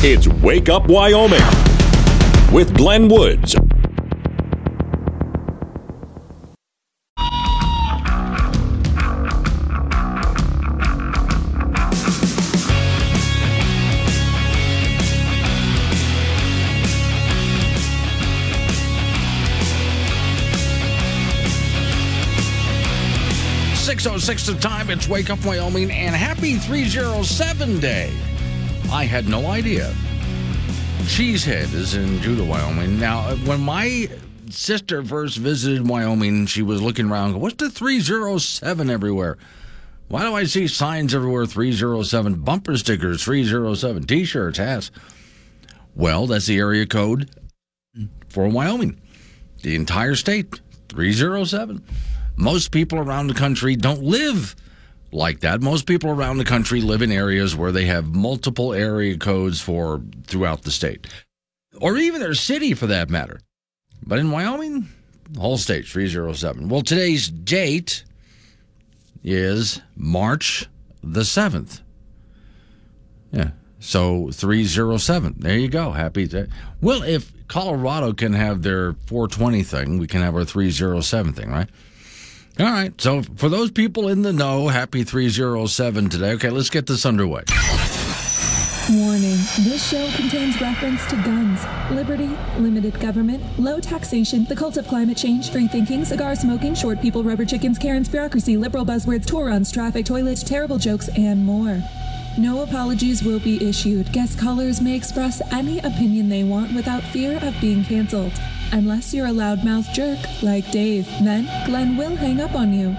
It's Wake Up Wyoming with Glenn Woods. Six oh six the time. It's Wake Up Wyoming and happy 307 day. I had no idea. Cheesehead is in Judah, Wyoming. Now, uh, when my sister first visited Wyoming, she was looking around. What's the 307 everywhere? Why do I see signs everywhere 307? Bumper stickers 307, t shirts, hats. Well, that's the area code for Wyoming. The entire state, 307. Most people around the country don't live like that. Most people around the country live in areas where they have multiple area codes for throughout the state, or even their city for that matter. But in Wyoming, whole state 307. Well, today's date is March the 7th. Yeah. So 307. There you go. Happy. Well, if Colorado can have their 420 thing, we can have our 307 thing, right? All right. So for those people in the know, happy 307 today. Okay, let's get this underway. Warning this show contains reference to guns, liberty, limited government, low taxation, the cult of climate change, free thinking, cigar smoking, short people, rubber chickens, Karen's bureaucracy, liberal buzzwords, tour runs, traffic, toilets, terrible jokes, and more. No apologies will be issued. Guest callers may express any opinion they want without fear of being canceled. Unless you're a loudmouth jerk like Dave, then Glenn will hang up on you.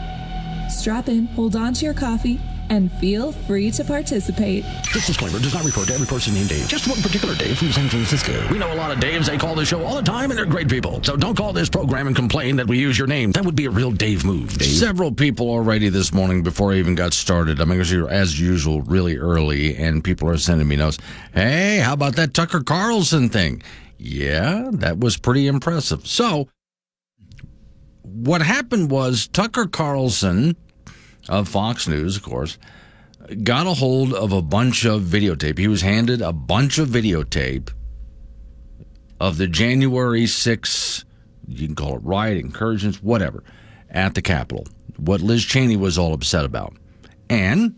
Strap in, hold on to your coffee, and feel free to participate. This disclaimer does not refer to every person named Dave, just one particular Dave from San Francisco. We know a lot of Daves. They call the show all the time, and they're great people. So don't call this program and complain that we use your name. That would be a real Dave move, Dave. Several people already this morning before I even got started. I mean, as usual, really early, and people are sending me notes. Hey, how about that Tucker Carlson thing? Yeah, that was pretty impressive. So, what happened was Tucker Carlson of Fox News, of course, got a hold of a bunch of videotape. He was handed a bunch of videotape of the January 6th, you can call it riot, incursions, whatever, at the Capitol. What Liz Cheney was all upset about. And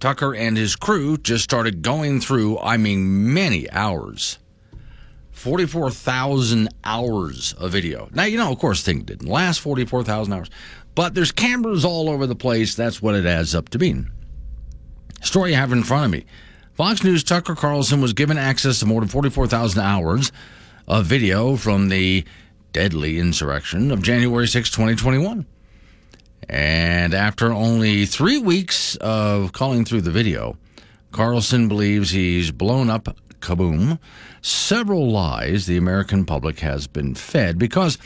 Tucker and his crew just started going through, I mean, many hours 44,000 hours of video. Now, you know, of course, things didn't last 44,000 hours, but there's cameras all over the place. That's what it adds up to being. Story I have in front of me. Fox News Tucker Carlson was given access to more than 44,000 hours of video from the deadly insurrection of January 6, 2021. And after only three weeks of calling through the video, Carlson believes he's blown up kaboom several lies the American public has been fed because,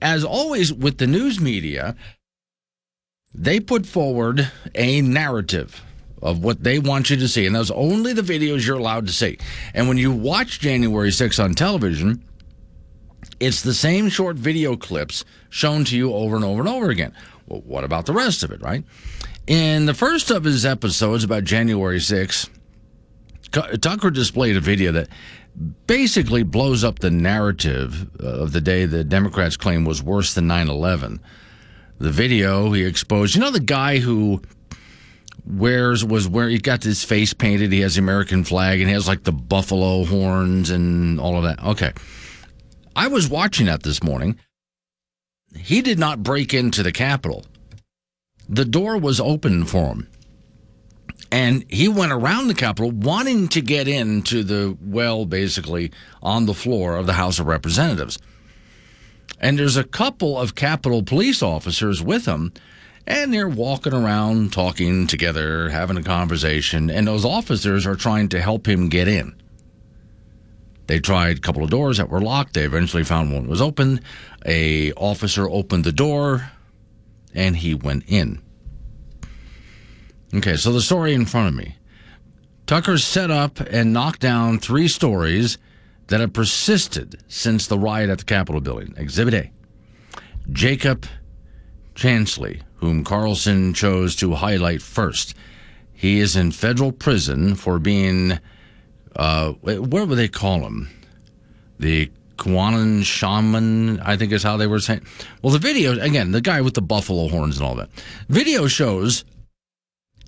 as always with the news media, they put forward a narrative of what they want you to see, and those only the videos you're allowed to see. And when you watch January 6 on television, it's the same short video clips shown to you over and over and over again. Well, what about the rest of it, right? In the first of his episodes about January 6, Tucker displayed a video that basically blows up the narrative of the day the Democrats claim was worse than 9 11. The video he exposed, you know, the guy who wears was where he got his face painted. He has the American flag and he has like the buffalo horns and all of that. Okay. I was watching that this morning. He did not break into the Capitol. The door was open for him. And he went around the Capitol wanting to get into the well, basically, on the floor of the House of Representatives. And there's a couple of Capitol police officers with him, and they're walking around, talking together, having a conversation, and those officers are trying to help him get in. They tried a couple of doors that were locked. They eventually found one was open. A officer opened the door, and he went in. Okay, so the story in front of me. Tucker set up and knocked down three stories that have persisted since the riot at the Capitol building. Exhibit A. Jacob Chansley, whom Carlson chose to highlight first. He is in federal prison for being uh, what would they call him? The QAnon shaman, I think is how they were saying. Well, the video, again, the guy with the buffalo horns and all that. Video shows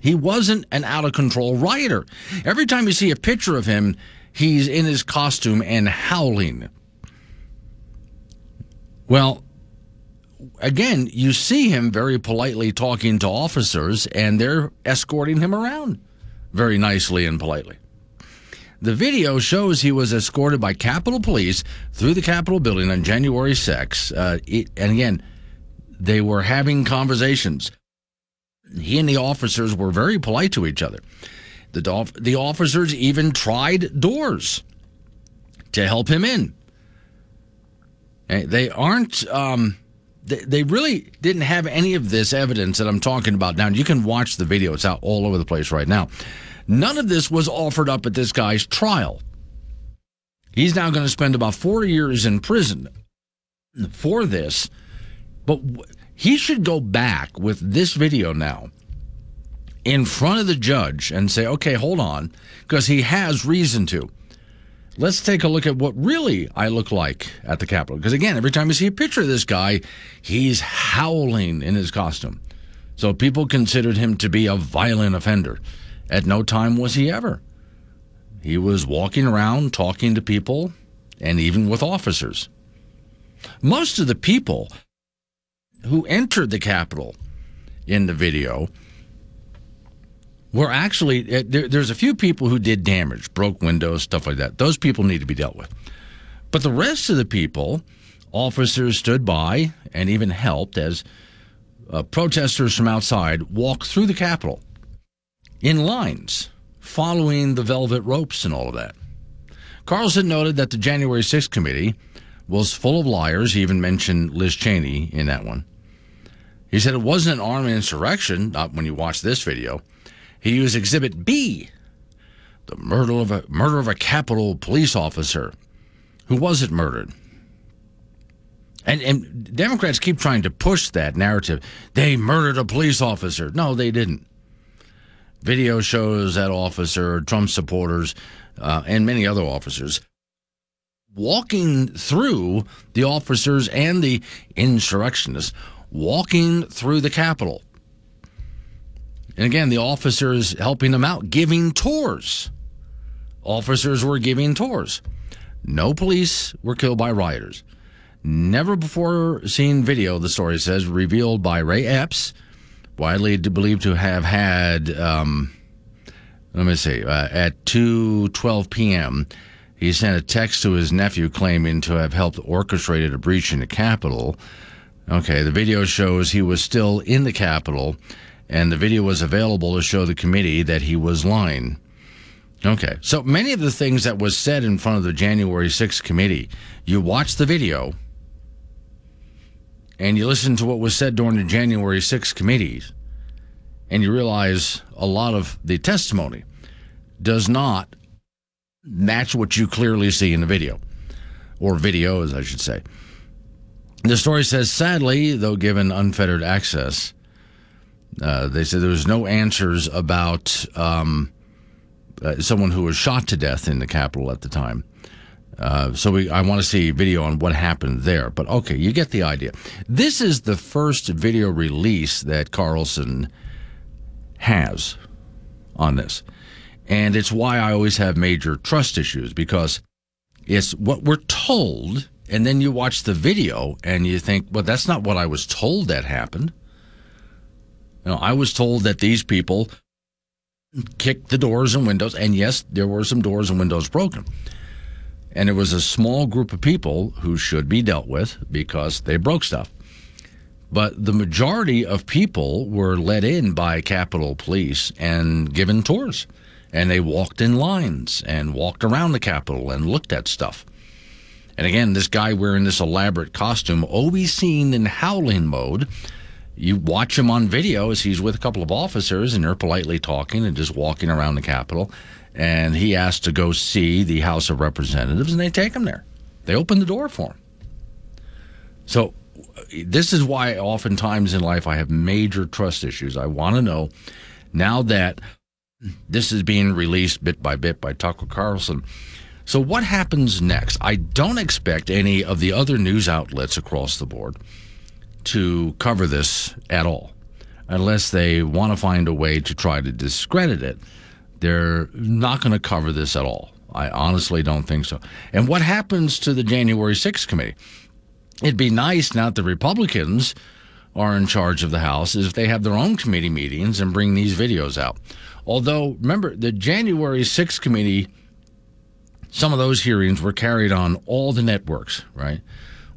he wasn't an out of control rioter. Every time you see a picture of him, he's in his costume and howling. Well, again, you see him very politely talking to officers, and they're escorting him around very nicely and politely. The video shows he was escorted by Capitol Police through the Capitol building on January 6. Uh, it, and again, they were having conversations. He and the officers were very polite to each other. The, the officers even tried doors to help him in. They aren't. Um, they really didn't have any of this evidence that I'm talking about now. You can watch the video; it's out all over the place right now. None of this was offered up at this guy's trial. He's now going to spend about four years in prison for this, but he should go back with this video now in front of the judge and say, okay, hold on, because he has reason to. Let's take a look at what really I look like at the Capitol. Because again, every time you see a picture of this guy, he's howling in his costume. So people considered him to be a violent offender. At no time was he ever. He was walking around talking to people and even with officers. Most of the people who entered the Capitol in the video were actually, uh, there, there's a few people who did damage, broke windows, stuff like that. Those people need to be dealt with. But the rest of the people, officers stood by and even helped as uh, protesters from outside walked through the Capitol in lines, following the velvet ropes and all of that. Carlson noted that the January 6th committee was full of liars. He even mentioned Liz Cheney in that one. He said it wasn't an armed insurrection, not when you watch this video. He used Exhibit B, the murder of a murder of a Capitol police officer. Who wasn't murdered? And, and Democrats keep trying to push that narrative. They murdered a police officer. No, they didn't. Video shows that officer, Trump supporters, uh, and many other officers walking through the officers and the insurrectionists walking through the Capitol. And again, the officers helping them out, giving tours. Officers were giving tours. No police were killed by rioters. Never before seen video, the story says, revealed by Ray Epps, widely believed to have had, um, let me see, uh, at 2.12 p.m., he sent a text to his nephew claiming to have helped orchestrated a breach in the Capitol. Okay, the video shows he was still in the Capitol, and the video was available to show the committee that he was lying. Okay, so many of the things that was said in front of the January 6th committee, you watch the video and you listen to what was said during the January 6th committees, and you realize a lot of the testimony does not match what you clearly see in the video, or videos, I should say. The story says, sadly, though given unfettered access, uh, they said there was no answers about um, uh, someone who was shot to death in the Capitol at the time. Uh, so we, I want to see video on what happened there. But okay, you get the idea. This is the first video release that Carlson has on this. And it's why I always have major trust issues because it's what we're told. And then you watch the video and you think, well, that's not what I was told that happened. You know, I was told that these people kicked the doors and windows. And yes, there were some doors and windows broken. And it was a small group of people who should be dealt with because they broke stuff. But the majority of people were let in by Capitol Police and given tours. And they walked in lines and walked around the Capitol and looked at stuff. And again, this guy wearing this elaborate costume, always seen in howling mode. You watch him on video as he's with a couple of officers and they're politely talking and just walking around the Capitol and he asked to go see the House of Representatives, and they take him there. They open the door for him. So, this is why oftentimes in life I have major trust issues. I want to know now that This is being released bit by bit by Tucker Carlson. So, what happens next? I don't expect any of the other news outlets across the board to cover this at all, unless they want to find a way to try to discredit it. They're not going to cover this at all. I honestly don't think so. And what happens to the January 6th committee? It'd be nice now that the Republicans are in charge of the House is if they have their own committee meetings and bring these videos out. Although, remember, the January 6th committee, some of those hearings were carried on all the networks, right?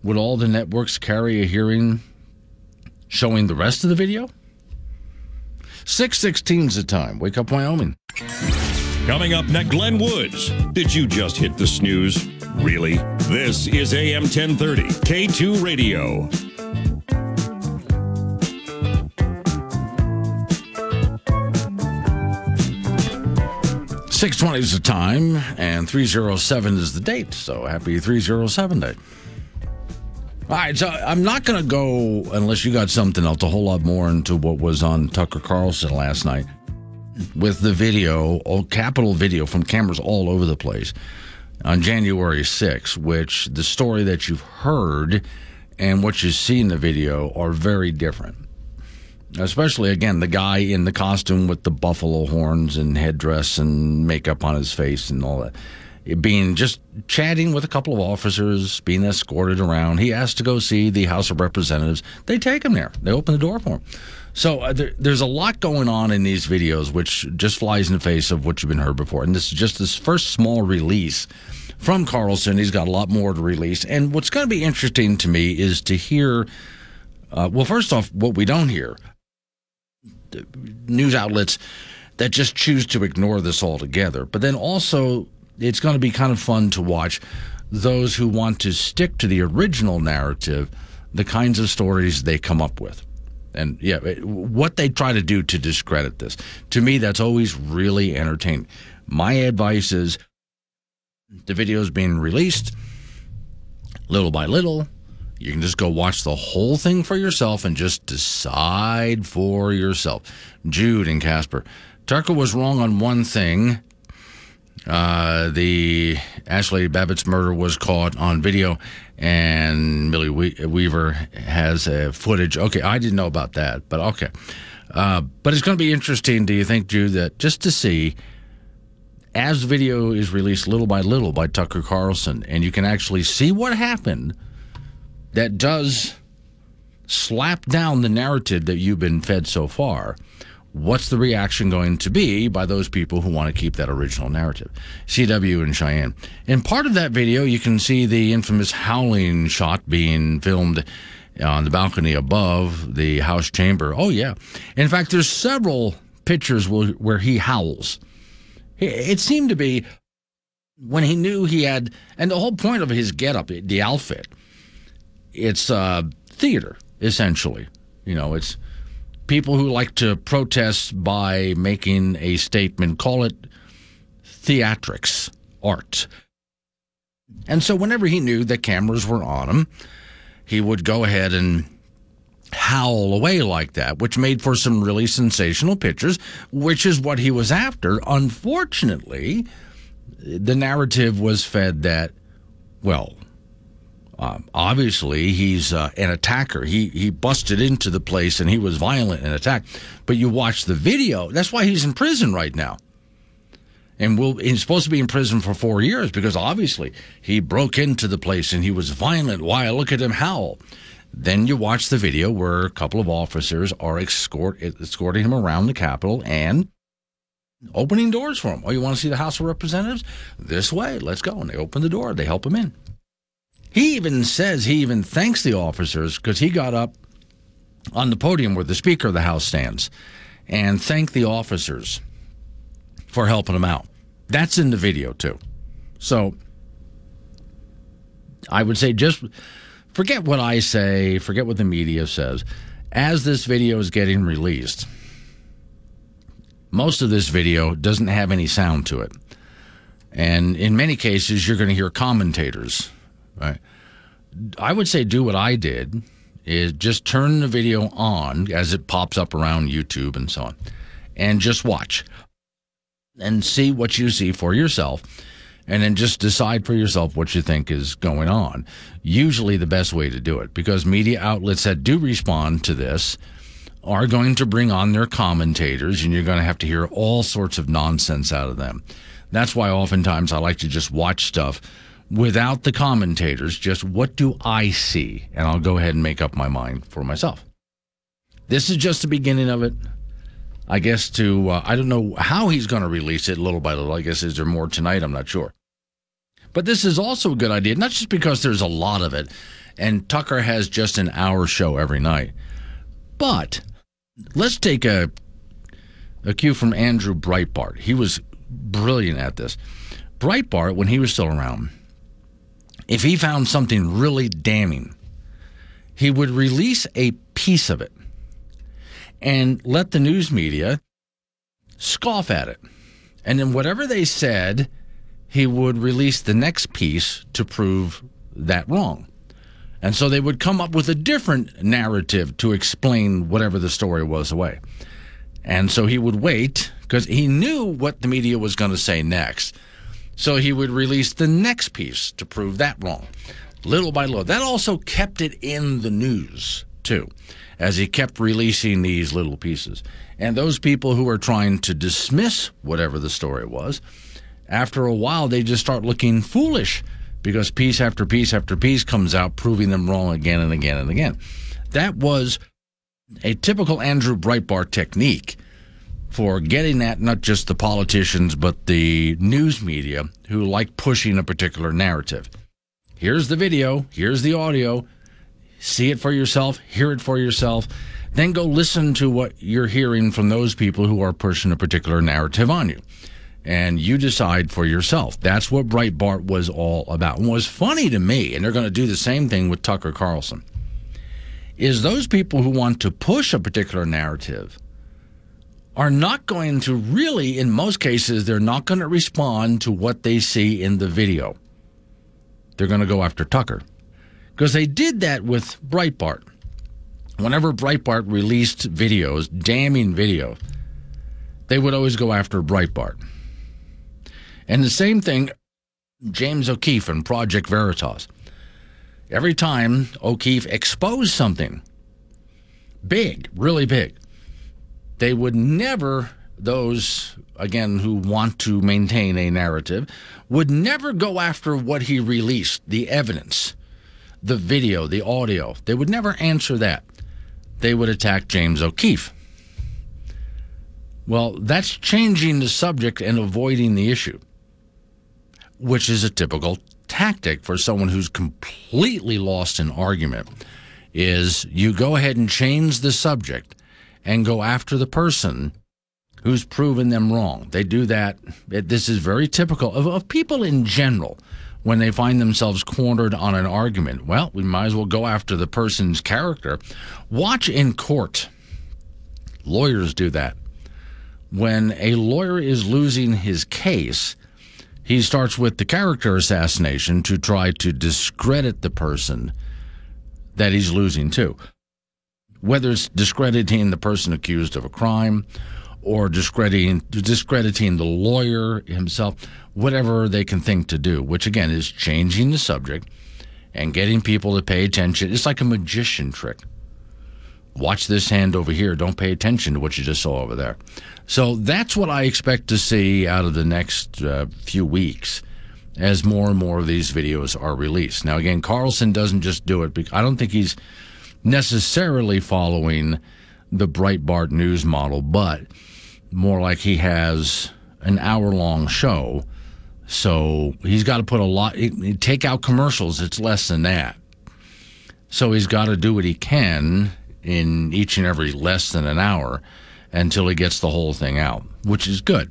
Would all the networks carry a hearing showing the rest of the video? 616 is the time. Wake up, Wyoming. Coming up next, Glenn Woods. Did you just hit the snooze? Really? This is AM 1030, K2 Radio. 620 is the time, and 307 is the date. So happy 307 day. All right, so I'm not going to go, unless you got something else, a whole lot more into what was on Tucker Carlson last night with the video, oh, capital video from cameras all over the place on January 6th, which the story that you've heard and what you see in the video are very different. Especially again the guy in the costume with the buffalo horns and headdress and makeup on his face and all that being just chatting with a couple of officers being escorted around. He asked to go see the house of representatives. They take him there. They open the door for him. So uh, there, there's a lot going on in these videos which just flies in the face of what you've been heard before. And this is just this first small release from carlson. He's got a lot more to release. And what's going to be interesting to me is to hear uh, well first off what we don't hear news outlets that just choose to ignore this altogether. But then also, it's going to be kind of fun to watch those who want to stick to the original narrative, the kinds of stories they come up with. And yeah, what they try to do to discredit this. To me, that's always really entertaining. My advice is the video is being released little by little you can just go watch the whole thing for yourself and just decide for yourself. Jude and Casper. Tucker was wrong on one thing. Uh, the Ashli Babbitt's murder was caught on video, and Millie Weaver has uh, footage. Okay, I didn't know about that, but okay. Uh, but it's going to be interesting, do you think, Jude, that just to see as video is released little by little by Tucker Carlson, and you can actually see what happened that does slap down the narrative that you've been fed so far, what's the reaction going to be by those people who want to keep that original narrative? CW and Cheyenne. In part of that video, you can see the infamous howling shot being filmed on the balcony above the House chamber. Oh, yeah. In fact, there's several pictures where he howls. It seemed to be when he knew he had, and the whole point of his getup, the outfit, it's uh, theater essentially. You know, it's people who like to protest by making a statement. Call it theatrics, art. And so, whenever he knew that cameras were on him, he would go ahead and howl away like that, which made for some really sensational pictures, which is what he was after. Unfortunately, the narrative was fed that, well, um, obviously, he's uh, an attacker. He he busted into the place and he was violent and attacked. But you watch the video. That's why he's in prison right now. And will he's supposed to be in prison for four years because obviously he broke into the place and he was violent. Why? Look at him howl. Then you watch the video where a couple of officers are escort, escorting him around the Capitol and opening doors for him. Oh, you want to see the House of Representatives? This way, let's go. And they open the door, they help him in. He even says he even thanks the officers because he got up on the podium where the Speaker of the House stands and thanked the officers for helping him out. That's in the video too. So I would say just forget what I say, forget what the media says. As this video is getting released, most of this video doesn't have any sound to it. And in many cases, you're going to hear commentators Right. I would say do what I did is just turn the video on as it pops up around YouTube and so on and just watch. and see what you see for yourself and then just decide for yourself what you think is going on. Usually the best way to do it because media outlets that do respond to this are going to bring on their commentators and you're going to have to hear all sorts of nonsense out of them. That's why oftentimes I like to just watch stuff without the commentators, just what do I see? And I'll go ahead and make up my mind for myself. This is just the beginning of it. I guess to, uh, I don't know how he's going to release it little by little. I guess is there more tonight? I'm not sure. But this is also a good idea, not just because there's a lot of it, and Tucker has just an hour show every night, but let's take a, a cue from Andrew Breitbart. He was brilliant at this. Breitbart, when he was still around, if he found something really damning, he would release a piece of it and let the news media scoff at it. And then whatever they said, he would release the next piece to prove that wrong. And so they would come up with a different narrative to explain whatever the story was away. And so he would wait because he knew what the media was going to say next. So he would release the next piece to prove that wrong, little by little. That also kept it in the news, too as he kept releasing these little pieces. And those people who are trying to dismiss whatever the story was, after a while, they just start looking foolish because piece after piece after piece comes out proving them wrong again and again and again. That was a typical Andrew Breitbart technique for getting at not just the politicians, but the news media who like pushing a particular narrative. Here's the video, here's the audio, see it for yourself, hear it for yourself, then go listen to what you're hearing from those people who are pushing a particular narrative on you. And you decide for yourself. That's what Breitbart was all about. And what's funny to me, and they're going to do the same thing with Tucker Carlson, is those people who want to push a particular narrative are not going to really, in most cases, they're not going to respond to what they see in the video. They're going to go after Tucker because they did that with Breitbart. Whenever Breitbart released videos, damning video, they would always go after Breitbart. And the same thing, James O'Keefe and Project Veritas. Every time O'Keefe exposed something big, really big, they would never, those, again, who want to maintain a narrative, would never go after what he released, the evidence the video, the audio. They would never answer that. They would attack James O'Keefe. Well, that's changing the subject and avoiding the issue, which is a typical tactic for someone who's completely lost in argument is you go ahead and change the subject and go after the person who's proven them wrong. They do that. This is very typical of, of people in general when they find themselves cornered on an argument. Well, we might as well go after the person's character. Watch in court. Lawyers do that. When a lawyer is losing his case, he starts with the character assassination to try to discredit the person that he's losing to. Whether it's discrediting the person accused of a crime or discrediting discrediting the lawyer himself, whatever they can think to do, which again is changing the subject and getting people to pay attention. It's like a magician trick. Watch this hand over here. Don't pay attention to what you just saw over there. So that's what I expect to see out of the next uh, few weeks as more and more of these videos are released. Now, again, Carlson doesn't just do it because I don't think he's necessarily following the Breitbart news model, but more like he has an hour long show. So he's got to put a lot, take out commercials, it's less than that. So he's got to do what he can in each and every less than an hour until he gets the whole thing out, which is good.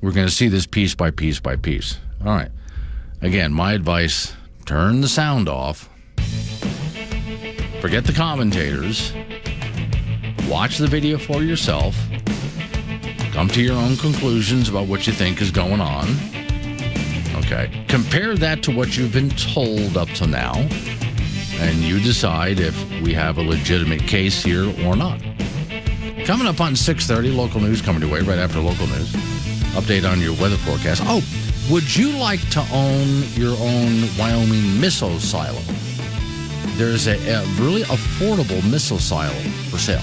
We're going to see this piece by piece by piece. All right. Again, my advice turn the sound off, forget the commentators, watch the video for yourself Come to your own conclusions about what you think is going on. Okay. Compare that to what you've been told up to now, and you decide if we have a legitimate case here or not. Coming up on 6:30, local news coming your way right after local news. update on your weather forecast. Oh, would you like to own your own Wyoming missile silo? There's a, a really affordable missile silo for sale.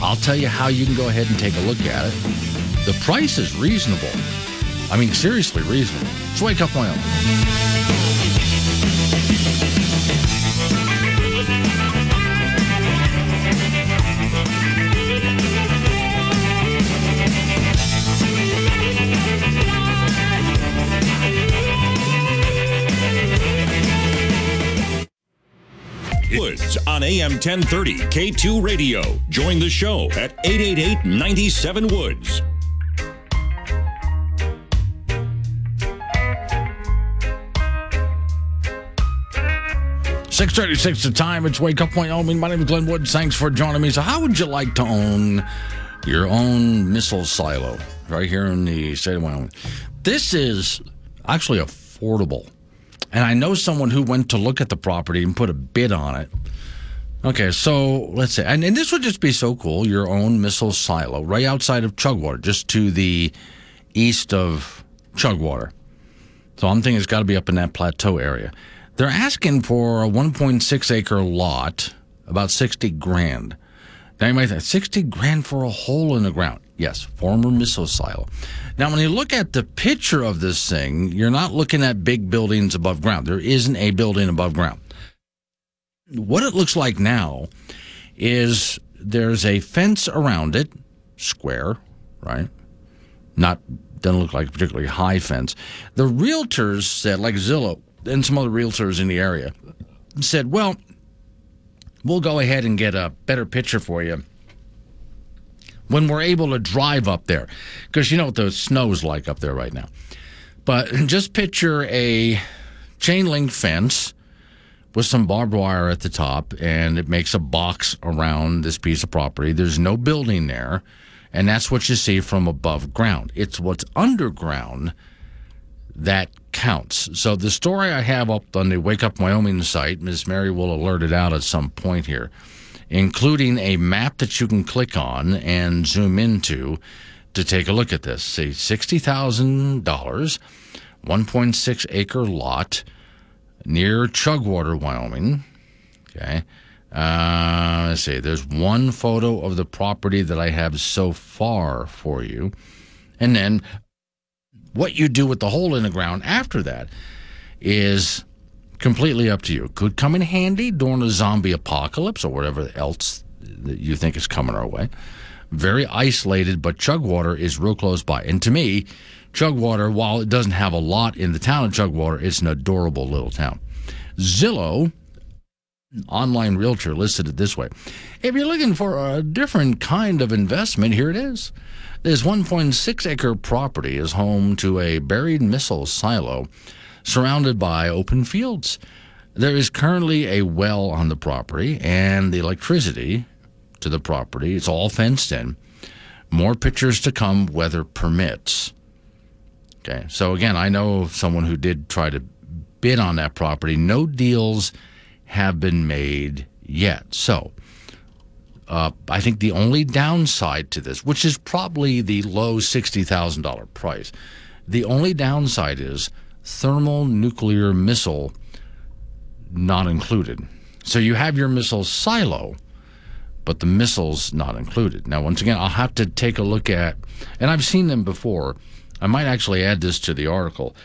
I'll tell you how you can go ahead and take a look at it. The price is reasonable. I mean, seriously reasonable. Let's wake up Wyoming. Woods on AM 1030 K2 Radio. Join the show at 888 97 Woods. Six thirty-six. The time. It's Wake Up point. Wyoming. My name is Glenn Woods. Thanks for joining me. So, how would you like to own your own missile silo right here in the state of Wyoming? This is actually affordable, and I know someone who went to look at the property and put a bid on it. Okay, so let's say, and, and this would just be so cool. Your own missile silo right outside of Chugwater, just to the east of Chugwater. So I'm thinking it's got to be up in that plateau area. They're asking for a 1.6 acre lot, about 60 grand. Now you might think, 60 grand for a hole in the ground. Yes, former missile silo. Now, when you look at the picture of this thing, you're not looking at big buildings above ground. There isn't a building above ground. What it looks like now is there's a fence around it, square, right? Not doesn't look like a particularly high fence. The realtors said, like Zillow and some other realtors in the area, said, well, we'll go ahead and get a better picture for you when we're able to drive up there. Because you know what the snow's like up there right now. But just picture a chain link fence with some barbed wire at the top, and it makes a box around this piece of property. There's no building there, and that's what you see from above ground. It's what's underground that counts. So the story I have up on the Wake Up Wyoming site, Ms. Mary will alert it out at some point here, including a map that you can click on and zoom into to take a look at this. See, $60,000, 1.6 acre lot near Chugwater, Wyoming. Okay. Uh, let's see. There's one photo of the property that I have so far for you. And then what you do with the hole in the ground after that is completely up to you. Could come in handy during a zombie apocalypse or whatever else that you think is coming our way. Very isolated, but Chugwater is real close by. And to me, Chugwater, while it doesn't have a lot in the town of Chugwater, it's an adorable little town. Zillow, online realtor, listed it this way If you're looking for a different kind of investment, here it is. This 1.6 acre property is home to a buried missile silo surrounded by open fields. There is currently a well on the property and the electricity to the property. It's all fenced in. More pictures to come, weather permits. Okay, so again, I know someone who did try to bid on that property. No deals have been made yet. So, uh, I think the only downside to this, which is probably the low $60,000 price, the only downside is thermal nuclear missile not included. So you have your missile silo, but the missiles not included. Now, once again, I'll have to take a look at, and I've seen them before. I might actually add this to the article.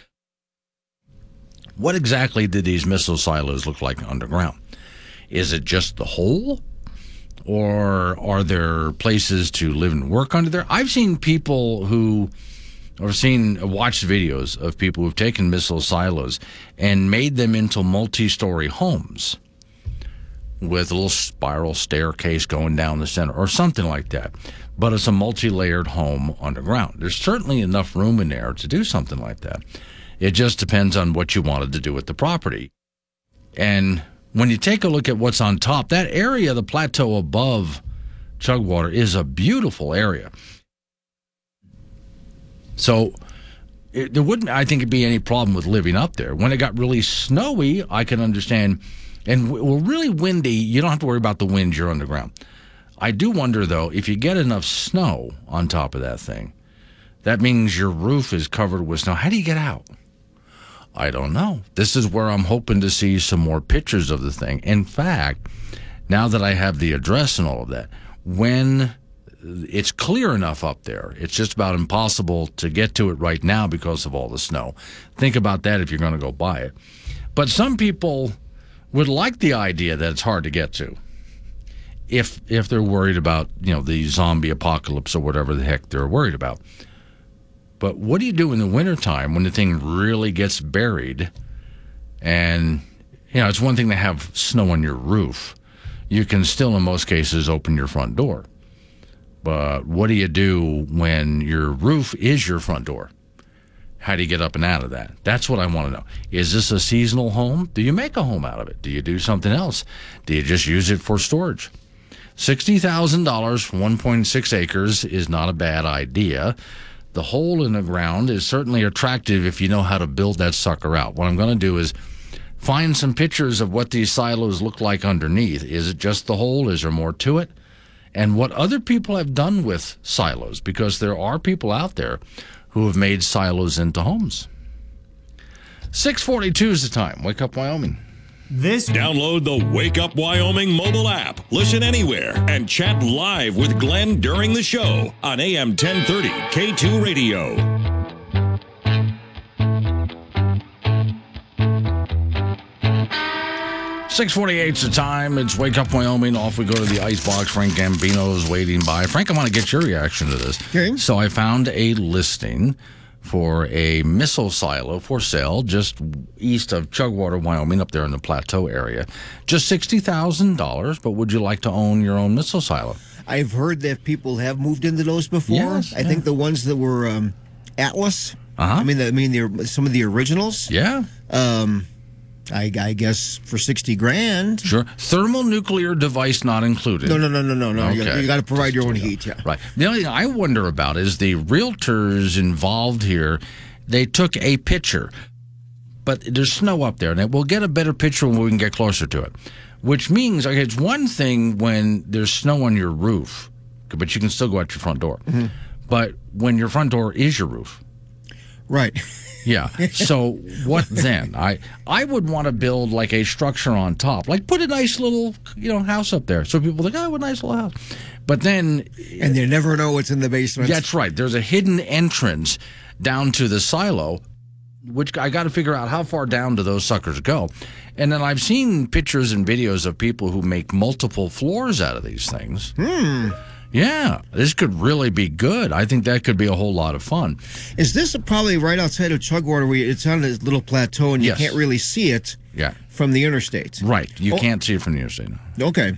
What exactly did these missile silos look like underground? Is it just the hole? Or are there places to live and work under there? I've seen people who, or seen, watched videos of people who've taken missile silos and made them into multi story homes with a little spiral staircase going down the center or something like that. But it's a multi layered home underground. There's certainly enough room in there to do something like that. It just depends on what you wanted to do with the property. And when you take a look at what's on top, that area, the plateau above Chugwater, is a beautiful area. So it, there wouldn't, I think, be any problem with living up there. When it got really snowy, I can understand. And well, really windy, you don't have to worry about the wind. You're underground. I do wonder, though, if you get enough snow on top of that thing, That means your roof is covered with snow. How do you get out? I don't know. This is where I'm hoping to see some more pictures of the thing. In fact, now that I have the address and all of that, when it's clear enough up there, it's just about impossible to get to it right now because of all the snow. Think about that if you're going to go buy it. But some people would like the idea that it's hard to get to. If if they're worried about, you know, the zombie apocalypse or whatever the heck they're worried about. But what do you do in the wintertime when the thing really gets buried? And, you know, it's one thing to have snow on your roof. You can still, in most cases, open your front door. But what do you do when your roof is your front door? How do you get up and out of that? That's what I want to know. Is this a seasonal home? Do you make a home out of it? Do you do something else? Do you just use it for storage? $60,000 for 1.6 acres is not a bad idea. The hole in the ground is certainly attractive if you know how to build that sucker out. What I'm going to do is find some pictures of what these silos look like underneath. Is it just the hole? Is there more to it? And what other people have done with silos, because there are people out there who have made silos into homes. 642 is the time. Wake up, Wyoming. This download the Wake Up Wyoming mobile app. Listen anywhere and chat live with Glenn during the show on AM 1030 K2 Radio. 648 is the time. It's Wake Up Wyoming. Off we go to the icebox. Frank Gambino's waiting by. Frank, I want to get your reaction to this. Okay. So I found a listing for a missile silo for sale just east of Chugwater, Wyoming, up there in the plateau area. Just $60,000, but would you like to own your own missile silo? I've heard that people have moved into those before. Yes, I think the ones that were um, Atlas. Uh-huh. I mean, the, I mean, the, some of the originals. Yeah. Um, I, I guess for sixty grand. Sure. Thermonuclear device not included. No, no, no, no, no, no. You, Okay. you got to provide your own heat. Yeah. Right. The only thing I wonder about is the realtors involved here. They took a picture, but there's snow up there, and we'll get a better picture when we can get closer to it. Which means, okay, it's one thing when there's snow on your roof, but you can still go out your front door. Mm-hmm. But when your front door is your roof, Right. yeah. So what then? I I would want to build like a structure on top, like put a nice little you know house up there, so people think, oh, what a nice little house. But then and you never know what's in the basement. that's right. There's a hidden entrance down to the silo, which I got to figure out how far down do those suckers go. And then I've seen pictures and videos of people who make multiple floors out of these things. Hmm. Yeah, this could really be good. I think that could be a whole lot of fun. Is this probably right outside of Chugwater? Where it's on a little plateau and you Yes. can't really see it Yeah. from the interstate. Right. You Oh. can't see it from the interstate. Okay.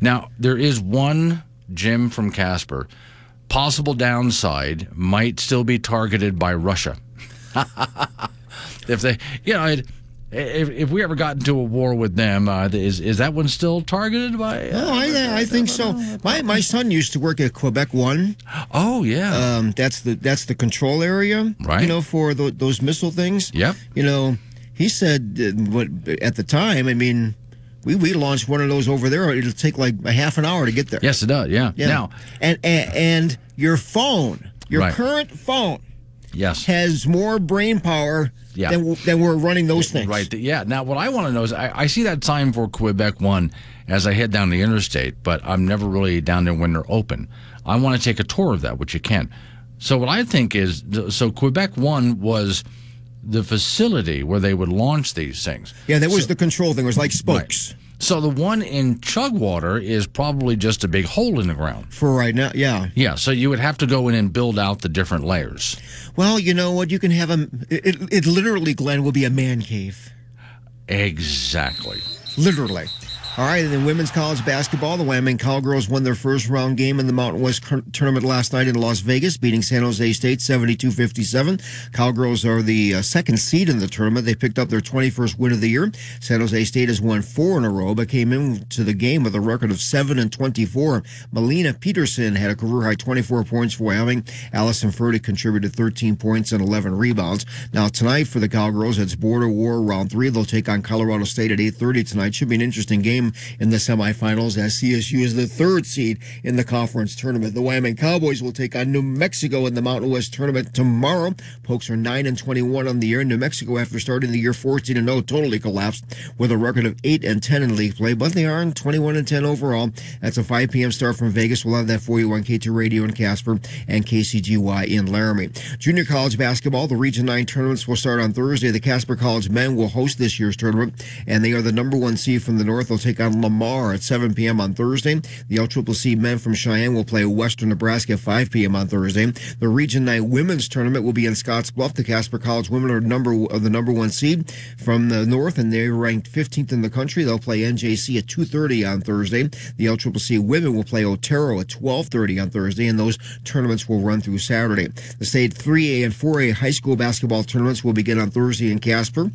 Now, there is one Jim from Casper. Possible downside might still be targeted by Russia. if they, you know, it, if, if we ever got into a war with them, uh, is is that one still targeted by? Oh, Uh, I, I think so. My my son used to work at Quebec One. oh yeah, Um, that's the that's the control area, Right. You know, for tho- those missile things. Yep. You know, he said uh, what at the time. I mean, we we launched one of those over there. It'll take like a half an hour to get there. yes, it does. Yeah. Yeah. Now, and, and and your phone, your Right. current phone, yes. has more brain power Yeah. than than we're running those things. Right. Yeah. Now, what I want to know is I, I see that sign for Quebec 1 as I head down the interstate, but I'm never really down there when they're open. I want to take a tour of that, which you can. So, what I think is so Quebec 1 was the facility where they would launch these things. Yeah, that was the control thing. It was like spokes So, the one in Chugwater is probably just a big hole in the ground. for right now. Yeah. Yeah. So, you would have to go in and build out the different layers. Well, you know what? You can have a. It, it literally, Glenn, will be a man cave. Exactly. Literally. All right, and then women's college basketball, the Wyoming Cowgirls won their first round game in the Mountain West tournament last night in Las Vegas, beating San Jose State 72-57. Cowgirls are the uh, second seed in the tournament. They picked up their 21st win of the year. San Jose State has won four in a row, but came into the game with a record of 7 and 24. Malene Pedersen had a career high 24 points for Wyoming. Allyson Fertig contributed 13 points and 11 rebounds. Now tonight for the Cowgirls, it's Border War round three. They'll take on Colorado State at 8:30 tonight. Should be an interesting game in the semifinals as CSU is the third seed in the conference tournament. The Wyoming Cowboys will take on New Mexico in the Mountain West tournament tomorrow. Pokes are 9 and 21 on the year. New Mexico, after starting the year 14 and 0, totally collapsed with a record of 8 and 10 in league play, but they are 21 and 10 overall. That's a 5 p.m. start from Vegas. We'll have that for you on K2 Radio in Casper and KCGY in Laramie. Junior college basketball, the Region 9 tournaments will start on Thursday. The Casper College men will host this year's tournament, and they are the number one seed from the North. They'll take on Lamar at 7 p.m. on Thursday. The LCCC men from Cheyenne will play Western Nebraska at 5 p.m. on Thursday. The Region 9 women's tournament will be in Scottsbluff. The Casper College women are number of the number one seed from the North, and they're ranked 15th in the country. They'll play NJC at 2:30 on Thursday. The LCCC women will play Otero at 12:30 on Thursday, and those tournaments will run through Saturday. The state 3A and 4A high school basketball tournaments will begin on Thursday in Casper.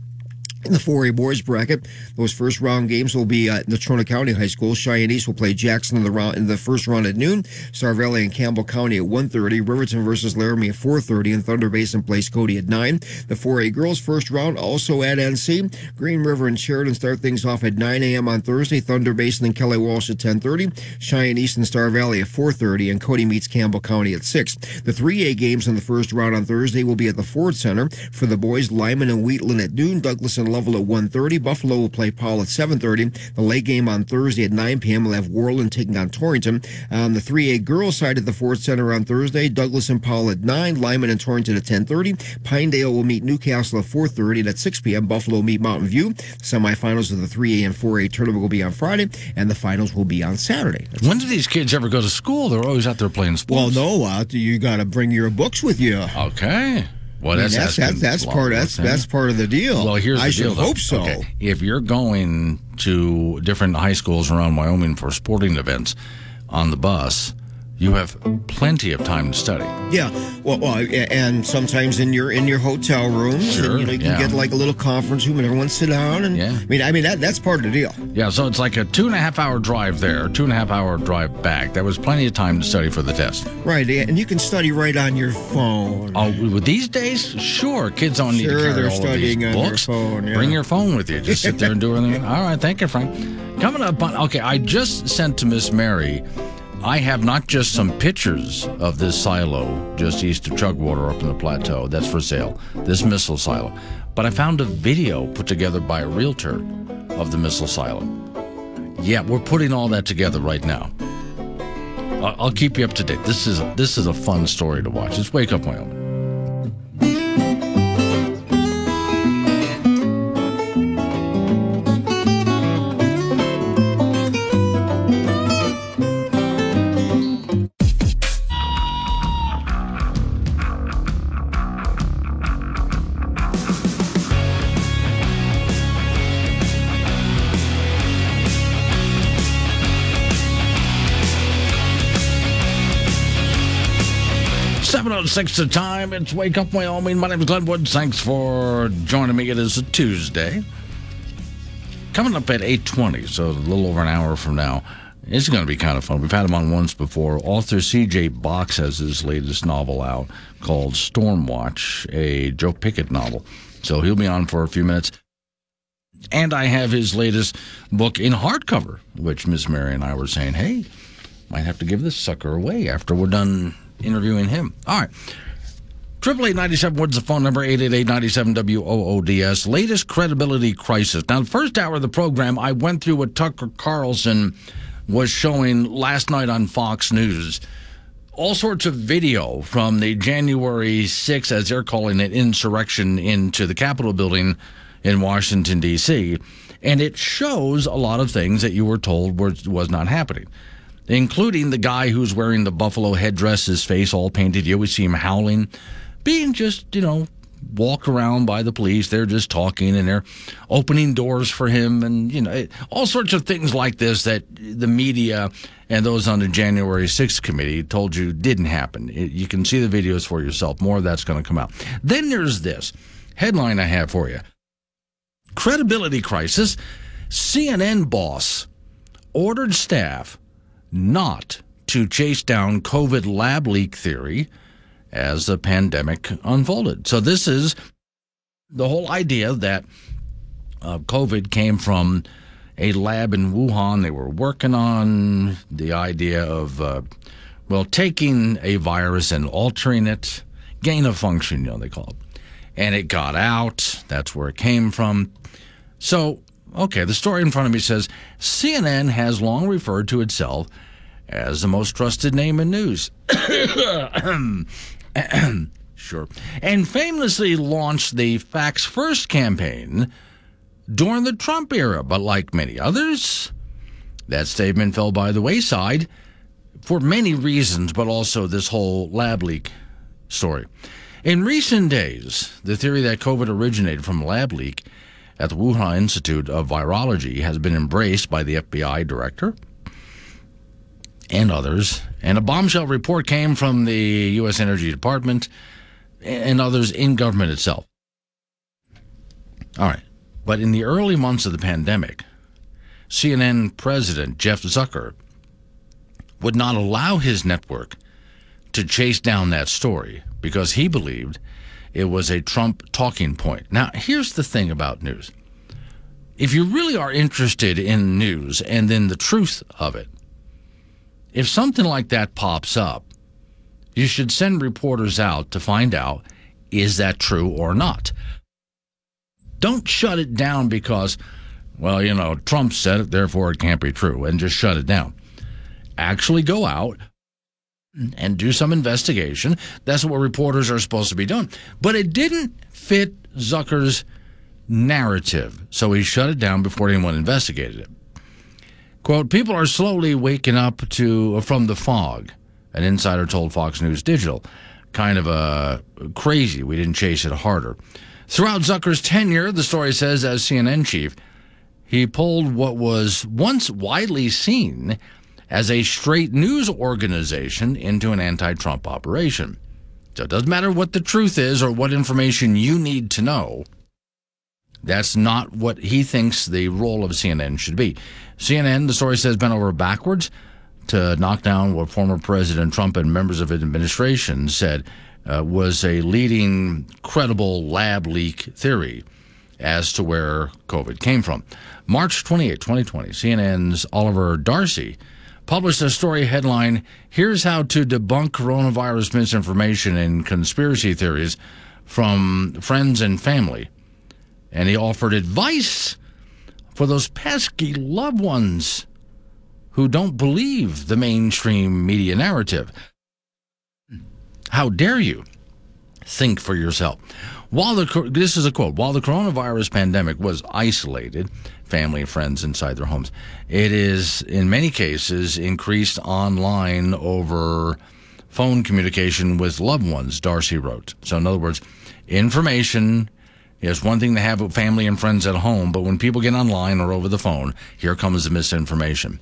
In the 4A boys bracket, those first round games will be at Natrona County High School. Cheyenne East will play Jackson in the round in the first round at noon. Star Valley and Campbell County at 1.30. Riverton versus Laramie at 4.30. And Thunder Basin plays Cody at 9. The 4A girls first round also at NC. Green River and Sheridan start things off at 9 a.m. on Thursday. Thunder Basin and Kelly Walsh at 10.30. Cheyenne East and Star Valley at 4.30. And Cody meets Campbell County at 6. The 3A games in the first round on Thursday will be at the Ford Center. For the boys, Lyman and Wheatland at noon. Douglas and Lovell at 1.30. Buffalo will play Powell at 7.30. The late game on Thursday at 9 p.m. will have Worland taking on Torrington. On the 3A girls side at the Ford Center on Thursday, Douglas and Powell at 9, Lyman and Torrington at 10.30. Pinedale will meet Newcastle at 4.30. And at 6 p.m., Buffalo will meet Mountain View. The semifinals of the 3A and 4A tournament will be on Friday, and the finals will be on Saturday. When do these kids ever go to school? They're always out there playing sports. Well, no, uh, you got to bring your books with you. Okay. Well, I mean, that's that's that's, that's part that's that's part of the deal. Well, here's I the should deal, hope so. Okay. If you're going to different high schools around Wyoming for sporting events on the bus, you have plenty of time to study. Yeah, well, well, and sometimes in your in your hotel rooms, Sure, and, you know, you can yeah. get like a little conference room, and everyone sit down. And Yeah. I mean, I mean that that's part of the deal. Yeah, so it's like a two and a half hour drive there, two and a half hour drive back. There was plenty of time to study for the test. Right, and you can study right on your phone. Oh, these days, sure, kids don't need Sure, to carry they're all of these books. phone, yeah. Bring your phone with you. Just sit there and do everything. All right, thank you, Frank. Coming up on okay, I just sent to Miss Mary. I have not just some pictures of this silo just east of Chugwater up in the plateau. That's for sale. This missile silo, but I found a video put together by a realtor of the missile silo. Yeah, we're putting all that together right now. I'll keep you up to date. This is a, this is a fun story to watch. It's Wake Up Wyoming. Six the time. It's Wake Up Wyoming. My name is Glenn Woods. Thanks for joining me. It is a Tuesday. Coming up at eight twenty, so a little over an hour from now. It's going to be kind of fun. We've had him on once before. Author C.J. Box has his latest novel out called Stormwatch, a Joe Pickett novel. So he'll be on for a few minutes. And I have his latest book in hardcover, which Miss Mary and I were saying, hey, might have to give this sucker away after we're done interviewing him. All right. Triple eight ninety seven Woods the phone number eight eight eight ninety seven W O O D S. Latest credibility crisis. Now, the first hour of the program, I went through what Tucker Carlson was showing last night on Fox News. All sorts of video from the January 6th, as they're calling it, insurrection into the Capitol building in Washington, D.C. And it shows a lot of things that you were told was, was not happening including the guy who's wearing the buffalo headdress, his face all painted. You always see him howling, being just, you know, walked around by the police. They're just talking and they're opening doors for him and, you know, all sorts of things like this that the media and those on the January 6th committee told you didn't happen. You can see the videos for yourself. More of that's going to come out. Then there's this headline I have for you Credibility crisis. CNN boss ordered staff not to chase down COVID lab leak theory as the pandemic unfolded. So, this is the whole idea that uh, COVID came from a lab in Wuhan. They were working on the idea of, uh, well, taking a virus and altering it, gain of function, you know, they call it. And it got out. That's where it came from. So, okay, the story in front of me says CNN has long referred to itself as the most trusted name in news. sure. And famously launched the Facts First campaign during the Trump era, but like many others, that statement fell by the wayside for many reasons, but also this whole lab leak story. In recent days, the theory that COVID originated from lab leak at the Wuhan Institute of Virology has been embraced by the FBI director and others, and a bombshell report came from the U.S. Energy Department and others in government itself. All right. But in the early months of the pandemic, CNN president Jeff Zucker would not allow his network to chase down that story because he believed it was a Trump talking point. Now, here's the thing about news. If you really are interested in news and then the truth of it, if something like that pops up, you should send reporters out to find out is that true or not. Don't shut it down because, well, you know, Trump said it, therefore it can't be true, and just shut it down. Actually go out and do some investigation. That's what reporters are supposed to be doing. But it didn't fit Zucker's narrative, so he shut it down before anyone investigated it. Quote, people are slowly waking up to from the fog, an insider told Fox News Digital. Kind of uh, crazy. We didn't chase it harder. Throughout Zucker's tenure, the story says, as CNN chief, he pulled what was once widely seen as a straight news organization into an anti Trump operation. So it doesn't matter what the truth is or what information you need to know. That's not what he thinks the role of CNN should be. CNN, the story says, bent over backwards to knock down what former President Trump and members of his administration said uh, was a leading credible lab leak theory as to where COVID came from. March 28, 2020, CNN's Oliver Darcy published a story headline Here's how to debunk coronavirus misinformation and conspiracy theories from friends and family. And he offered advice for those pesky loved ones who don't believe the mainstream media narrative. How dare you think for yourself? While the this is a quote, while the coronavirus pandemic was isolated, family and friends inside their homes, it is in many cases increased online over phone communication with loved ones, Darcy wrote. So in other words, information is one thing to have with family and friends at home, but when people get online or over the phone, here comes the misinformation.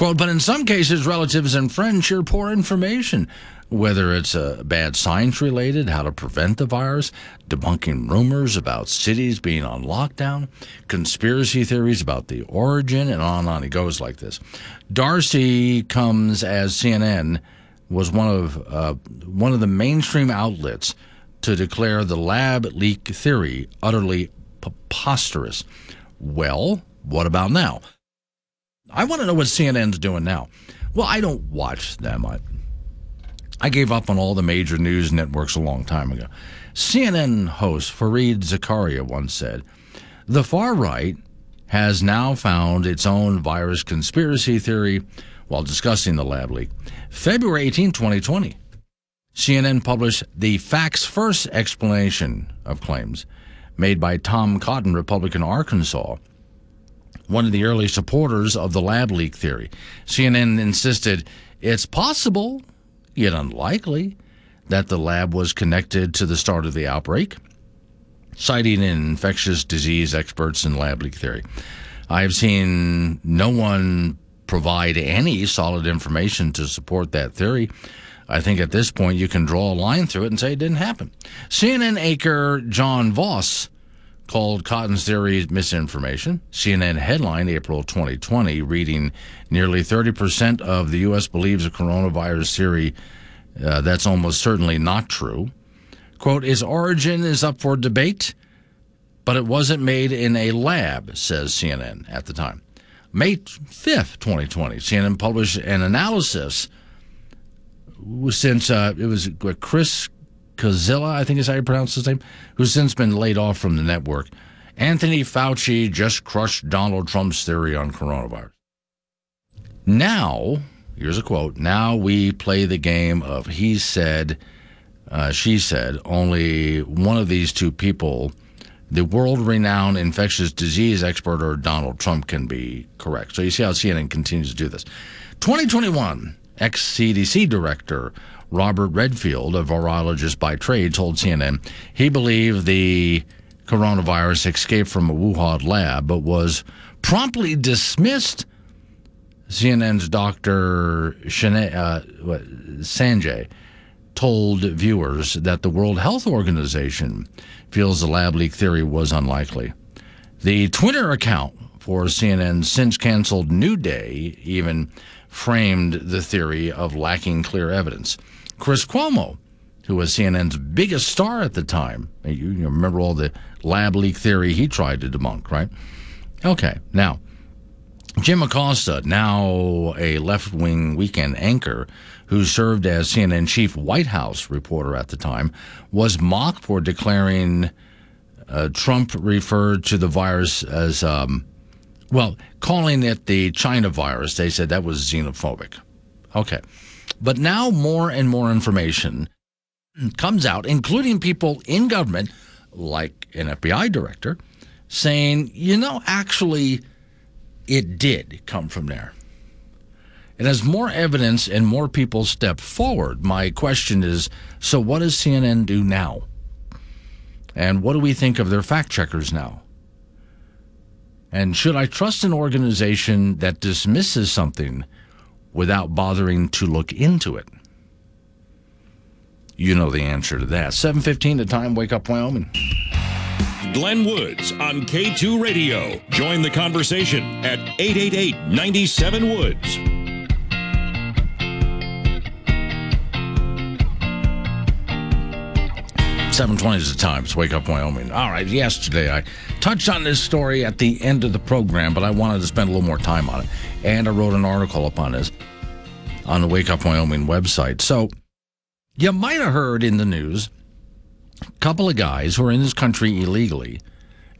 Quote, but in some cases, relatives and friends share poor information, whether it's uh, bad science related, how to prevent the virus, debunking rumors about cities being on lockdown, conspiracy theories about the origin, and on and on. It goes like this. Darcy comes as CNN was one of uh, one of the mainstream outlets to declare the lab leak theory utterly preposterous. Well, what about now? I want to know what CNN's doing now. Well, I don't watch them. I, I gave up on all the major news networks a long time ago. CNN host Fareed Zakaria once said, The far right has now found its own virus conspiracy theory while discussing the lab leak. February 18, 2020, CNN published the facts first explanation of claims made by Tom Cotton, Republican Arkansas, one of the early supporters of the lab leak theory. CNN insisted it's possible, yet unlikely, that the lab was connected to the start of the outbreak, citing infectious disease experts in lab leak theory. I've seen no one provide any solid information to support that theory. I think at this point you can draw a line through it and say it didn't happen. CNN anchor John Vause called Cotton's theory misinformation. CNN headline April 2020 reading nearly 30% of the U.S. believes a coronavirus theory uh, that's almost certainly not true. Quote, its origin is up for debate, but it wasn't made in a lab, says CNN at the time. May 5th, 2020, CNN published an analysis since uh, it was Chris Cillizza, I think is how you pronounce his name, who's since been laid off from the network. Anthony Fauci just crushed Donald Trump's theory on coronavirus. Now, here's a quote now we play the game of he said, uh, she said, only one of these two people, the world renowned infectious disease expert or Donald Trump, can be correct. So you see how CNN continues to do this. 2021, ex CDC director Robert Redfield, a virologist by trade, told CNN he believed the coronavirus escaped from a Wuhan lab but was promptly dismissed. CNN's Dr. Uh, Sanjay told viewers that the World Health Organization feels the lab leak theory was unlikely. The Twitter account for CNN's since canceled New Day even framed the theory of lacking clear evidence. Chris Cuomo, who was CNN's biggest star at the time, you, you remember all the lab leak theory he tried to debunk, right? Okay, now, Jim Acosta, now a left wing weekend anchor who served as CNN chief White House reporter at the time, was mocked for declaring uh, Trump referred to the virus as um, well, calling it the China virus, they said that was xenophobic. Okay. But now more and more information comes out, including people in government, like an FBI director, saying, you know, actually, it did come from there. And as more evidence and more people step forward, my question is so what does CNN do now? And what do we think of their fact checkers now? And should I trust an organization that dismisses something without bothering to look into it? You know the answer to that. 715 the time, wake up Wyoming. Glenn Woods on K2 Radio. Join the conversation at 888 97 Woods. 720 is the times. Wake up, Wyoming. All right, yesterday I touched on this story at the end of the program, but I wanted to spend a little more time on it. And I wrote an article upon this on the Wake Up Wyoming website. So you might have heard in the news a couple of guys who are in this country illegally.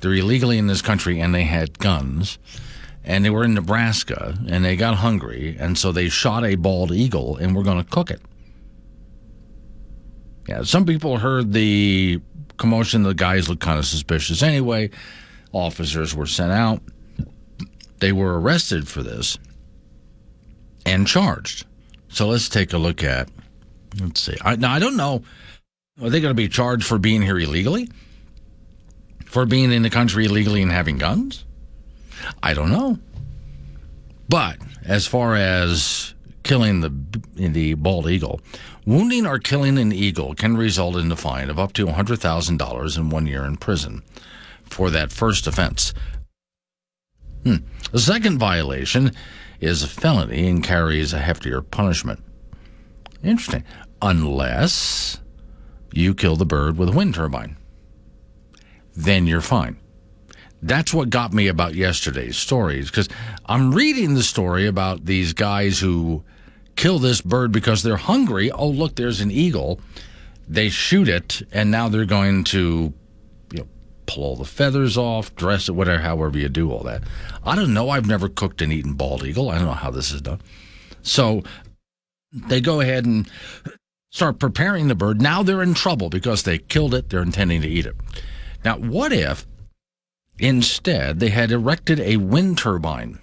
They're illegally in this country and they had guns. And they were in Nebraska and they got hungry. And so they shot a bald eagle and were going to cook it. Yeah, some people heard the commotion. The guys looked kind of suspicious anyway. Officers were sent out. They were arrested for this and charged. So let's take a look at. Let's see. I, now I don't know. Are they going to be charged for being here illegally? For being in the country illegally and having guns? I don't know. But as far as killing the the bald eagle, wounding or killing an eagle can result in a fine of up to $100,000 and one year in prison for that first offense. Hmm. The second violation is a felony and carries a heftier punishment. Interesting. Unless you kill the bird with a wind turbine, then you're fine. That's what got me about yesterday's stories because I'm reading the story about these guys who kill this bird because they're hungry. Oh, look, there's an eagle. They shoot it, and now they're going to you know, pull all the feathers off, dress it, whatever, however you do all that. I don't know. I've never cooked and eaten bald eagle. I don't know how this is done. So they go ahead and start preparing the bird. Now they're in trouble because they killed it. They're intending to eat it. Now, what if Instead, they had erected a wind turbine.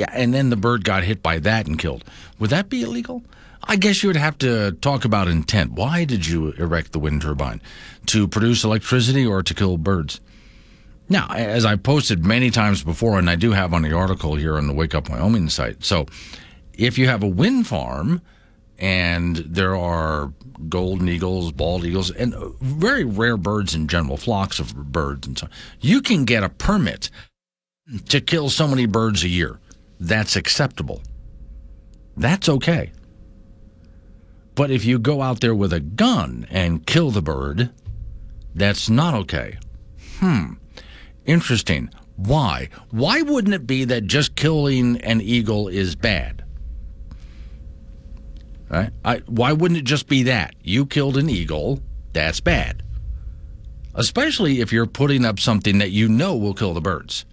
Yeah, and then the bird got hit by that and killed. Would that be illegal? I guess you would have to talk about intent. Why did you erect the wind turbine? To produce electricity or to kill birds? Now, as I posted many times before, and I do have on the article here on the Wake Up Wyoming site. So, if you have a wind farm and there are golden eagles, bald eagles, and uh, very rare birds in general, flocks of birds and so on. You can get a permit to kill so many birds a year. That's acceptable. That's okay. But if you go out there with a gun and kill the bird, that's not okay. Hmm. Interesting. Why? Why wouldn't it be that just killing an eagle is bad? Right? I, why wouldn't it just be that? You killed an eagle, that's bad. Especially if you're putting up something that you know will kill the birds.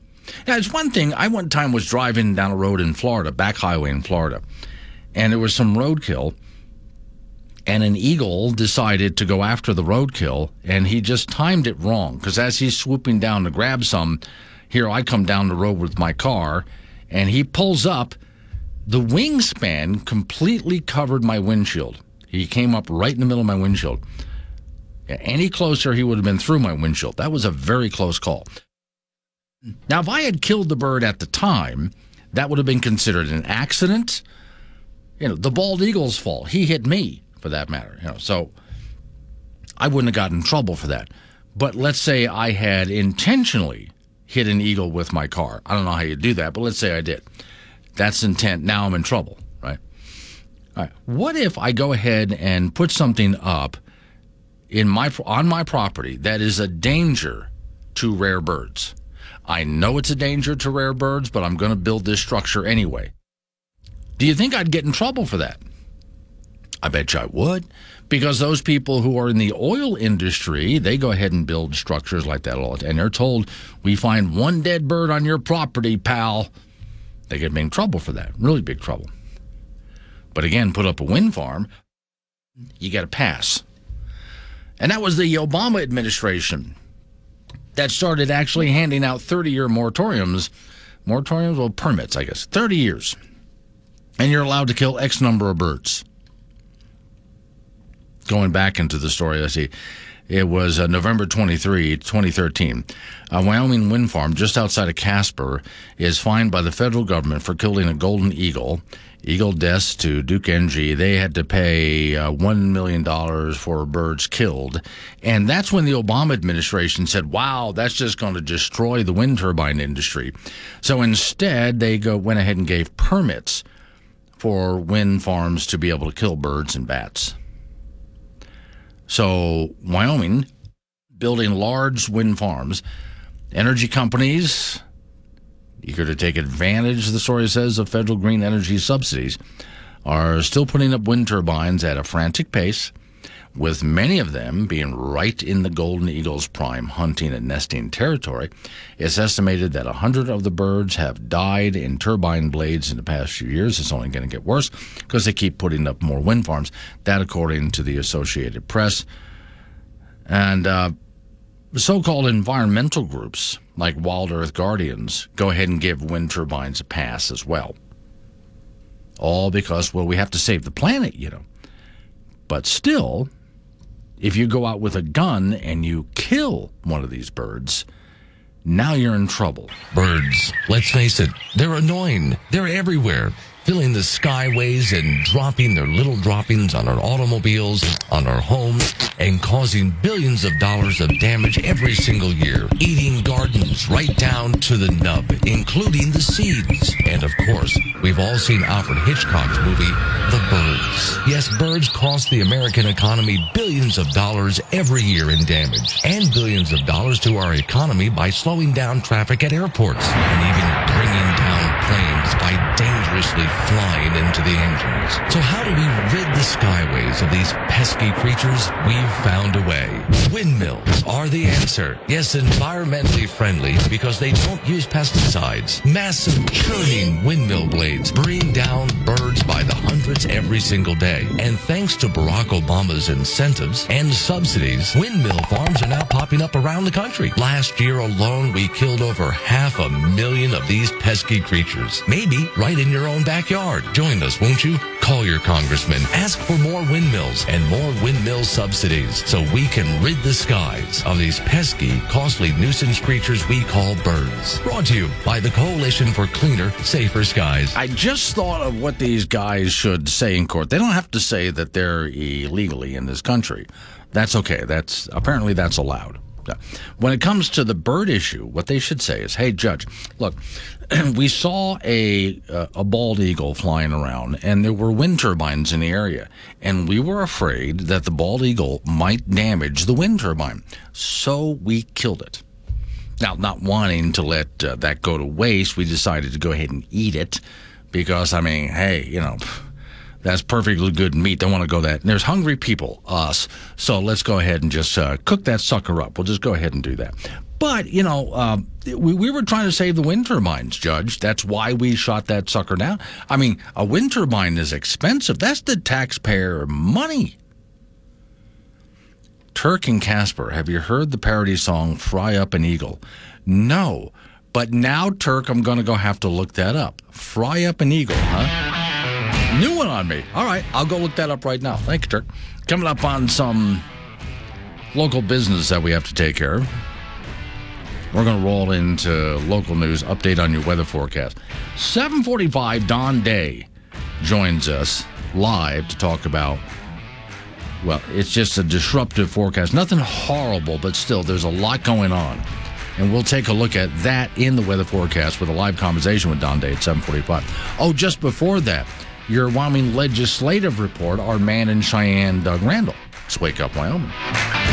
Now, it's one thing. I one time was driving down a road in Florida, back highway in Florida, and there was some roadkill, and an eagle decided to go after the roadkill, and he just timed it wrong because as he's swooping down to grab some, here I come down the road with my car, and he pulls up. The wingspan completely covered my windshield. He came up right in the middle of my windshield. Any closer, he would have been through my windshield. That was a very close call. Now, if I had killed the bird at the time, that would have been considered an accident. You know, the bald eagle's fault. He hit me, for that matter. You know, so I wouldn't have gotten in trouble for that. But let's say I had intentionally hit an eagle with my car. I don't know how you'd do that, but let's say I did. That's intent. Now I'm in trouble, right? All right. What if I go ahead and put something up in my on my property that is a danger to rare birds? I know it's a danger to rare birds, but I'm going to build this structure anyway. Do you think I'd get in trouble for that? I bet you I would, because those people who are in the oil industry, they go ahead and build structures like that all the time. And they're told, we find one dead bird on your property, pal. They get in trouble for that, really big trouble. But again, put up a wind farm, you get a pass. And that was the Obama administration that started actually handing out 30 year moratoriums. Moratoriums, well, permits, I guess, 30 years. And you're allowed to kill X number of birds. Going back into the story, I see. It was uh, November 23, 2013. A Wyoming wind farm just outside of Casper is fined by the federal government for killing a golden eagle Eagle Deaths to Duke Energy, they had to pay uh, $1 million for birds killed. And that's when the Obama administration said, wow, that's just going to destroy the wind turbine industry. So instead, they go, went ahead and gave permits for wind farms to be able to kill birds and bats. So, Wyoming, building large wind farms, energy companies, eager to take advantage, the story says, of federal green energy subsidies, are still putting up wind turbines at a frantic pace, with many of them being right in the golden eagle's prime hunting and nesting territory. It's estimated that 100 of the birds have died in turbine blades in the past few years. It's only going to get worse because they keep putting up more wind farms. That, according to the Associated Press. And uh, so called environmental groups like Wild Earth Guardians, go ahead and give wind turbines a pass as well. All because, well, we have to save the planet, you know. But still, if you go out with a gun and you kill one of these birds, now you're in trouble. Birds, let's face it, they're annoying. They're everywhere filling the skyways and dropping their little droppings on our automobiles, on our homes, and causing billions of dollars of damage every single year, eating gardens right down to the nub, including the seeds. And of course, we've all seen Alfred Hitchcock's movie, The Birds. Yes, birds cost the American economy billions of dollars every year in damage, and billions of dollars to our economy by slowing down traffic at airports, and even bringing down planes by dangerously flying into the engines. So how do we rid the skyways of these pesky creatures? We've found a way. Windmills are the answer. Yes, environmentally friendly because they don't use pesticides. Massive churning windmill blades bring down birds by the hundreds every single day. And thanks to Barack Obama's incentives and subsidies, windmill farms are now popping up around the country. Last year alone, we killed over half a million of these pesky creatures. Maybe right in your own backyard. Join us, won't you? Call your congressman. Ask for more windmills and more windmill subsidies so we can rid the skies of these pesky, costly nuisance creatures we call birds. Brought to you by the Coalition for Cleaner, Safer Skies. I just thought of what these guys should say in court. They don't have to say that they're illegally in this country. That's okay. That's apparently that's allowed. When it comes to the bird issue, what they should say is, "Hey, judge, look, we saw a uh, a bald eagle flying around, and there were wind turbines in the area, and we were afraid that the bald eagle might damage the wind turbine, so we killed it. Now, not wanting to let uh, that go to waste, we decided to go ahead and eat it because, I mean, hey, you know, that's perfectly good meat. Don't want to go that. And there's hungry people, us. So let's go ahead and just uh, cook that sucker up. We'll just go ahead and do that. But, you know, uh, we, we were trying to save the wind turbines, Judge. That's why we shot that sucker down. I mean, a wind turbine is expensive. That's the taxpayer money. Turk and Casper, have you heard the parody song Fry Up an Eagle? No. But now, Turk, I'm going to go have to look that up. Fry Up an Eagle, huh? New one on me. All right, I'll go look that up right now. Thank you, Turk. Coming up on some local business that we have to take care of. We're going to roll into local news, update on your weather forecast. 745, Don Day joins us live to talk about well, it's just a disruptive forecast. Nothing horrible, but still, there's a lot going on. And we'll take a look at that in the weather forecast with a live conversation with Don Day at 745. Oh, just before that, your Wyoming legislative report, our man in Cheyenne, Doug Randall. Wake up, Wyoming.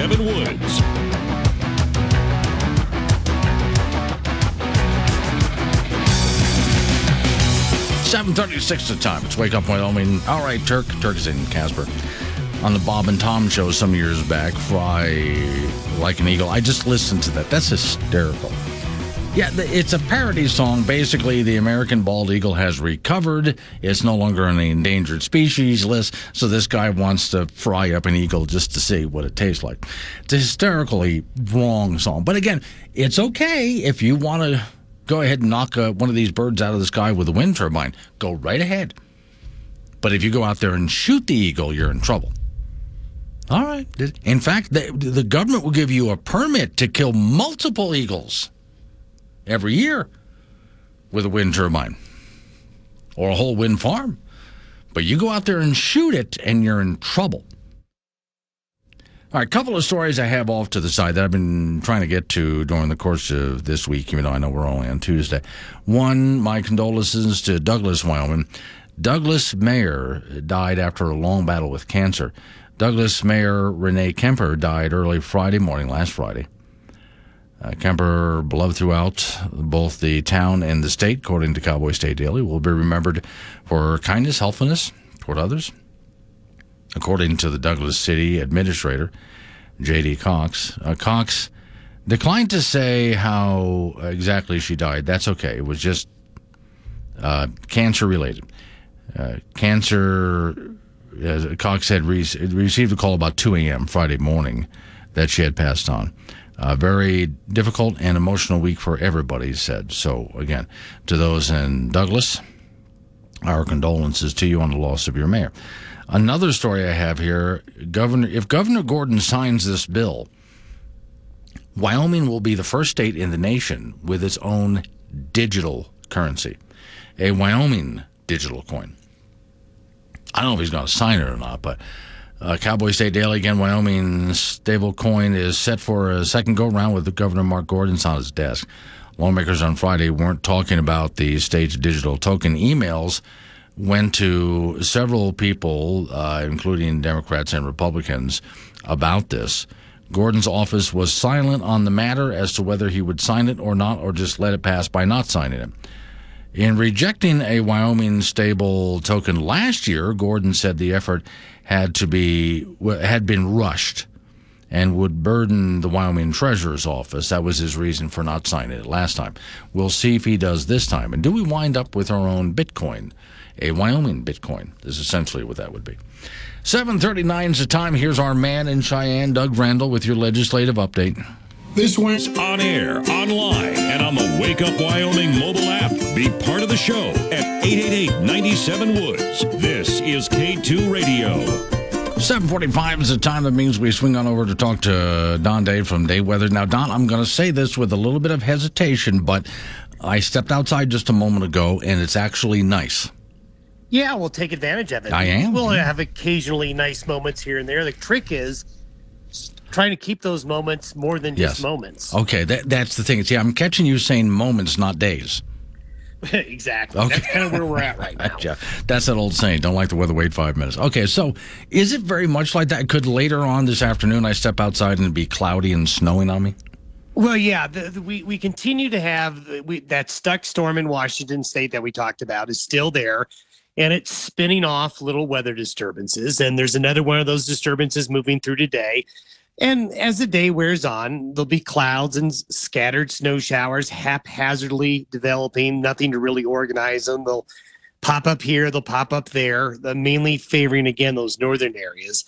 97 Woods. Seven thirty-six the time. It's Wake Up Wyoming. All right, Turk. Turk is in Casper. On the Bob and Tom show some years back, Fry Like an Eagle. I just listened to that. That's hysterical. Yeah, it's a parody song. Basically, the American bald eagle has recovered. It's no longer on the endangered species list. So this guy wants to fry up an eagle just to see what it tastes like. It's a hysterically wrong song. But again, it's okay if you want to go ahead and knock uh, one of these birds out of the sky with a wind turbine. Go right ahead. But if you go out there and shoot the eagle, you're in trouble. All right. In fact, the, the government will give you a permit to kill multiple eagles every year with a wind turbine or a whole wind farm. But you go out there and shoot it, and you're in trouble. All right, couple of stories I have off to the side that I've been trying to get to during the course of this week, even though I know we're only on Tuesday. One, my condolences to Douglas, Wyoming. Douglas Mayor died after a long battle with cancer. Douglas Mayor Renee Kemper died early Friday morning, last Friday. Uh, Kemper, beloved throughout both the town and the state, according to Cowboy State Daily, will be remembered for kindness, helpfulness toward others. According to the Douglas City Administrator, J.D. Cox, uh, Cox declined to say how exactly she died. That's okay. It was just uh, cancer related. Uh, cancer, as Cox had re- received a call about 2 a.m. Friday morning that she had passed on. A very difficult and emotional week for everybody, he said. So, again, to those in Douglas, our condolences to you on the loss of your mayor. Another story I have here Governor, if Governor Gordon signs this bill, Wyoming will be the first state in the nation with its own digital currency, a Wyoming digital coin. I don't know if he's going to sign it or not, but uh, Cowboy State Daily again. Wyoming stable coin is set for a second go round with Governor Mark Gordon's on his desk. Lawmakers on Friday weren't talking about the state's digital token. Emails went to several people, uh, including Democrats and Republicans, about this. Gordon's office was silent on the matter as to whether he would sign it or not, or just let it pass by not signing it. In rejecting a Wyoming stable token last year, Gordon said the effort had to be had been rushed and would burden the Wyoming Treasurer's office. That was his reason for not signing it last time. We'll see if he does this time. And do we wind up with our own Bitcoin, a Wyoming Bitcoin? Is essentially what that would be. 7:39 is the time. Here's our man in Cheyenne, Doug Randall, with your legislative update. This one's on air, online, and on the Wake Up Wyoming mobile app. Be part of the show at 888 97 Woods. This is K2 Radio. 745 is the time that means we swing on over to talk to Don Day from Day Weather. Now, Don, I'm going to say this with a little bit of hesitation, but I stepped outside just a moment ago and it's actually nice. Yeah, we'll take advantage of it. I am. We'll have occasionally nice moments here and there. The trick is trying to keep those moments more than just moments. Okay, that, that's the thing. See, I'm catching you saying moments, not days. exactly. Okay. That's kind of where we're at right now. Yeah, that's that old saying. Don't like the weather, wait five minutes. Okay, so is it very much like that? Could later on this afternoon I step outside and it be cloudy and snowing on me? Well, yeah, the, the, we we continue to have we, that stuck storm in Washington State that we talked about is still there, and it's spinning off little weather disturbances. And there's another one of those disturbances moving through today. And as the day wears on, there'll be clouds and scattered snow showers haphazardly developing. Nothing to really organize them. They'll pop up here, they'll pop up there. Mainly favoring again those northern areas.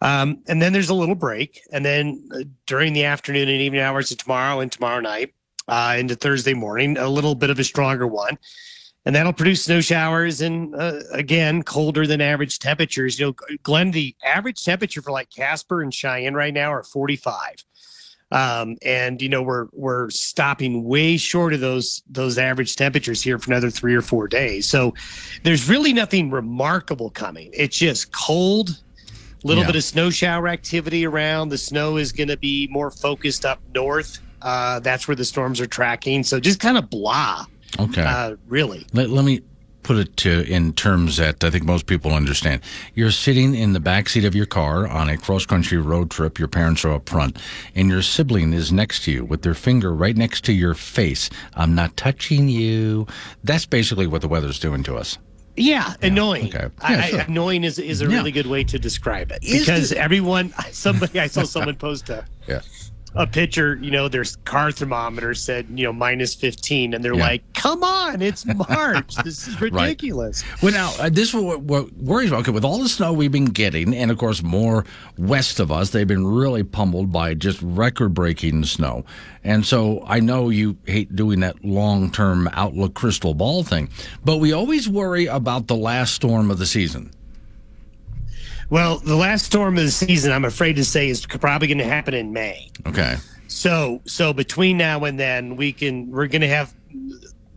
Um, and then there's a little break. And then uh, during the afternoon and evening hours of tomorrow and tomorrow night uh, into Thursday morning, a little bit of a stronger one. And that'll produce snow showers and uh, again, colder than average temperatures. You know, Glenn, the average temperature for like Casper and Cheyenne right now are 45. Um, and you know we're we're stopping way short of those those average temperatures here for another three or four days. So there's really nothing remarkable coming. It's just cold, A little Yeah. bit of snow shower activity around. The snow is going to be more focused up north. Uh, that's where the storms are tracking. So just kind of blah, Okay. uh, really. Let, let me put it to, in terms that I think most people understand. You're sitting in the back seat of your car on a cross country road trip. Your parents are up front, and your sibling is next to you with their finger right next to your face. I'm not touching you. That's basically what the weather's doing to us. Yeah, annoying. okay. I, Yeah, I- sure. annoying is is a Yeah. really good way to describe it Is because the- everyone, somebody I saw someone post a Yeah. A picture, you know, their car thermometer said, you know, minus 15. And they're Yeah. like, come on, it's March. this is ridiculous. Well, now uh, this is what, what worries me. Okay, with all the snow we've been getting, and of course more west of us, they've been really pummeled by just record-breaking snow. And so I know you hate doing that long-term outlook crystal ball thing, but we always worry about the last storm of the season. Well, the last storm of the season, I'm afraid to say, is probably going to happen in May. Okay. So, so between now and then, we can, we're going to have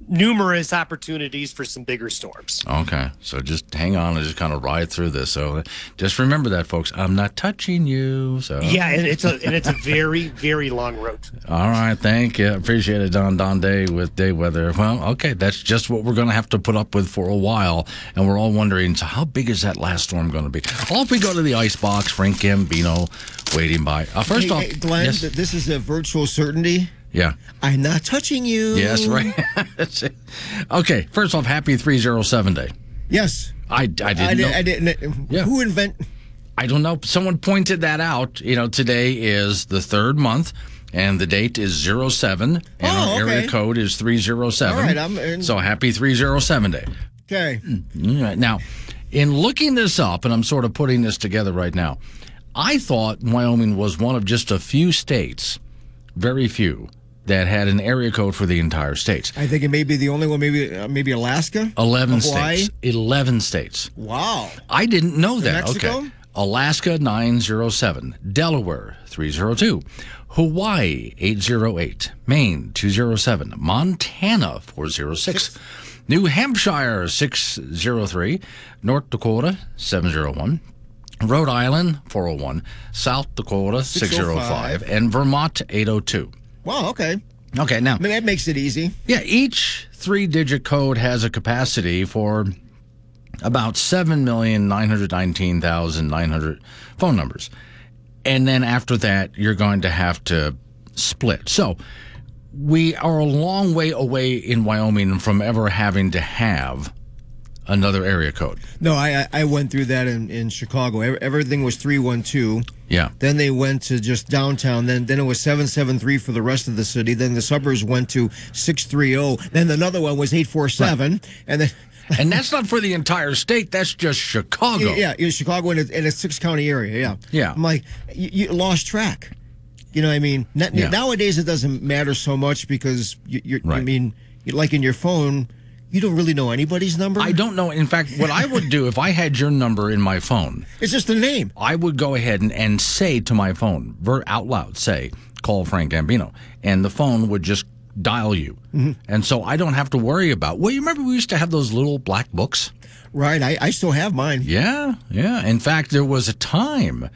numerous opportunities for some bigger storms. Okay. So just hang on and just kind of ride through this. So just remember that, folks. I'm not touching you. So Yeah, and it's a and it's a very very long road. All right, thank you. Appreciate it, Don Don Day with Day Weather. Well, okay, that's just what we're going to have to put up with for a while, and we're all wondering, so how big is that last storm going to be? Off we go to the ice box. Frank Gambino waiting by. Uh, first Hey, off, hey, Glenn, yes, this is a virtual certainty. Yeah, I'm not touching you. yes, right. Okay, first off, happy three zero seven day. Yes. I, I didn't I, know. did, I didn't. Uh, yeah. Who invent? I don't know. Someone pointed that out. You know, today is the third month, and the date is 07, and Oh, our area code is 307. All right, I'm in- So happy 307 day. Okay. Hmm. All right. Now, in looking this up, and I'm sort of putting this together right now, I thought Wyoming was one of just a few states, very few, that had an area code for the entire state. I think it may be the only one. Maybe uh, maybe Alaska. 11 Hawaii? states. 11 states. Wow. I didn't know that. Mexico? Okay. Alaska 907, Delaware 302, Hawaii 808, Maine 207, Montana 406, New Hampshire 603, North Dakota 701, Rhode Island 401, South Dakota 605, and Vermont 802. Wow. Okay. Okay, now I mean that makes it easy. yeah, each three digit code has a capacity for about 7,919,900 phone numbers. And then after that, you're going to have to split. So we are a long way away in Wyoming from ever having to have another area code. No, I I went through that in, in Chicago. Everything was three one two. Yeah. Then they went to just downtown. Then then it was seven seven three for the rest of the city. Then the suburbs went to six three zero. Then another one was eight four seven. And then And that's not for the entire state, that's just Chicago. yeah, yeah, Chicago in a, in a six county area. Yeah, Yeah. I'm like you, you lost track. You know, what I mean, N- Yeah. nowadays it doesn't matter so much because you, you're, I mean, like in your phone, You don't really know anybody's number? I don't know. In fact, what I would do if I had your number in my phone, It's just a name. I would go ahead and, and say to my phone, ver- out loud, say, call Frank Gambino. And the phone would just dial you. Mm-hmm. And so I don't have to worry about, well, you remember we used to have those little black books? Right. I, I still have mine. Yeah, yeah. In fact, there was a time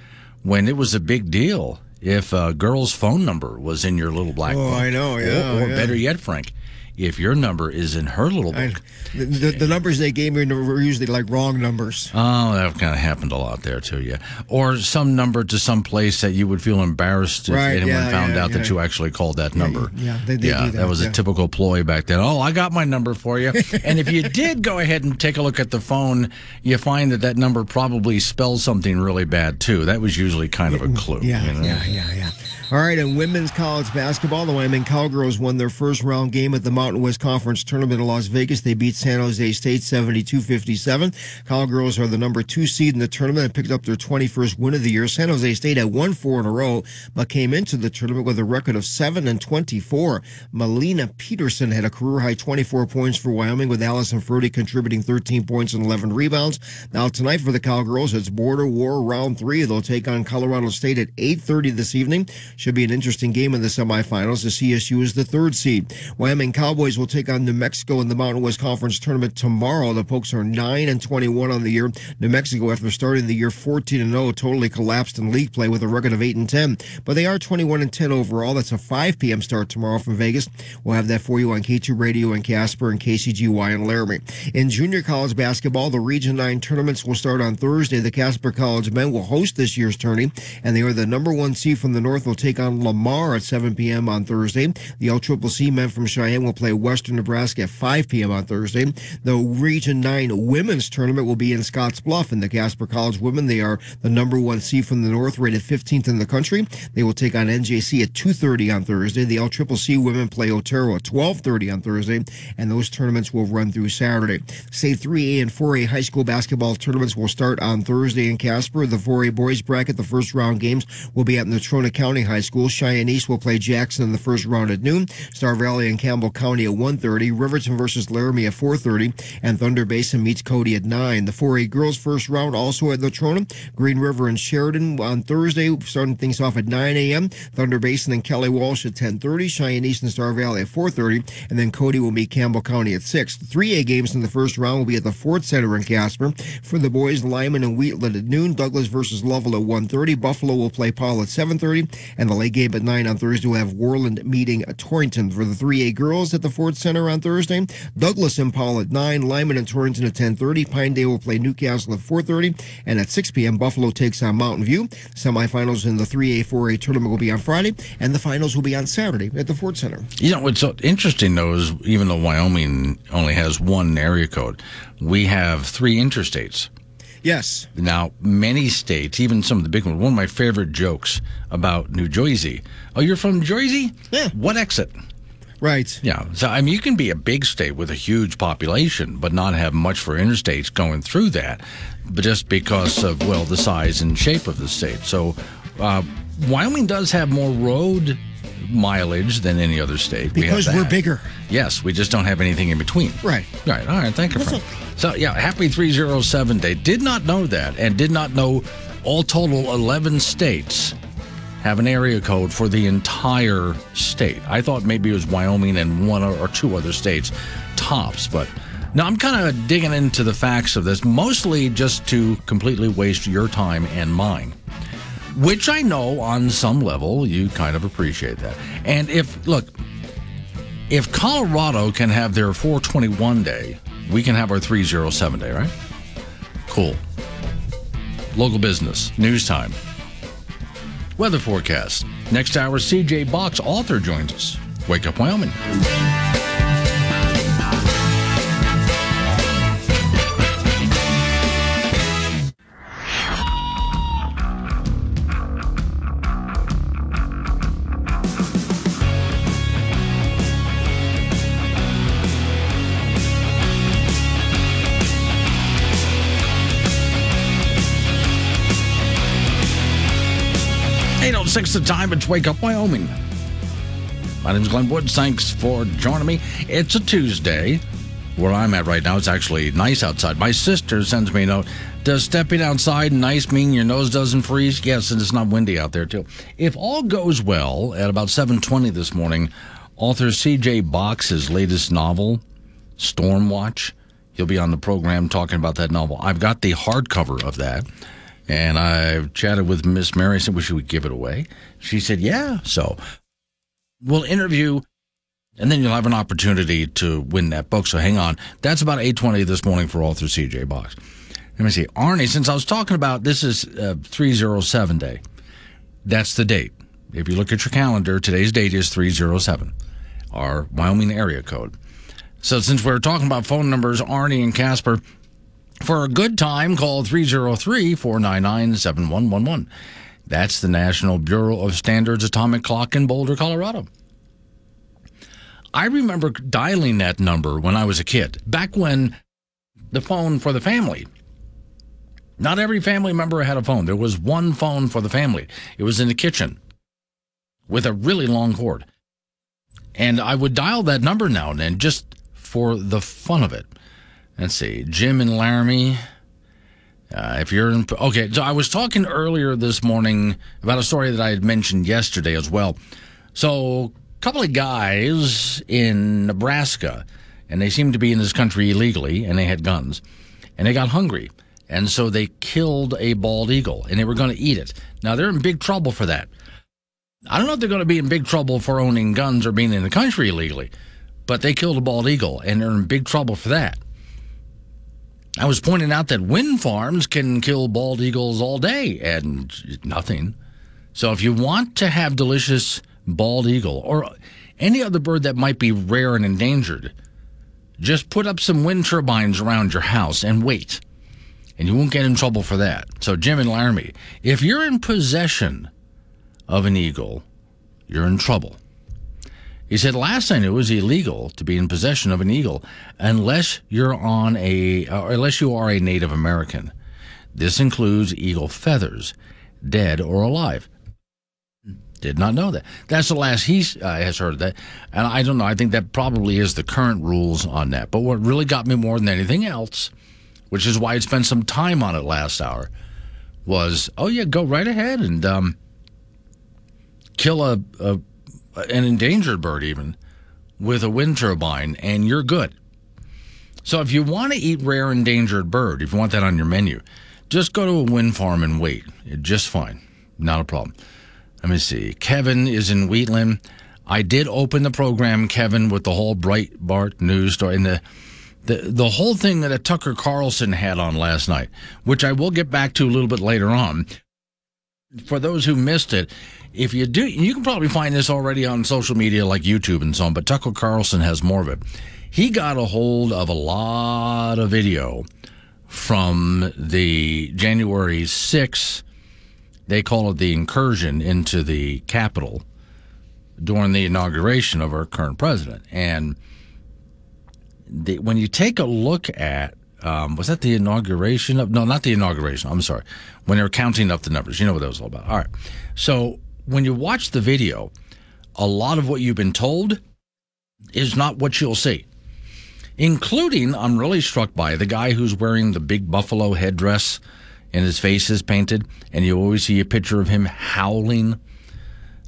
when it was a big deal if a girl's phone number was in your little black book. Oh, book. I know, yeah, Or, or yeah. better yet, Frank, if your number is in her little book. I, the, the, numbers they gave me were usually like wrong numbers. Oh, that kind of happened a lot there too, yeah. Or some number to some place that you would feel embarrassed if Right, anyone yeah, found yeah, out that yeah. you actually called that number. yeah, they- they yeah, do that, was a typical ploy back then. Oh, I got my number for you. and if you did go ahead and take a look at the phone, you find that that number probably spells something really bad too. That was usually kind of a clue. Yeah, you know? yeah, yeah, yeah. All right, in women's college basketball, the Wyoming Cowgirls won their first round game at the Mountain West Conference Tournament in Las Vegas. They beat San Jose State 72-57. Cowgirls are the number two seed in the tournament and picked up their 21st win of the year. San Jose State had won four in a row, but came into the tournament with a record of 7 and 24. Malene Pedersen had a career high 24 points for Wyoming, with Allyson Fertig contributing 13 points and 11 rebounds. Now tonight for the Cowgirls, it's Border War round three. They'll take on Colorado State at 8:30 this evening. Should be an interesting game in the semifinals. The CSU is the third seed. Wyoming Cowboys will take on New Mexico in the Mountain West Conference tournament tomorrow. The Pokes are 9 and 21 on the year. New Mexico, after starting the year 14 and 0, totally collapsed in league play with a record of 8 and 10. But they are 21 and 10 overall. That's a 5 p.m. start tomorrow from Vegas. We'll have that for you on K2 Radio in Casper and KCGY in Laramie. In junior college basketball, the Region 9 tournaments will start on Thursday. The Casper College men will host this year's tourney, and they are the number one seed from the north. will take on Lamar at 7 p.m. on Thursday. The LCCC men from Cheyenne will play Western Nebraska at 5 p.m. on Thursday. The Region 9 women's tournament will be in Scottsbluff, and the Casper College women, they are the number one seed from the north, rated 15th in the country. They will take on NJC at 2.30 on Thursday. The LCCC women play Otero at 12.30 on Thursday, and those tournaments will run through Saturday. Say 3A and 4A high school basketball tournaments will start on Thursday in Casper. The 4A boys bracket, the first round games will be at Natrona County High School. Cheyenne East will play Jackson in the first round at noon. Star Valley and Campbell County at 1.30. Riverton versus Laramie at 4.30. And Thunder Basin meets Cody at 9. The 4A girls first round also at Natrona. Green River and Sheridan on Thursday, starting things off at 9 a.m. Thunder Basin and Kelly Walsh at 10.30. Cheyenne East and Star Valley at 4.30. And then Cody will meet Campbell County at 6. The 3A games in the first round will be at the Ford Center in Casper. For the boys, Lyman and Wheatland at noon. Douglas versus Lovell at 1.30. Buffalo will play Powell at 7.30. And the late game at 9 on Thursday will have Worland meeting Torrington. For the 3A girls at the Ford Center on Thursday, Douglas and Powell at 9. Lyman and Torrington at 10.30. Pinedale will play Newcastle at 4.30. And at 6 p.m., Buffalo takes on Mountain View. Semifinals in the 3A, 4A tournament will be on Friday. And the finals will be on Saturday at the Ford Center. You know, what's interesting though is even though Wyoming only has one area code, we have three interstates. Yes. Now, many states, even some of the big ones, one of my favorite jokes about New Jersey. Oh, you're from Jersey? Yeah. What exit? Right. Yeah. So, I mean, you can be a big state with a huge population, but not have much for interstates going through that, but just because of, well, the size and shape of the state. So, uh, Wyoming does have more road mileage than any other state. Because we're bigger. Yes, we just don't have anything in between. Right. Right. All right. Thank you, Frank. So, yeah, happy 307 day. Did not know that and did not know all total 11 states have an area code for the entire state. I thought maybe it was Wyoming and one or, two other states tops, but now I'm kind of digging into the facts of this, mostly just to completely waste your time and mine. Which I know on some level you kind of appreciate that. And if, look, if Colorado can have their 421 day, we can have our 307 day, right? Cool. Local business, news time, weather forecast. Next hour, CJ Box, author, joins us. Wake up, Wyoming. Eight oh six the time. It's Wake Up Wyoming. My name is Glenn Woods. Thanks for joining me. It's a Tuesday. where I'm at right now, it's actually nice outside. My sister sends me a note. Does stepping outside nice mean your nose doesn't freeze? Yes, and it's not windy out there too. If all goes well, at about 7:20 this morning, author C.J. Box's latest novel, Stormwatch, he'll be on the program talking about that novel. I've got the hardcover of that. And I've chatted with Miss Mary. Said, "We should we give it away?" She said, "Yeah." So we'll interview and then you'll have an opportunity to win that book. So hang on. That's about 820 this morning for author CJ Box. Let me see. Arnie, since I was talking about this is uh, 307 day, that's the date. If you look at your calendar, today's date is 307, our Wyoming area code. So since we're talking about phone numbers, Arnie and Casper, for a good time, call 303 499 7111. That's the National Bureau of Standards Atomic Clock in Boulder, Colorado. I remember dialing that number when I was a kid, back when the phone for the family. Not every family member had a phone. There was one phone for the family. It was in the kitchen with a really long cord. And I would dial that number now and then just for the fun of it. Let's see, Jim and Laramie. Uh, if you're in, okay, so I was talking earlier this morning about a story that I had mentioned yesterday as well. So a couple of guys in Nebraska, and they seemed to be in this country illegally, and they had guns, and they got hungry, and so they killed a bald eagle, and they were going to eat it. Now they're in big trouble for that. I don't know if they're going to be in big trouble for owning guns or being in the country illegally, but they killed a bald eagle, and they're in big trouble for that. I was pointing out that wind farms can kill bald eagles all day and nothing. So if you want to have delicious bald eagle, or any other bird that might be rare and endangered, just put up some wind turbines around your house and wait. And you won't get in trouble for that. So, Jim and Laramie, if you're in possession of an eagle, you're in trouble. He said, last I knew, it was illegal to be in possession of an eagle unless you're on a, uh, unless you are a Native American. This includes eagle feathers, dead or alive. Did not know that. That's the last he uh, has heard of that. And I don't know. I think that probably is the current rules on that. But what really got me more than anything else, which is why I spent some time on it last hour, was oh, yeah, go right ahead and um, kill a, a Uh, an endangered bird, even with a wind turbine, and you're good. So if you want to eat rare endangered bird, if you want that on your menu, just go to a wind farm and wait. Just fine. Not a problem. Let me see. Kevin is in Wheatland. I did open the program, Kevin, with the whole Breitbart news story and the the the whole thing that Tucker Carlson had on last night, which I will get back to a little bit later on. For those who missed it, if you do, you can probably find this already on social media like YouTube and so on. But Tucker Carlson has more of it. He got a hold of a lot of video from the January 6th they call it the incursion into the Capitol during the inauguration of our current president. And the, when you take a look at, um, was that the inauguration of, no, not the inauguration, I'm sorry, when they're counting up the numbers, you know what that was all about. All right. So when you watch the video, a lot of what you've been told is not what you'll see. Including, I'm really struck by the guy who's wearing the big buffalo headdress and his face is painted, and you always see a picture of him howling.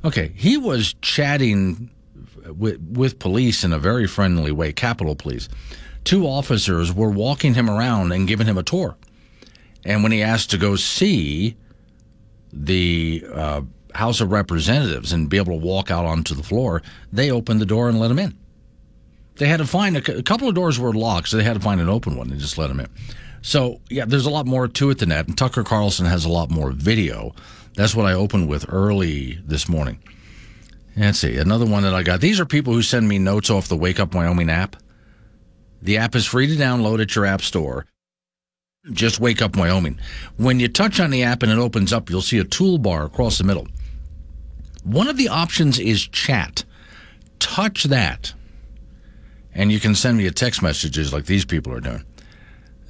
Okay, he was chatting with, with police in a very friendly way, Capitol Police. Two officers were walking him around and giving him a tour. And when he asked to go see the uh, House of Representatives and be able to walk out onto the floor, they opened the door and let him in. They had to find a, a couple of doors were locked, so they had to find an open one and just let him in. So, yeah, there's a lot more to it than that. And Tucker Carlson has a lot more video. That's what I opened with early this morning. Let's see, another one that I got. These are people who send me notes off the Wake Up Wyoming app. The app is free to download at your app store. Just Wake Up Wyoming. When you touch on the app and it opens up, you'll see a toolbar across the middle. One of the options is chat. Touch that, and you can send me a text messages like these people are doing.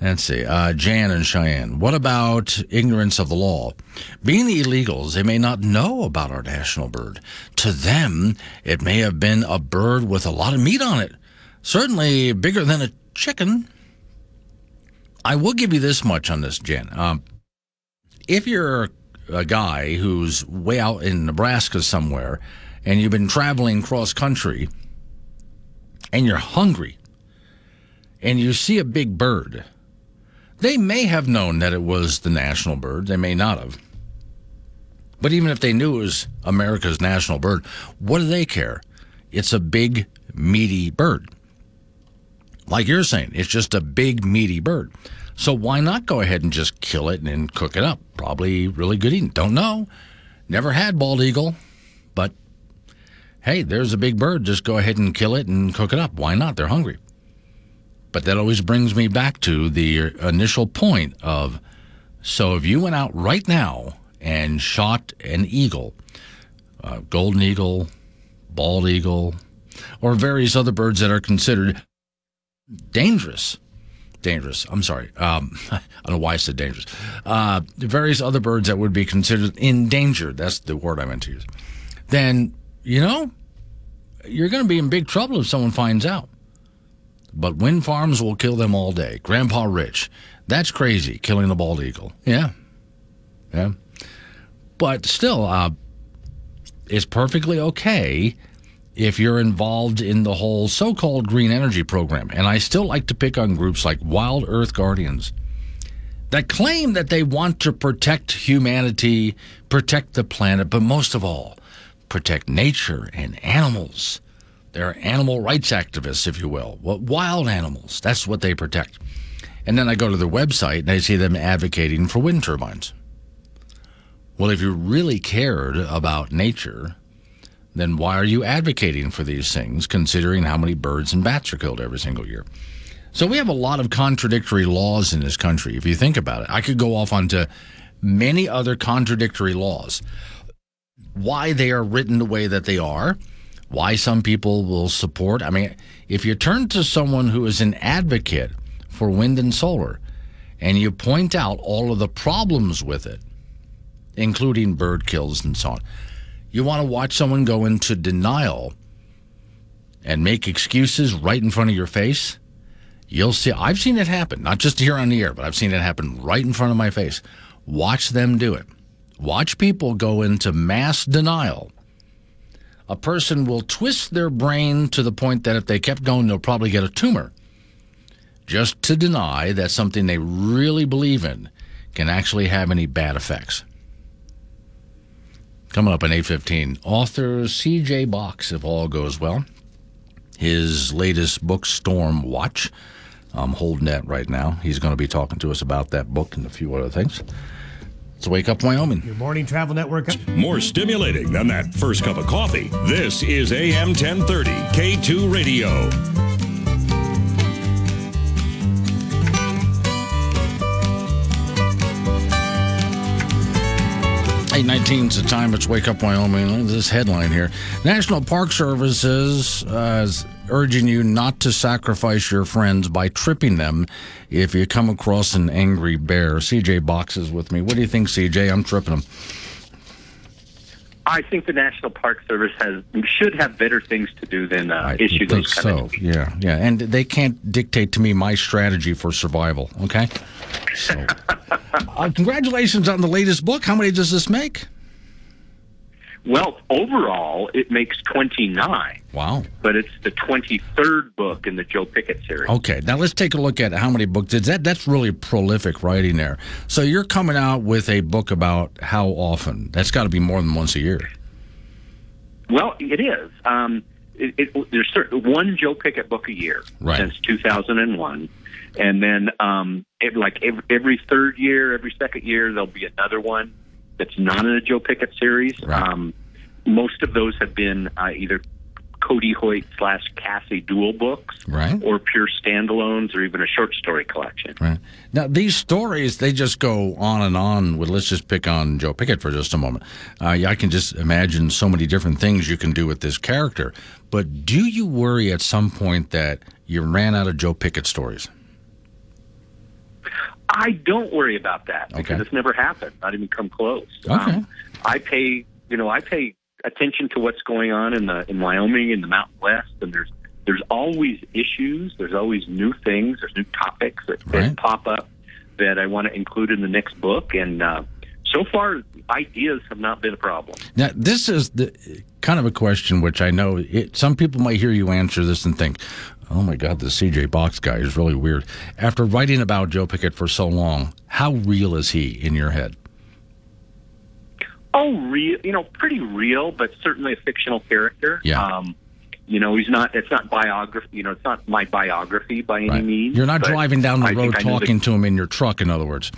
Let's see. Uh, Jan and Cheyenne. What about ignorance of the law? Being illegals, they may not know about our national bird. To them, it may have been a bird with a lot of meat on it. Certainly bigger than a chicken. I will give you this much on this, Jan. Um, if you're a guy who's way out in Nebraska somewhere and you've been traveling cross country and you're hungry and you see a big bird, they may have known that it was the national bird. They may not have. But even if they knew it was America's national bird, what do they care? It's a big, meaty bird. Like you're saying, it's just a big, meaty bird. So why not go ahead and just kill it and cook it up? Probably really good eating. Don't know. Never had bald eagle, but hey, there's a big bird. Just go ahead and kill it and cook it up. Why not? They're hungry. But that always brings me back to the initial point of so if you went out right now and shot an eagle, uh, golden eagle, bald eagle, or various other birds that are considered dangerous. Dangerous. I'm sorry. Um, I don't know why I said dangerous. Uh, various other birds that would be considered endangered. That's the word I meant to use. Then, you know, you're going to be in big trouble if someone finds out. But wind farms will kill them all day. Grandpa Rich. That's crazy, killing the bald eagle. Yeah. Yeah. But still, uh, it's perfectly okay if you're involved in the whole so called green energy program. And I still like to pick on groups like Wild Earth Guardians that claim that they want to protect humanity, protect the planet, but most of all, protect nature and animals. They're animal rights activists, if you will. wild animals. That's what they protect. And then I go to their website and I see them advocating for wind turbines. Well, if you really cared about nature, then why are you advocating for these things, considering how many birds and bats are killed every single year? So we have a lot of contradictory laws in this country. If you think about it, I could go off onto many other contradictory laws. Why they are written the way that they are, why some people will support. I mean, if you turn to someone who is an advocate for wind and solar and you point out all of the problems with it, including bird kills and so on, you want to watch someone go into denial and make excuses right in front of your face, you'll see. I've seen it happen, not just here on the air, but I've seen it happen right in front of my face. Watch them do it. Watch people go into mass denial a person will twist their brain to the point that if they kept going, they'll probably get a tumor just to deny that something they really believe in can actually have any bad effects. Coming up in 815, author C.J. Box, if all goes well. His latest book, Storm Watch. I'm holding that right now. He's going to be talking to us about that book and a few other things. It's Wake Up Wyoming. Your morning travel network. More stimulating than that first cup of coffee. This is AM 1030 K2 Radio. 819 is the time. It's Wake Up Wyoming. This headline here National Park Services uh, is urging you not to sacrifice your friends by tripping them if you come across an angry bear. CJ boxes with me. What do you think, CJ? I'm tripping them. I think the National Park Service has should have better things to do than uh, issue those kind so. of. Yeah, yeah, and they can't dictate to me my strategy for survival. Okay, so uh, congratulations on the latest book. How many does this make? Well, overall, it makes 29. Wow. But it's the 23rd book in the Joe Pickett series. Okay, now let's take a look at how many books. Is that that's really prolific writing there. So you're coming out with a book about how often? That's got to be more than once a year. Well, it is. Um, it, it, there's one Joe Pickett book a year right. since 2001. And then, um, it, like every, every third year, every second year, there'll be another one that's not in a Joe Pickett series. Right. Um, most of those have been uh, either Cody Hoyt slash Cassie Dewell books, right. or pure standalones, or even a short story collection. Right. Now, these stories, they just go on and on with, let's just pick on Joe Pickett for just a moment. Uh, I can just imagine so many different things you can do with this character. But do you worry at some point that you ran out of Joe Pickett stories? I don't worry about that because okay. it's never happened. Not even come close. Okay. Um, I pay, you know, I pay attention to what's going on in the in Wyoming in the Mountain West, and there's there's always issues. There's always new things. There's new topics that, Right. that pop up that I want to include in the next book. And uh, so far, ideas have not been a problem. Now, this is the kind of a question which I know it, some people might hear you answer this and think, "Oh my God, the CJ Box guy is really weird." After writing about Joe Pickett for so long, how real is he in your head? Oh, real, you know, pretty real, but certainly a fictional character. Yeah. Um, you know, he's not. It's not biography. You know, it's not my biography by any Right. means. You're not driving down the I road know the- talking to him in your truck. In other words,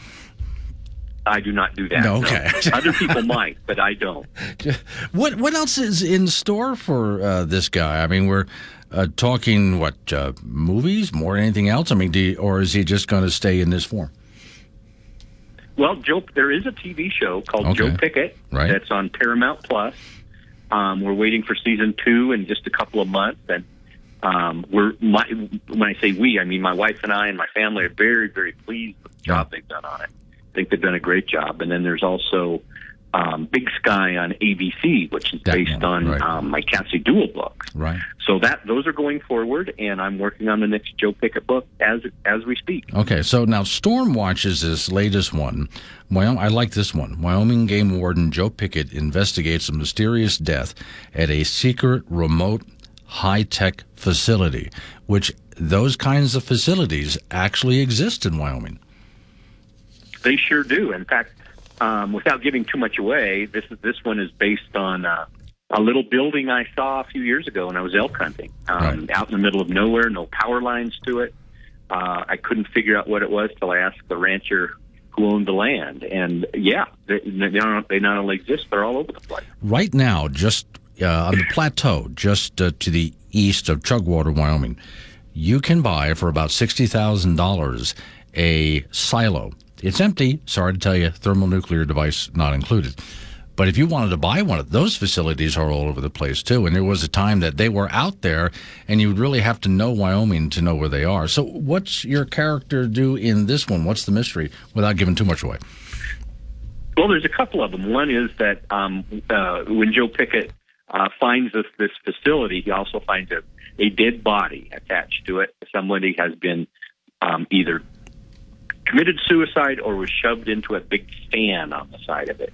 I do not do that. No, okay. Other people might, but I don't. what what else is in store for uh, this guy? I mean, we're uh, talking what uh, movies more than anything else. I mean, do you, or is he just going to stay in this form? Well, Joe, there is a TV show called Okay. Joe Pickett Right. that's on Paramount Plus. Um, we're waiting for season two in just a couple of months, and um, we're my, when I say we, I mean my wife and I and my family are very, very pleased with the job they've done on it. I think they've done a great job. And then there's also um, Big Sky on ABC, which is That based one, on right. um, my Cassie Dewell book. Right. So that those are going forward, and I'm working on the next Joe Pickett book as as we speak. Okay, so now Storm watches this latest one. Wyoming, I like this one. Wyoming game warden Joe Pickett investigates a mysterious death at a secret, remote, high tech facility, which those kinds of facilities actually exist in Wyoming. They sure do. In fact, um, without giving too much away, this this one is based on uh, a little building I saw a few years ago when I was elk hunting, um, Right. out in the middle of nowhere, no power lines to it. Uh, I couldn't figure out what it was till I asked the rancher who owned the land, and yeah, they, they, not, they not only exist, they're all over the place. Right now, just uh, on the plateau, just uh, to the east of Chugwater, Wyoming, you can buy for about $60,000 a silo. It's empty. Sorry to tell you, thermonuclear device not included. But if you wanted to buy one of those facilities are all over the place too. And there was a time that they were out there and you would really have to know Wyoming to know where they are. So what's your character do in this one? What's the mystery without giving too much away? Well, there's a couple of them. One is that um, uh, when Joe Pickett uh, finds this, this facility, he also finds a, a dead body attached to it. Somebody has been um, either committed suicide or was shoved into a big fan on the side of it.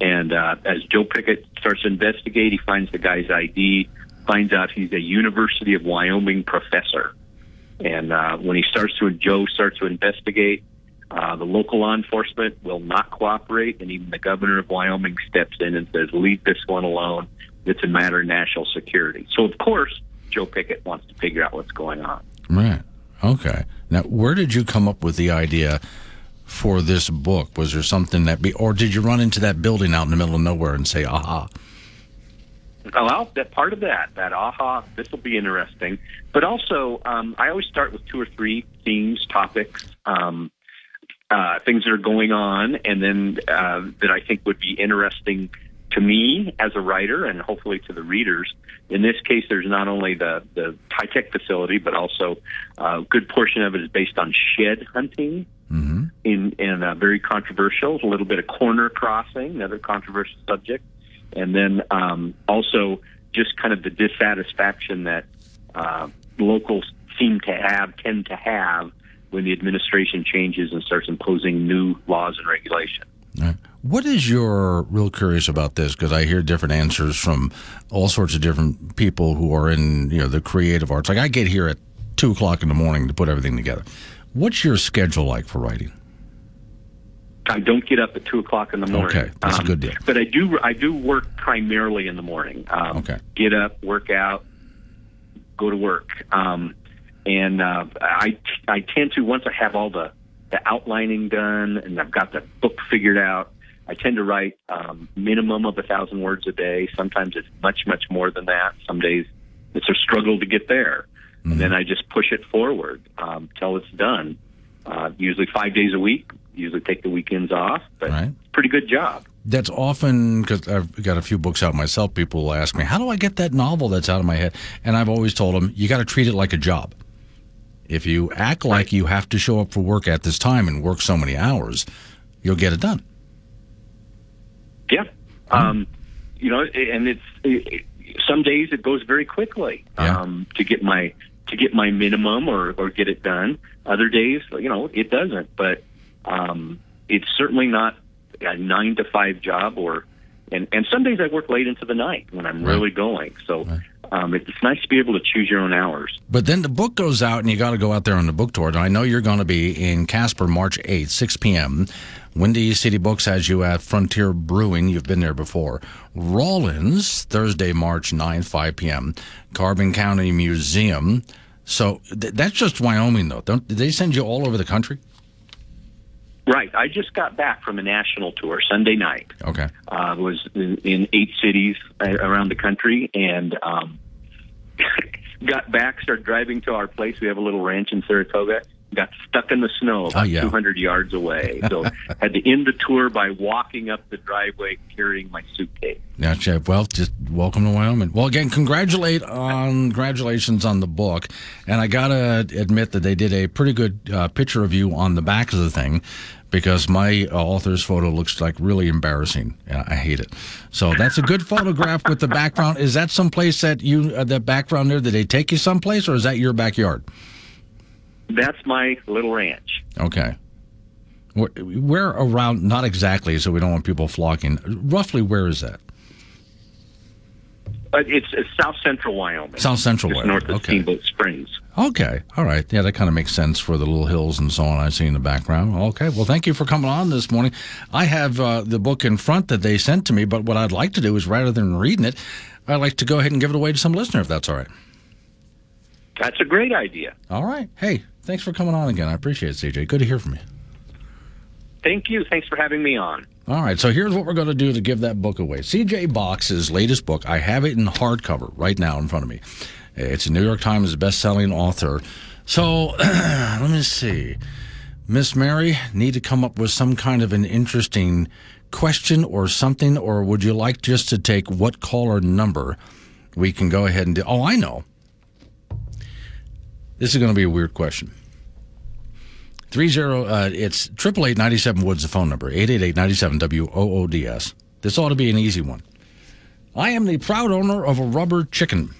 And uh, as Joe Pickett starts to investigate, he finds the guy's ID, finds out he's a University of Wyoming professor. And uh, when he starts to, Joe starts to investigate, uh, the local law enforcement will not cooperate, and even the governor of Wyoming steps in and says, "Leave this one alone. It's a matter of national security." So, of course, Joe Pickett wants to figure out what's going on. Right. Okay. Now, where did you come up with the idea for this book? Was there something that be, or did you run into that building out in the middle of nowhere and say, aha? Well, that part of that, that aha, this will be interesting. But also, um, I always start with two or three themes, topics, um, uh, things that are going on, and then uh, that I think would be interesting to me as a writer and hopefully to the readers. In this case, there's not only the, the high tech facility, but also uh, a good portion of it is based on shed hunting. Mm-hmm. In, in uh, very controversial, a little bit of corner crossing, another controversial subject and then um, also just kind of the dissatisfaction that uh, locals seem to have, tend to have, when the administration changes and starts imposing new laws and regulations. Right. What is your real curious about this? Because I hear different answers from all sorts of different people who are in you know the creative arts. Like I get here at two o'clock in the morning to put everything together. What's your schedule like for writing? I don't get up at two o'clock in the morning. Okay, that's a good deal. But I do. I do work primarily in the morning. Um, Okay. Get up, work out, go to work, um, and uh, I I tend to once I have all the the outlining done and I've got the book figured out. I tend to write um, minimum of a thousand words a day. Sometimes it's much much more than that. Some days it's a struggle to get there, Mm-hmm. and then I just push it forward um, till it's done. Uh, usually five days a week. Usually take the weekends off, but Right. pretty good job. That's often because I've got a few books out myself. People will ask me, "How do I get that novel that's out of my head?" And I've always told them, "You got to treat it like a job. If you act like you have to show up for work at this time and work so many hours, you'll get it done." Yeah. Um, you know, and it's it, some days it goes very quickly Yeah. um, to get my to get my minimum or or get it done. Other days, you know, it doesn't. But um, it's certainly not a nine to five job or. And, and some days I work late into the night when I'm Right. really going. So um, it's nice to be able to choose your own hours. But then the book goes out, and you got to go out there on the book tour. And I know you're going to be in Casper March 8th, 6 p.m. Windy City Books has you at Frontier Brewing. You've been there before. Rawlins, Thursday, March 9th, 5 p.m. Carbon County Museum. So th- that's just Wyoming, though. Don't, did they send you all over the country? Right. I just got back from a national tour Sunday night. Okay. uh, was in, in eight cities around the country and um, got back, started driving to our place. We have a little ranch in Saratoga. Got stuck in the snow about Oh, yeah. 200 yards away. So had to end the tour by walking up the driveway carrying my suitcase. Yeah, Chef. Well, just welcome to Wyoming. Well, again, congratulate on congratulations on the book, and I gotta admit that they did a pretty good uh, picture of you on the back of the thing, because my uh, author's photo looks like really embarrassing. Yeah, I hate it. So that's a good photograph with the background. Is that someplace that you uh, the background there? Did they take you someplace, or is that your backyard? That's my little ranch. Okay. Where, where around? Not exactly, so we don't want people flocking. Roughly, where is that? But it's, it's south central Wyoming. South Central Wyoming. north of Okay. Steamboat Springs. Okay. All right. Yeah, that kind of makes sense for the little hills and so on I see in the background. Okay. Well, thank you for coming on this morning. I have uh, the book in front that they sent to me, but what I'd like to do is rather than reading it, I'd like to go ahead and give it away to some listener if that's all right. That's a great idea. All right. Hey, thanks for coming on again. I appreciate it, CJ. Good to hear from you. Thank you. Thanks for having me on. All right, so here's what we're going to do to give that book away. CJ Box's latest book, I have it in hardcover right now in front of me. It's a New York Times best-selling author. So let me see. Miss Mary, need to come up with some kind of an interesting question or something, or would you like just to take what caller number we can go ahead and do? Oh, I know. This is going to be a weird question. Three zero. Uh, it's triple eight ninety seven Woods. The phone number eight eight eight ninety seven W O O D S. This ought to be an easy one. I am the proud owner of a rubber chicken.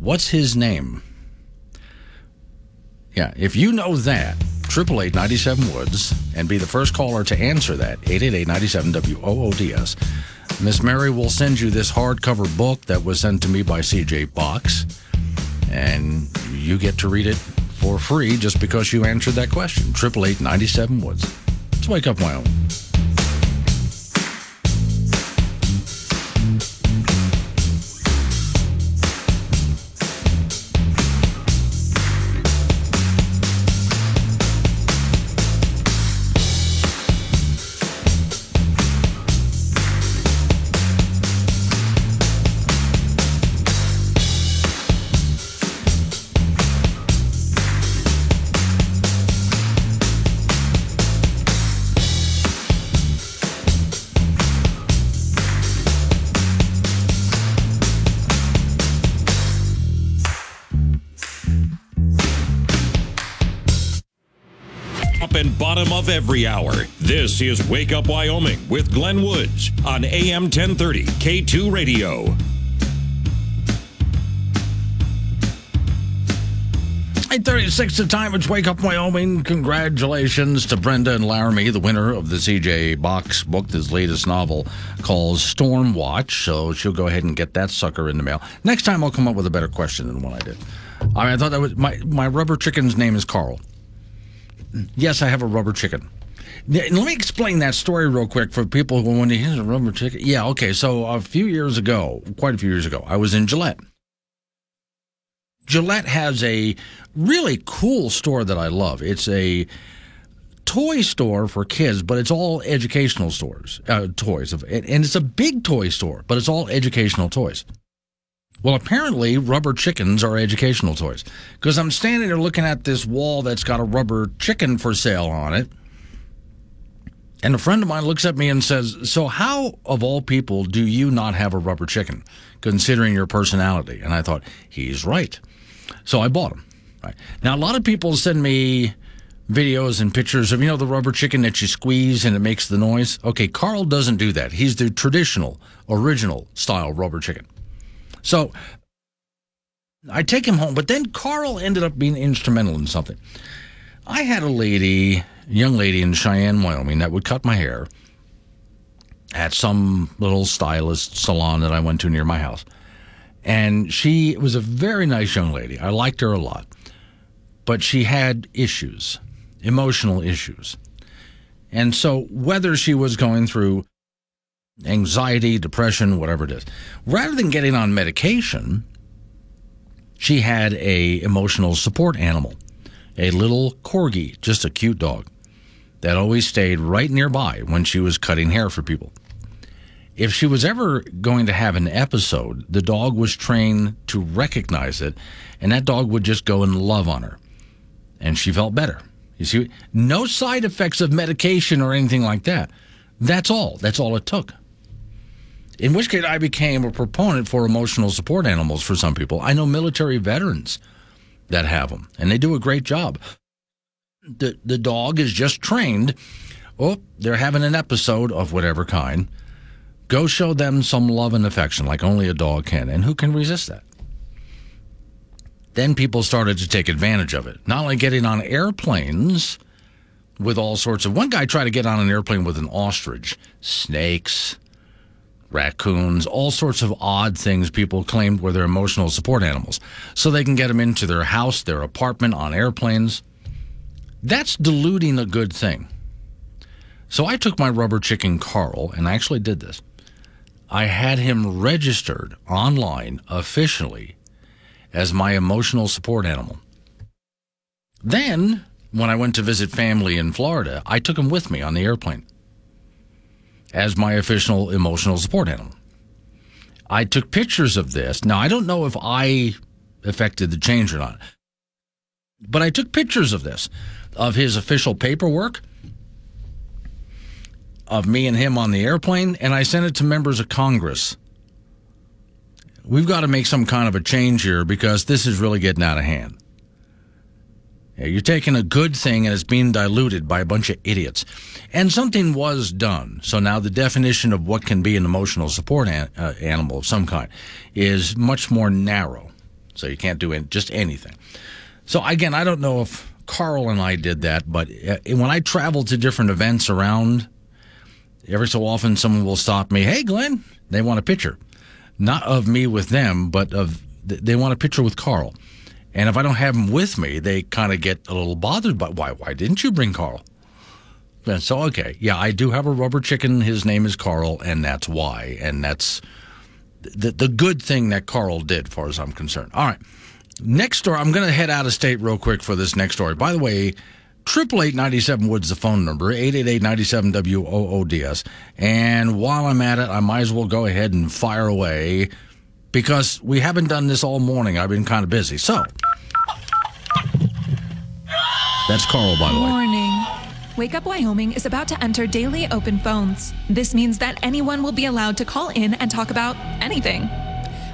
What's his name? Yeah, if you know that, triple eight ninety seven Woods, and be the first caller to answer that eight eight eight ninety seven W O O D S. Miss Mary will send you this hardcover book that was sent to me by CJ Box, and you get to read it for free just because you answered that question. Triple eight ninety seven Woods. Let's wake up, Wyoming. Every hour. This is Wake Up Wyoming with Glenn Woods on AM 1030 K2 Radio. Eight thirty-six. The time. It's Wake Up Wyoming. Congratulations to Brenda and Laramie, the winner of the CJ Box book, this latest novel called Storm Watch. So she'll go ahead and get that sucker in the mail. Next time, I'll come up with a better question than what I did. I mean, I thought that was my my rubber chicken's name is Carl. Yes, I have a rubber chicken. Let me explain that story real quick for people who want to hear a rubber chicken. Yeah, okay. So a few years ago, quite a few years ago, I was in Gillette. Gillette has a really cool store that I love. It's a toy store for kids, but it's all educational stores, uh, toys, and and it's a big toy store, but it's all educational toys. Well, apparently, rubber chickens are educational toys because I'm standing there looking at this wall that's got a rubber chicken for sale on it. And a friend of mine looks at me and says, So, how, of all people, do you not have a rubber chicken, considering your personality? And I thought, He's right. So I bought them. Right. Now, a lot of people send me videos and pictures of, you know, the rubber chicken that you squeeze and it makes the noise. Okay, Carl doesn't do that. He's the traditional, original style rubber chicken. So I take him home, but then Carl ended up being instrumental in something. I had a lady, young lady in Cheyenne, Wyoming, that would cut my hair at some little stylist salon that I went to near my house. And she was a very nice young lady. I liked her a lot. But she had issues, emotional issues. And so, whether she was going through anxiety, depression, whatever it is, rather than getting on medication, she had a emotional support animal, a little corgi, just a cute dog that always stayed right nearby when she was cutting hair for people. If she was ever going to have an episode, the dog was trained to recognize it, and that dog would just go and love on her. And she felt better. You see, no side effects of medication or anything like that. That's all. That's all it took. In which case, I became a proponent for emotional support animals for some people. I know military veterans that have them, and they do a great job. The, the dog is just trained. Oh, they're having an episode of whatever kind. Go show them some love and affection like only a dog can. And who can resist that? Then people started to take advantage of it, not only getting on airplanes with all sorts of. One guy tried to get on an airplane with an ostrich, snakes, raccoons, all sorts of odd things people claimed were their emotional support animals. So they can get them into their house, their apartment, on airplanes. That's diluting a good thing. So I took my rubber chicken Carl and I actually did this. I had him registered online officially as my emotional support animal. Then, when I went to visit family in Florida, I took him with me on the airplane as my official emotional support animal. I took pictures of this. Now, I don't know if I affected the change or not, but I took pictures of this, of his official paperwork, of me and him on the airplane, and I sent it to members of Congress. We've got to make some kind of a change here because this is really getting out of hand. You're taking a good thing and it's being diluted by a bunch of idiots. And something was done. So now the definition of what can be an emotional support an, uh, animal of some kind is much more narrow. So you can't do just anything. So again, I don't know if Carl and I did that, but uh, when I travel to different events around, every so often someone will stop me. Hey, Glenn, they want a picture, not of me with them, but of they want a picture with Carl. And if I don't have them with me, they kind of get a little bothered. But why? Why didn't you bring Carl? And so, okay, yeah, I do have a rubber chicken. His name is Carl, and that's why. And that's the the good thing that Carl did, far as I'm concerned. All right, next story. I'm going to head out of state real quick for this next story. By the way. Triple eight ninety seven Woods the phone number eight eight eight ninety seven W O O D S. And while I'm at it, I might as well go ahead and fire away because we haven't done this all morning. I've been kind of busy. So, that's Carl, by the way. Morning. Wake Up Wyoming is about to enter daily open phones. This means that anyone will be allowed to call in and talk about anything.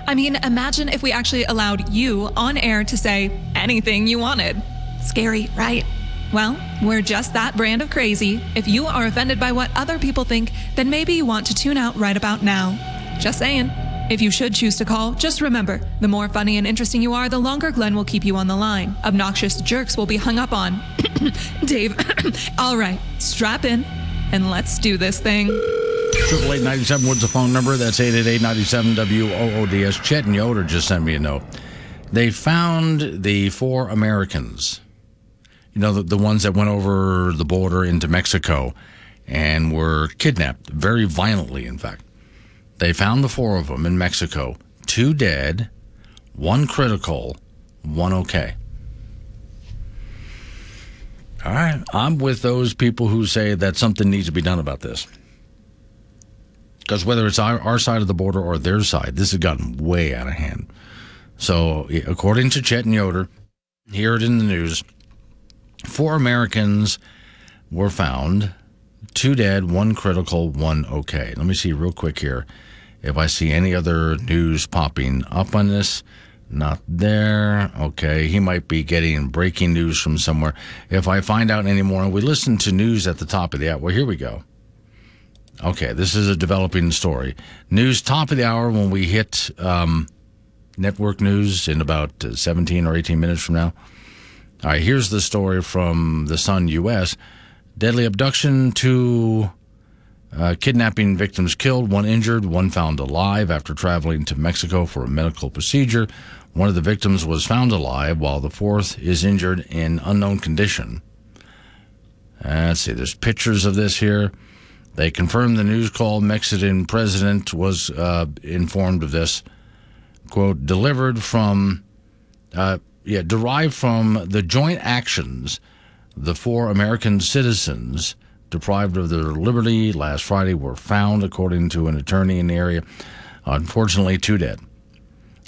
I mean, imagine if we actually allowed you on air to say anything you wanted. Scary, right? Well, we're just that brand of crazy. If you are offended by what other people think, then maybe you want to tune out right about now. Just saying. If you should choose to call, just remember the more funny and interesting you are, the longer Glenn will keep you on the line. Obnoxious jerks will be hung up on. Dave, all right, strap in and let's do this thing. Triple eight ninety seven Woods the phone number. That's eight eight eight ninety seven W O O D S. Chet and Yoder just sent me a note. They found the four Americans. You know the, the ones that went over the border into Mexico and were kidnapped very violently. In fact. They found the four of them in Mexico two dead, one critical, one okay. All right. I'm with those people who say that something needs to be done about this. Because whether it's our, our side of the border or their side, this has gotten way out of hand. So, according to Chet and Yoder, hear it in the news four Americans were found two dead, one critical, one okay. Let me see real quick here if I see any other news popping up on this. Not there. Okay, he might be getting breaking news from somewhere. If I find out any more, we listen to news at the top of the hour. Well, here we go. Okay, this is a developing story. News top of the hour when we hit um, network news in about uh, 17 or 18 minutes from now. All right, here's the story from the Sun U.S. Deadly abduction, two uh, kidnapping victims killed, one injured, one found alive after traveling to Mexico for a medical procedure. One of the victims was found alive, while the fourth is injured in unknown condition. Uh, let's see, there's pictures of this here. They confirmed the news call. Mexican president was uh, informed of this. Quote, delivered from, uh, yeah, derived from the joint actions the four American citizens deprived of their liberty last Friday were found, according to an attorney in the area. Unfortunately, two dead.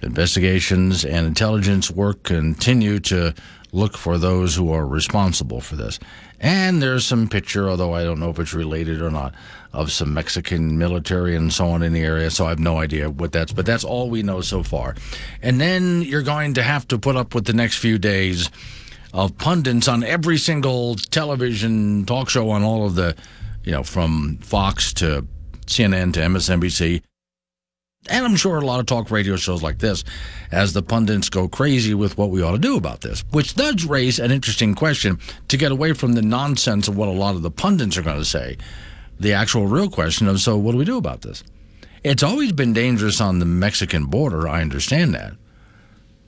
Investigations and intelligence work continue to look for those who are responsible for this. And there's some picture, although I don't know if it's related or not, of some Mexican military and so on in the area. So I have no idea what that's, but that's all we know so far. And then you're going to have to put up with the next few days of pundits on every single television talk show on all of the, you know, from Fox to CNN to MSNBC and I'm sure a lot of talk radio shows like this, as the pundits go crazy with what we ought to do about this, which does raise an interesting question to get away from the nonsense of what a lot of the pundits are going to say. The actual real question of, so what do we do about this? It's always been dangerous on the Mexican border. I understand that.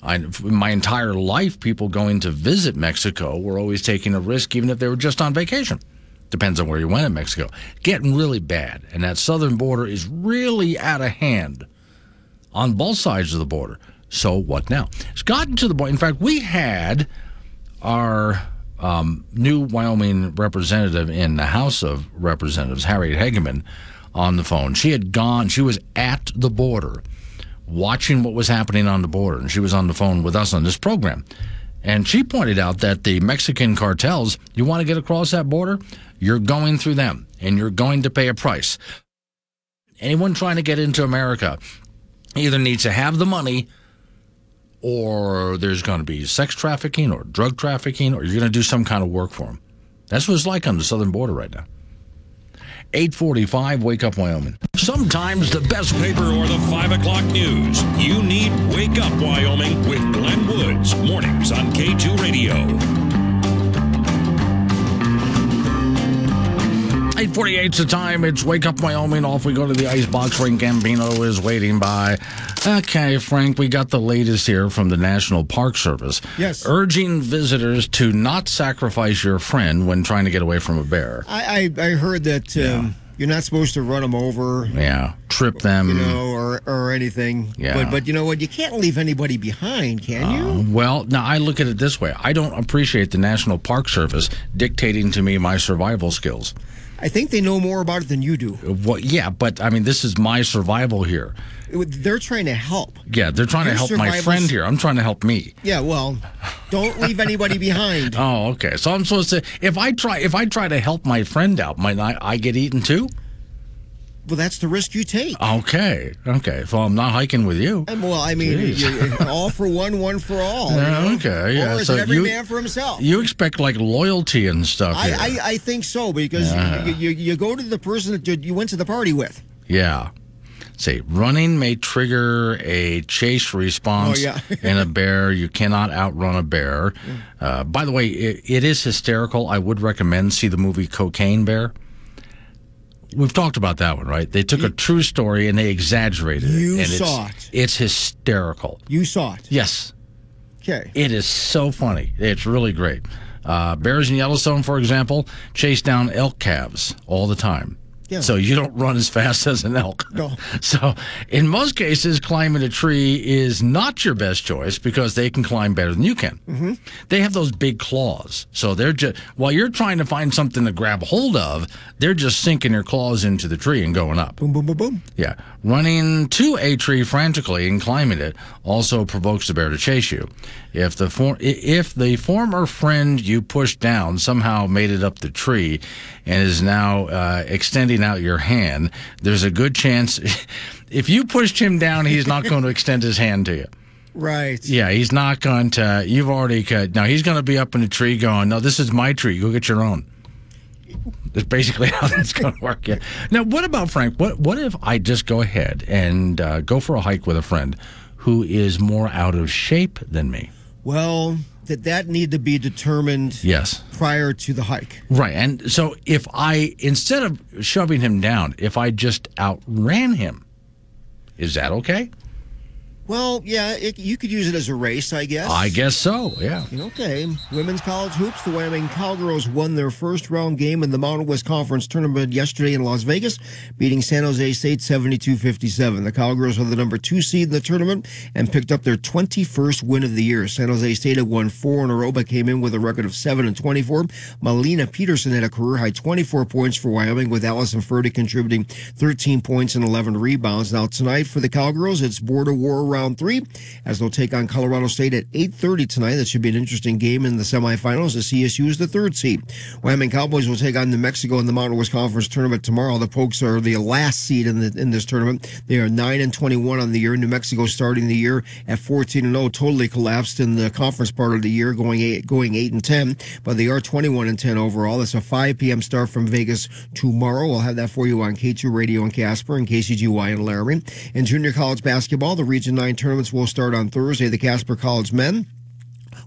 I, my entire life, people going to visit Mexico were always taking a risk, even if they were just on vacation. Depends on where you went in Mexico. Getting really bad. And that southern border is really out of hand on both sides of the border. So what now? It's gotten to the point. In fact, we had our um, new Wyoming representative in the House of Representatives, Harriet Hageman, on the phone. She had gone, she was at the border watching what was happening on the border, and she was on the phone with us on this program. And she pointed out that the Mexican cartels, you want to get across that border, you're going through them and you're going to pay a price. Anyone trying to get into America either needs to have the money or there's going to be sex trafficking or drug trafficking or you're going to do some kind of work for them. That's what it's like on the southern border right now. 845 Wake Up Wyoming. Sometimes the best paper or the 5 o'clock news. You need Wake Up Wyoming with Glenn Woods. Mornings on K2 Radio. 848's the time. It's Wake Up Wyoming. Off we go to the icebox ring. Gambino is waiting by. Okay, Frank, we got the latest here from the National Park Service. Yes. Urging visitors to not sacrifice your friend when trying to get away from a bear. I, I, I heard that um, you're not supposed to run them over. Yeah. Trip them. You know, or, or anything. Yeah. But, but you know what? You can't leave anybody behind, can you? Uh, well, now I look at it this way. I don't appreciate the National Park Service dictating to me my survival skills. I think they know more about it than you do. Well, yeah, but I mean, this is my survival here. They're trying to help. Yeah, they're trying Your to help my friend here. I'm trying to help me. Yeah, well, don't leave anybody behind. Oh, okay. So I'm supposed to if I try if I try to help my friend out, might not I get eaten too? Well, that's the risk you take. Okay. Okay. Well, I'm not hiking with you. Well, I mean, you- all for one, one for all. you know? okay, yeah, Or is so every you- man for himself? You expect like loyalty and stuff I, here. I, I think so because Yeah. you, you, you go to the person that you, you went to the party with. yeah. Say running may trigger a chase response Oh, yeah. in a bear. You cannot outrun a bear. Uh, by the way, it, it is hysterical. I would recommend see the movie Cocaine Bear. We've talked about that one, right? They took a true story and they exaggerated You it. And saw it's, it. It's hysterical. You saw it. Yes. Okay. It is so funny. It's really great. Uh, bears in Yellowstone, for example, chase down elk calves all the time. Yeah. So you don't run as fast as an elk. No. So in most cases, climbing a tree is not your best choice because they can climb better than you can. Mm-hmm. They have those big claws. So they're just, while you're trying to find something to grab hold of, they're just sinking their claws into the tree and going up. Boom, boom, boom, boom. Yeah. Running to a tree frantically and climbing it also provokes the bear to chase you. If the for, if the former friend you pushed down somehow made it up the tree and is now uh, extending out your hand, there's a good chance if you pushed him down, he's not going to extend his hand to you. Right. Yeah, he's not going to. You've already cut. Now he's going to be up in the tree going, "No, this is my tree. Go get your own." That's basically how that's going to work. Yeah. Now, what about Frank? What what if I just go ahead and uh, go for a hike with a friend who is more out of shape than me. Well, that that need to be determined Yes. prior to the hike. Right. And so if I, instead of shoving him down, if I just outran him, is that okay? Well, yeah, it, you could use it as a race, I guess. I guess so. Yeah. Okay. Women's college hoops. The Wyoming Cowgirls won their first round game in the Mountain West Conference tournament yesterday in Las Vegas, beating San Jose State 72 57. The Cowgirls are the number two seed in the tournament and picked up their 21st win of the year. San Jose State had won four in a row, but came in with a record of 7 and 24. Malene Pedersen had a career high 24 points for Wyoming, with Allyson Fertig contributing 13 points and 11 rebounds. Now, tonight for the Cowgirls, it's Border War round three as they'll take on Colorado State at 8.30 tonight. That should be an interesting game in the semifinals. The CSU is the third seed. Wyoming Cowboys will take on New Mexico in the Mountain West Conference tournament tomorrow. The Pokes are the last seed in the, in this tournament. They are 9 and 21 on the year. New Mexico starting the year at 14 and 0, totally collapsed in the conference part of the year, going 8, going 8 and 10, but they are 21 and 10 overall. That's a 5 p.m. start from Vegas tomorrow. We'll have that for you on K2 Radio in Casper and KCGY in Laramie. In junior college basketball, the Region 9 tournaments will start on Thursday. The Casper College men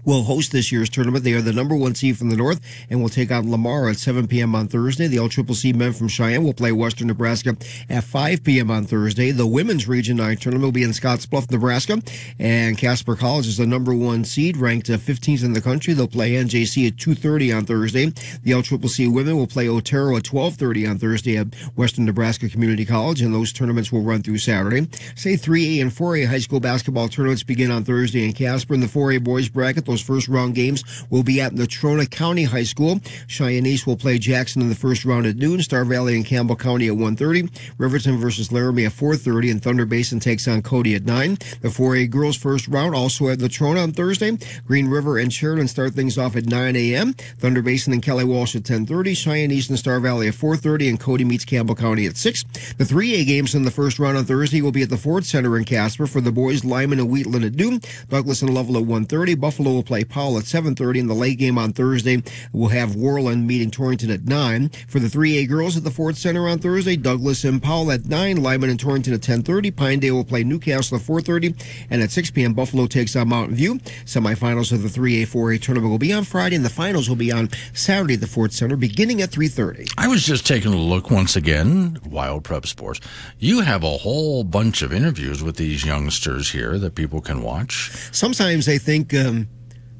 will host this year's tournament. They are the number one seed from the north and will take on Lamar at 7 p.m. on Thursday. The LCCC men from Cheyenne will play Western Nebraska at 5 p.m. on Thursday. The women's Region 9 tournament will be in Scottsbluff, Nebraska. And Casper College is the number one seed, ranked uh, 15th in the country. They'll play NJC at 2.30 on Thursday. The LCCC women will play Otero at 12.30 on Thursday at Western Nebraska Community College. And those tournaments will run through Saturday. Say 3A and 4A high school basketball tournaments begin on Thursday in Casper. In the 4A boys bracket, first round games will be at Natrona County High School. Cheyenne will play Jackson in the first round at noon. Star Valley and Campbell County at 1.30. Riverton versus Laramie at 4.30. And Thunder Basin takes on Cody at 9. The 4A girls first round also at Natrona on Thursday. Green River and Sheridan start things off at 9 a.m. Thunder Basin and Kelly Walsh at 10.30. Cheyenne and Star Valley at 4.30. And Cody meets Campbell County at 6. The 3A games in the first round on Thursday will be at the Ford Center in Casper for the boys Lyman and Wheatland at noon. Douglas and Lovell at 1.30. Buffalo play Powell at 7.30. in the late game on Thursday We will have Worland meeting Torrington at 9. For the 3A girls at the Ford Center on Thursday, Douglas and Powell at 9. Lyman and Torrington at 10.30. Pinedale will play Newcastle at 4.30. And at 6 p.m., Buffalo takes on Mountain View. Semifinals of the 3A, 4A tournament will be on Friday, and the finals will be on Saturday at the Ford Center, beginning at 3.30. I was just taking a look once again, Wild Prep Sports. You have a whole bunch of interviews with these youngsters here that people can watch. Sometimes I think um,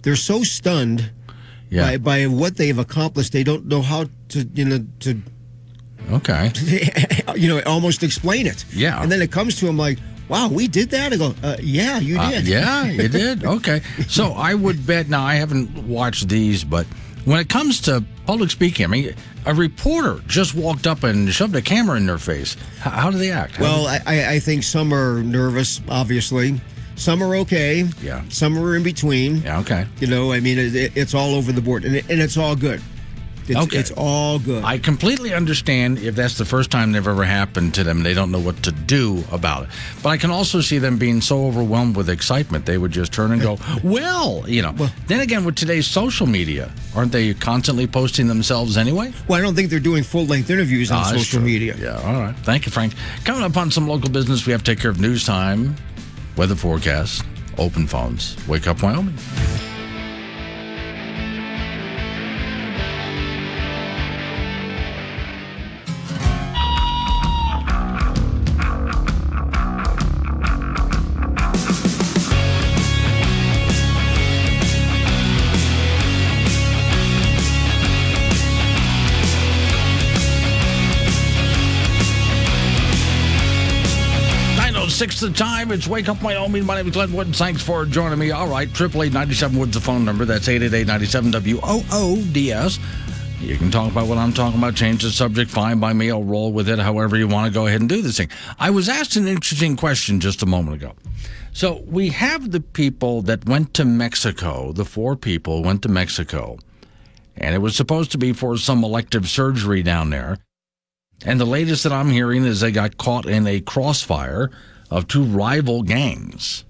they're so stunned Yeah. by, by what they've accomplished, they don't know how to, you know, to Okay. you know, almost explain it. Yeah. And then it comes to them like, wow, we did that? I go, uh, yeah, you Uh, did. yeah, you did. Okay. So I would bet, now I haven't watched these, but when it comes to public speaking, I mean, a reporter just walked up and shoved a camera in their face. How, how do they act? How Well, I, I I think some are nervous, obviously. Some are okay. Yeah. Some are in between. yeah, okay. You know, I mean, it, it's all over the board, and, it, and it's all good. It's, Okay. it's all good. I completely understand if that's the first time they've ever happened to them, they don't know what to do about it. But I can also see them being so overwhelmed with excitement, they would just turn and go, well, you know. Well, then again, with today's social media, aren't they constantly posting themselves anyway? well, I don't think they're doing full length interviews on Ah, social media. Yeah, all right. Thank you, Frank. Coming up on some local business, we have to take care of news time, weather forecast, open phones. Wake up, Wyoming. Six the time. It's Wake Up Wyoming. My name is Glenn Wood. Thanks for joining me. All right, triple eight ninety seven Wood's the phone number. That's eight eight eight ninety seven W O O D S. You can talk about what I'm talking about. Change the subject. Fine by me. I'll roll with it. However you want to go ahead and do this thing. I was asked an interesting question just a moment ago. So we have the people that went to Mexico. The four people went to Mexico, and it was supposed to be for some elective surgery down there. And the latest that I'm hearing is they got caught in a crossfire of two rival gangs.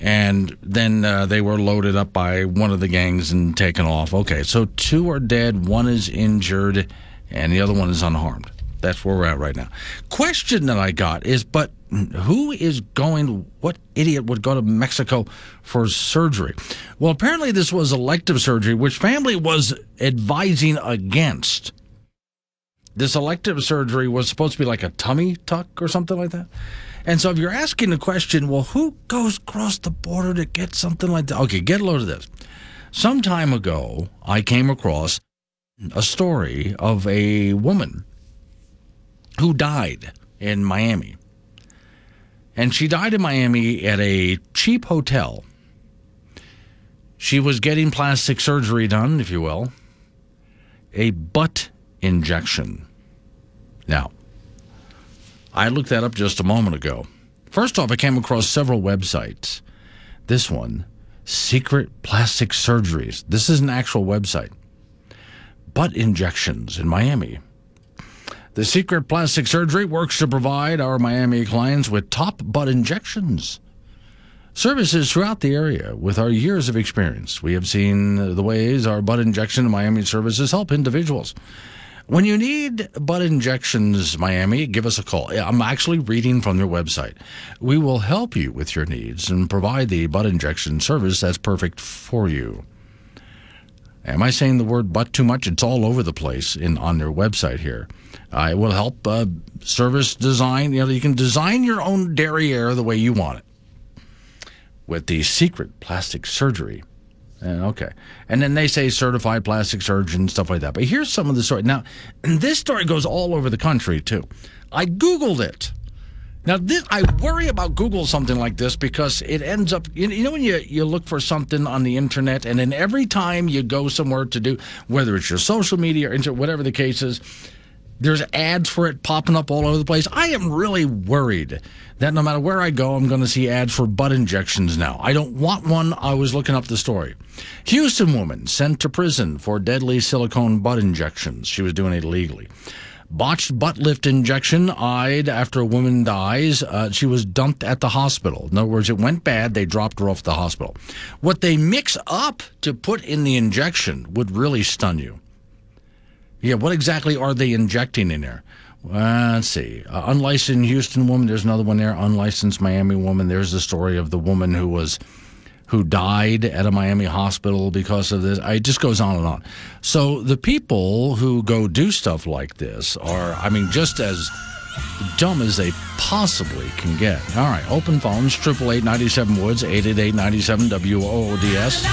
And then uh, they were loaded up by one of the gangs and taken off. Okay, so two are dead, one is injured, and the other one is unharmed. that's where we're at right now. Question that I got is, but who is going? What idiot would go to Mexico for surgery? Well, apparently this was elective surgery, which family was advising against. This elective surgery was supposed to be like a tummy tuck or something like that. And so if you're asking the question, well, who goes across the border to get something like that? Okay, get a load of this. Some time ago, I came across a story of a woman who died in Miami. And she died in Miami at a cheap hotel. She was getting plastic surgery done, if you will, a butt injection. Now, I looked that up just a moment ago. First off, I came across several websites. This one, Secret Plastic Surgeries. This is an actual website. Butt injections in Miami. The Secret Plastic Surgery works to provide our Miami clients with top butt injections. Services throughout the area. With our years of experience, we have seen the ways our butt injection in Miami services help individuals. When you need butt injections, Miami, give us a call. I'm actually reading from their website. We will help you with your needs and provide the butt injection service that's perfect for you. Am I saying the word butt too much? It's all over the place in on their website here. Uh, it will help uh, service design. You know, you can design your own derriere the way you want it with the secret plastic surgery and okay. And then they say certified plastic surgeon, and stuff like that. But here's some of the story. Now, this story goes all over the country, too. I Googled it. Now, this, I worry about Google something like this because it ends up, you know, when you, you look for something on the internet, and then every time you go somewhere to do, whether it's your social media or whatever the case is, there's ads for it popping up all over the place. I am really worried that no matter where I go, I'm going to see ads for butt injections now. I don't want one. I was looking up the story. Houston woman sent to prison for deadly silicone butt injections. She was doing it illegally. Botched butt lift injection eyed after a woman dies. Uh, she was dumped at the hospital. In other words, it went bad. They dropped her off the hospital. What they mix up to put in the injection would really stun you. Yeah, what exactly are they injecting in there? Uh, let's see. Uh, unlicensed Houston woman. There's another one there. Unlicensed Miami woman. There's the story of the woman who was who died at a Miami hospital because of this. It just goes on and on. So the people who go do stuff like this are, I mean, just as dumb as they possibly can get. All right, open phones, triple eight ninety seven Woods, 888 W O O D S.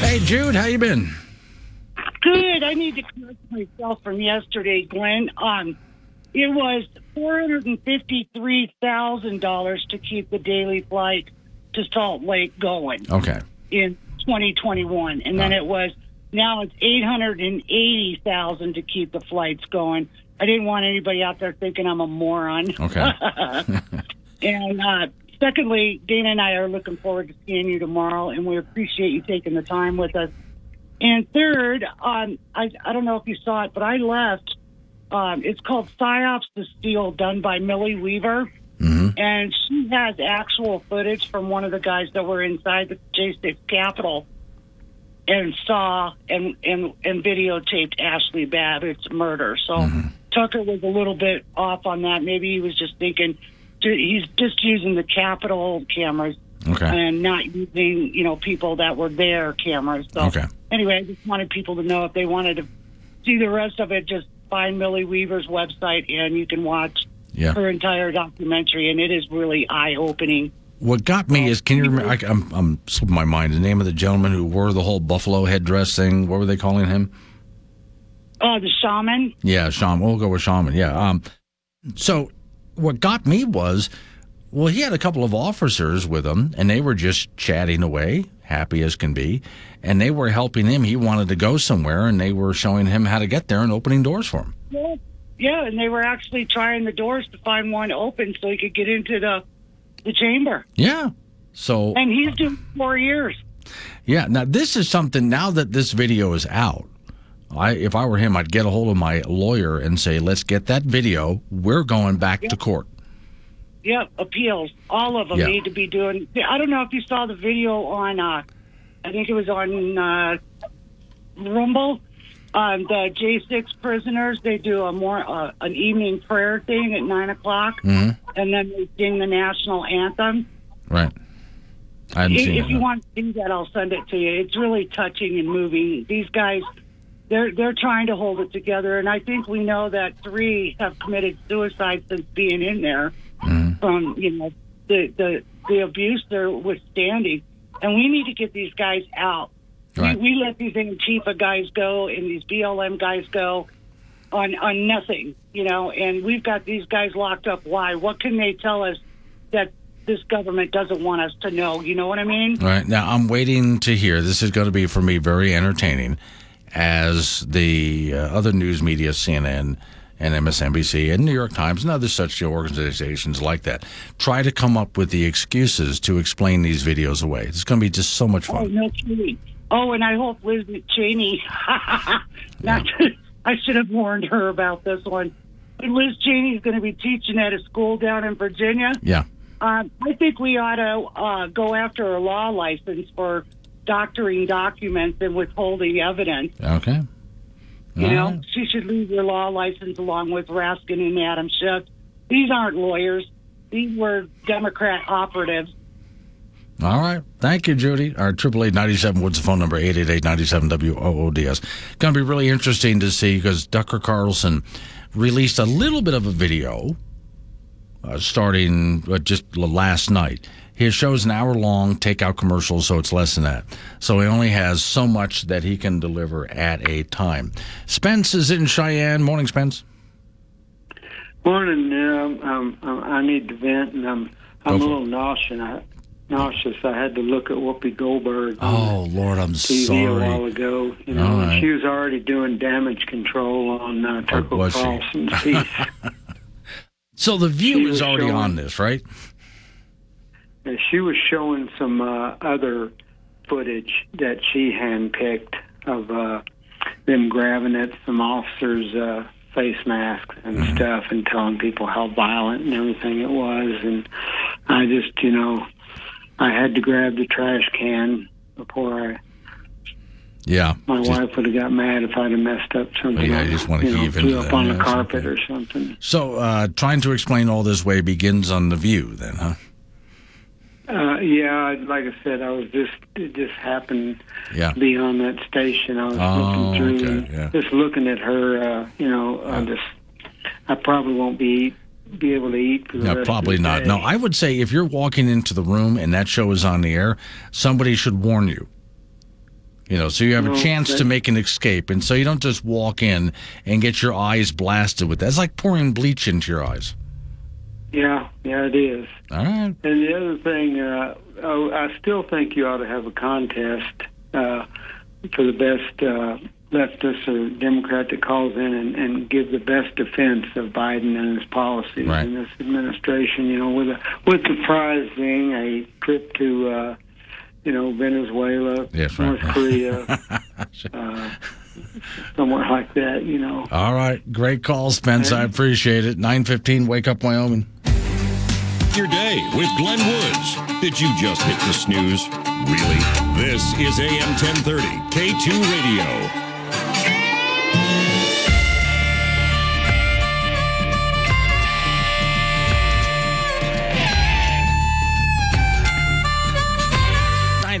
Hey, Jude, how you been? I need to correct myself from yesterday, Glenn. Um, it was four hundred and fifty-three thousand dollars to keep the daily flight to Salt Lake going. Okay. In 2021, and then it was now it's eight hundred and eighty thousand to keep the flights going. I didn't want anybody out there thinking I'm a moron. Okay. and uh, secondly, Dana and I are looking forward to seeing you tomorrow, and we appreciate you taking the time with us. And third, um, I, I don't know if you saw it, but I left. Um, it's called Psyops the Steel, done by Millie Weaver. Mm-hmm. And she has actual footage from one of the guys that were inside the J6 Capitol and saw and, and, and videotaped Ashli Babbitt's murder. So Mm-hmm. Tucker was a little bit off on that. Maybe he was just thinking, he's just using the Capitol cameras Okay. and not using, you know, people that were there cameras. So Okay. anyway, I just wanted people to know if they wanted to see the rest of it, just find Millie Weaver's website and you can watch Yeah. her entire documentary, and it is really eye opening. What got me is, can you remember? I, I'm, I'm slipping my mind. The name of the gentleman who wore the whole buffalo headdress thing. What were they calling him? Oh, the shaman. Yeah, Shaman. We'll go with Shaman. Yeah. Um, so what got me was, well, he had a couple of officers with him, and they were just chatting away, happy as can be, and they were helping him. He wanted to go somewhere, and they were showing him how to get there and opening doors for him. Yeah, yeah, and they were actually trying the doors to find one open so he could get into the the chamber. Yeah. So And he's doing four years. Yeah. Now this is something. Now that this video is out, I if I were him, I'd get a hold of my lawyer and say, "Let's get that video. We're going back to court." Yep, appeals. All of them Yeah. need to be doing. I don't know if you saw the video on. Uh, I think it was on uh, Rumble. Um, the J6 prisoners, they do a more uh, an evening prayer thing at nine o'clock, hmm and then they sing the national anthem. Right. I hadn't If, seen if you that. want to see that, I'll send it to you. It's really touching and moving. These guys, they're they're trying to hold it together, and I think we know that three have committed suicide since being in there Mm-hmm. from you know the the the abuse they're withstanding, and we need to get these guys out. Right. We, we let these Antifa guys go and these BLM guys go on on nothing, you know, and we've got these guys locked up. Why? What can they tell us that this government doesn't want us to know? You know what I mean? All right. Now, I'm waiting to hear. This is going to be, for me, very entertaining as the uh, other news media, CNN and MSNBC and New York Times and other such organizations like that, try to come up with the excuses to explain these videos away. It's going to be just so much fun. Oh, no kidding. Oh, and I hope Liz Cheney. not, I should have warned her about this one. But Liz Cheney's going to be teaching at a school down in Virginia. Yeah. Um, I think we ought to uh, go after a law license for doctoring documents and withholding evidence. Okay. You know, right. she should lose her law license along with Raskin and Adam Schiff. These aren't lawyers. These were Democrat operatives. All right. Thank you, Judy. Our 888 Woods phone number, 888-97-WOODS. Going to be really interesting to see because Tucker Carlson released a little bit of a video uh, starting uh, just last night. His show's an hour long, take out commercials, so it's less than that. So he only has so much that he can deliver at a time. Spence is in Cheyenne. Morning, Spence. Morning. Um, um, I need to vent, and I'm I'm Go a little nauseous. I, nauseous. I had to look at Whoopi Goldberg Oh, Lord, I'm TV a while ago. You know, right. she was already doing damage control on uh, Tucker was? Carlson's piece. So the view She is already showing- on this, right? And she was showing some uh, other footage that she handpicked of uh, them grabbing at some officers' uh, face masks and Mm-hmm. stuff, and telling people how violent and everything it was. And I just, you know, I had to grab the trash can before I. Yeah. My Just- wife would have got mad if I'd have messed up something. Yeah, I, just you know, heave threw into up that. on Yeah, the carpet or something. So, uh, trying to explain all this way begins on The View, then, huh? Uh, yeah, like I said, I was just it just happened Yeah. to be on that station. I was Oh, looking through, okay, yeah. just looking at her. Uh, you know, I just I probably won't be be able to eat for the No, probably the not. day. No, I would say if you're walking into the room and that show is on the air, somebody should warn you. You know, so you have a chance to make an escape, and so you don't just walk in and get your eyes blasted with that. It's like pouring bleach into your eyes. Yeah, yeah, it is. All right. And the other thing, uh, oh, I still think you ought to have a contest uh, for the best uh, leftist or Democrat that calls in and, and give the best defense of Biden and his policies Right. in this administration. You know, with a, with the prize being a trip to, uh, you know, Venezuela, Yes, right. North Korea, uh, somewhere like that. You know. All right. Great call, Spence. I appreciate it. 915, Wake Up Wyoming. Your day with Glenn Woods. Did you just hit the snooze? Really? This is AM 1030, K2 Radio.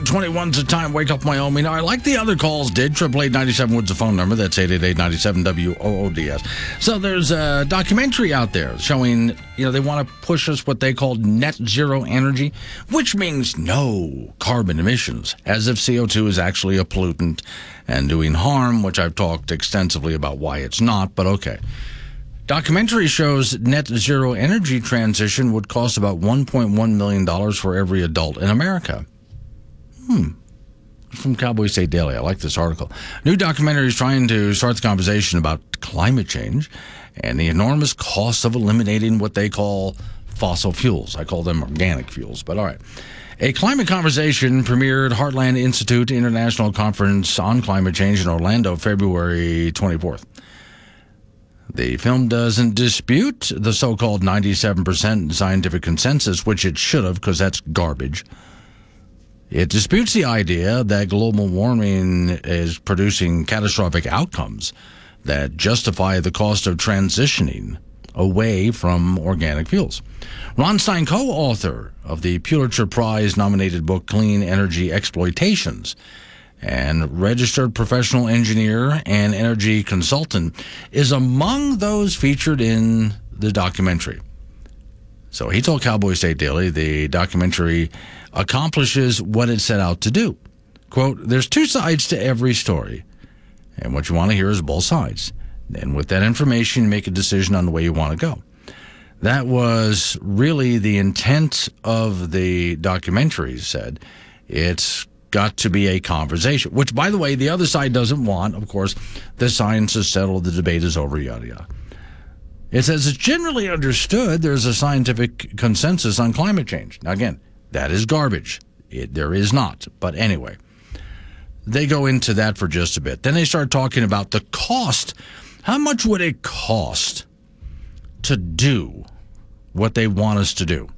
Nine twenty-one's the time. Wake up, Wyoming. Now, I like the other calls did. Triple eight ninety-seven Woods the phone number. That's eight eight eight ninety-seven W O O D S. So there's a documentary out there showing you know they want to push us what they call net zero energy, which means no carbon emissions, as if CO two is actually a pollutant and doing harm. Which I've talked extensively about why it's not, but okay. Documentary shows net zero energy transition would cost about $1.1 million for every adult in America. Hmm. From Cowboy State Daily. I like this article. New documentary is trying to start the conversation about climate change and the enormous cost of eliminating what they call fossil fuels. I call them organic fuels, but all right. A climate conversation premiered Heartland Institute International Conference on Climate Change in Orlando, February 24th. The film doesn't dispute the so called 97% scientific consensus, which it should have, because that's garbage. It disputes the idea that global warming is producing catastrophic outcomes that justify the cost of transitioning away from organic fuels. Ron Stein, co author of the Pulitzer Prize nominated book Clean Energy Exploitations, and registered professional engineer and energy consultant, is among those featured in the documentary. So he told Cowboy State Daily the documentary accomplishes what it set out to do. Quote, there's two sides to every story, and what you want to hear is both sides. And with that information, you make a decision on the way you want to go. That was really the intent of the documentary, he said. It's got to be a conversation, which, by the way, the other side doesn't want. Of course, the science is settled, the debate is over, yada, yada. It says it's generally understood there's a scientific consensus on climate change. Now, again, that is garbage. It, there is not. But anyway, they go into that for just a bit. Then they start talking about the cost. How much would it cost to do what they want us to do?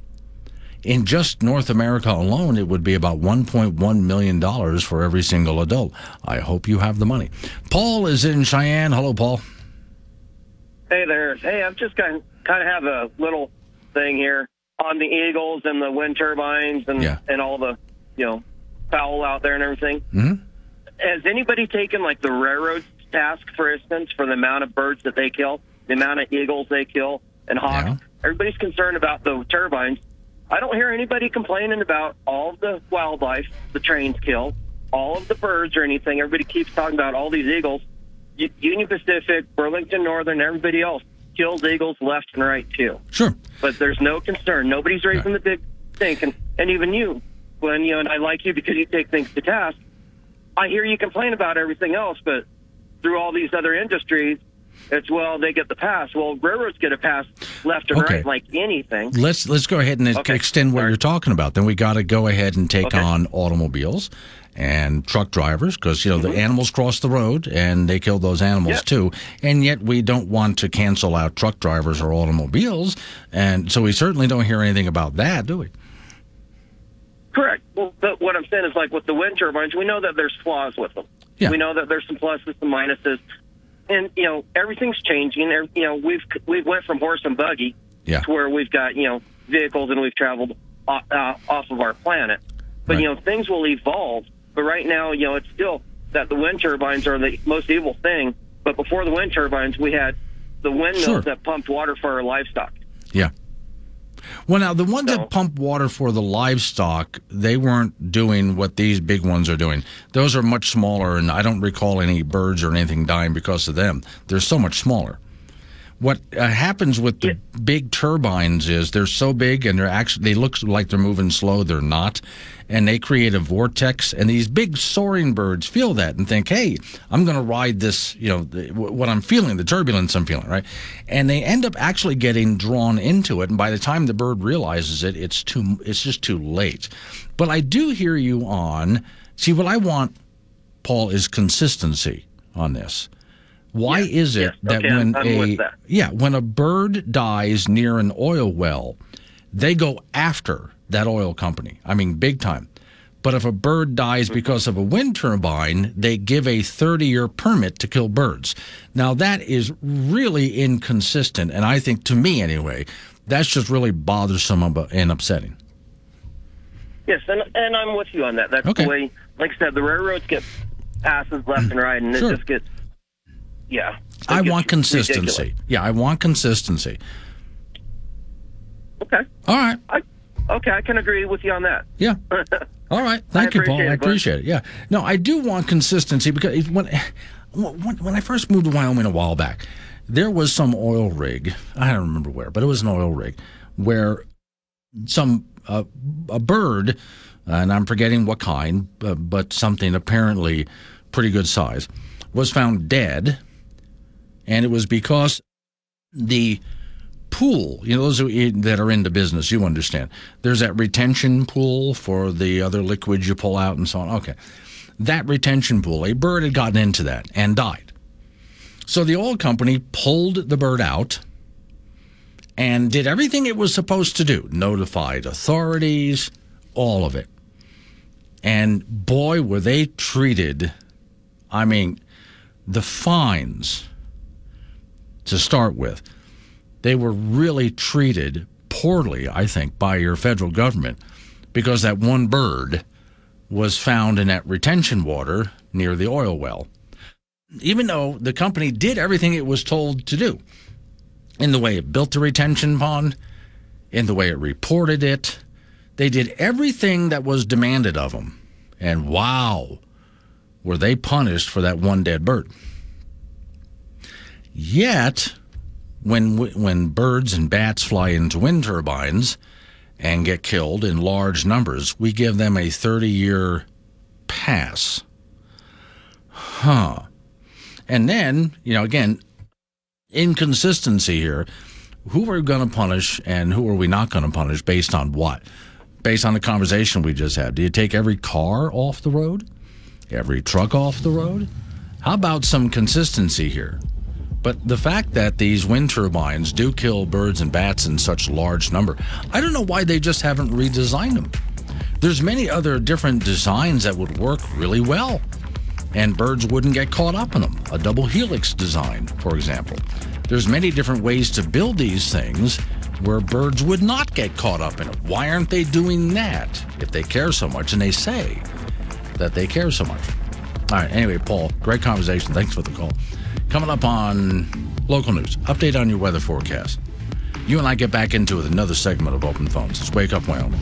In just North America alone, it would be about $1.1 million for every single adult. I hope you have the money. Paul is in Cheyenne. Hello, Paul. Hey there. Hey, I'm just of, kind of have a little thing here on the Eagles and the wind turbines and Yeah. and all the you know fowl out there and everything. hmm Has anybody taken like the railroad's task, for instance, for the amount of birds that they kill, the amount of eagles they kill, and hawks? Everybody's concerned about the turbines. I don't hear anybody complaining about all the wildlife the trains kill, all of the birds or anything. Everybody keeps talking about all these eagles. Union Pacific, Burlington Northern, everybody else kills eagles left and right too. Sure. But there's no concern. Nobody's raising the big thing, and, and even you, Glenn, you know, and I like you because you take things to task. I hear you complain about everything else, but through all these other industries, it's well they get the pass. Well, railroads get a pass left and Okay. right like anything. Let's let's go ahead and Okay. extend what you're talking about. Then we got to go ahead and take Okay. on automobiles and truck drivers because you know the animals cross the road and they kill those animals Yep. too. And yet we don't want to cancel out truck drivers or automobiles, and so we certainly don't hear anything about that, do we? Correct. Well, but what I'm saying is like with the wind turbines, we know that there's flaws with them. Yeah. We know that there's some pluses, some minuses, and you know everything's changing. You know we've we've went from horse and buggy Yeah. to where we've got you know vehicles and we've traveled off, uh, off of our planet. But Right. you know things will evolve. But right now, you know it's still that the wind turbines are the most evil thing. But before the wind turbines, we had the windmills Sure. that pumped water for our livestock. Yeah. Well, now the ones So- that pump water for the livestock, they weren't doing what these big ones are doing. Those are much smaller, and I don't recall any birds or anything dying because of them. They're so much smaller. What uh, happens with the big turbines is they're so big and they're actually they look like they're moving slow. They're not, and they create a vortex. And these big soaring birds feel that and think, "Hey, I'm going to ride this. You know, the, what I'm feeling, the turbulence I'm feeling, right?" And they end up actually getting drawn into it. And by the time the bird realizes it, it's too. It's just too late. But I do hear you on. See, what I want, Paul, is consistency on this. Why is it yes, that okay, I'm- when I'm a that. yeah when a bird dies near an oil well, they go after that oil company? I mean, big time. But if a bird dies mm-hmm. because of a wind turbine, they give a 30 year permit to kill birds. Now, that is really inconsistent. And I think, to me anyway, that's just really bothersome and upsetting. Yes, and and I'm with you on that. That's Okay. the way. Like I said, the railroads get passes left and right, and Sure. it just gets. Yeah. it I want consistency. ridiculous. Yeah, I want consistency. Okay. All right. I, okay, I can agree with you on that. Yeah. All right. Thank you, Paul. appreciate I appreciate it. Yeah. No, I do want consistency because when, when when I first moved to Wyoming a while back, there was some oil rig. I don't remember where, but it was an oil rig where some uh, a bird, and I'm forgetting what kind, uh, but something apparently pretty good size, was found dead, and it was because the pool, you know, those that are into business, you understand. There's that retention pool for the other liquids you pull out and so on. Okay. That retention pool, a bird had gotten into that and died. So the oil company pulled the bird out and did everything it was supposed to do, notified authorities, all of it. And boy, were they treated. I mean, the fines to start with, they were really treated poorly, I think, by your federal government because that one bird was found in that retention water near the oil well. Even though the company did everything it was told to do in the way it built the retention pond, in the way it reported it, they did everything that was demanded of them. And wow, were they punished for that one dead bird. Yet, when, when birds and bats fly into wind turbines, and get killed in large numbers, we give them a 30 year pass. Huh. And then, you know, again, inconsistency here. Who are we going to punish and who are we not going to punish based on what? Based on the conversation we just had. Do you take every car off the road? Every truck off the road? How about some consistency here? But the fact that these wind turbines do kill birds and bats in such large number, I don't know why they just haven't redesigned them. There's many other different designs that would work really well, and birds wouldn't get caught up in them. A double helix design, for example. There's many different ways to build these things where birds would not get caught up in it. Why aren't they doing that if they care so much and they say that they care so much? All right, anyway, Paul, great conversation. Thanks for the call. Coming up on local news, update on your weather forecast. You and I get back into it another segment of Open Phones. It's Wake Up Wyoming.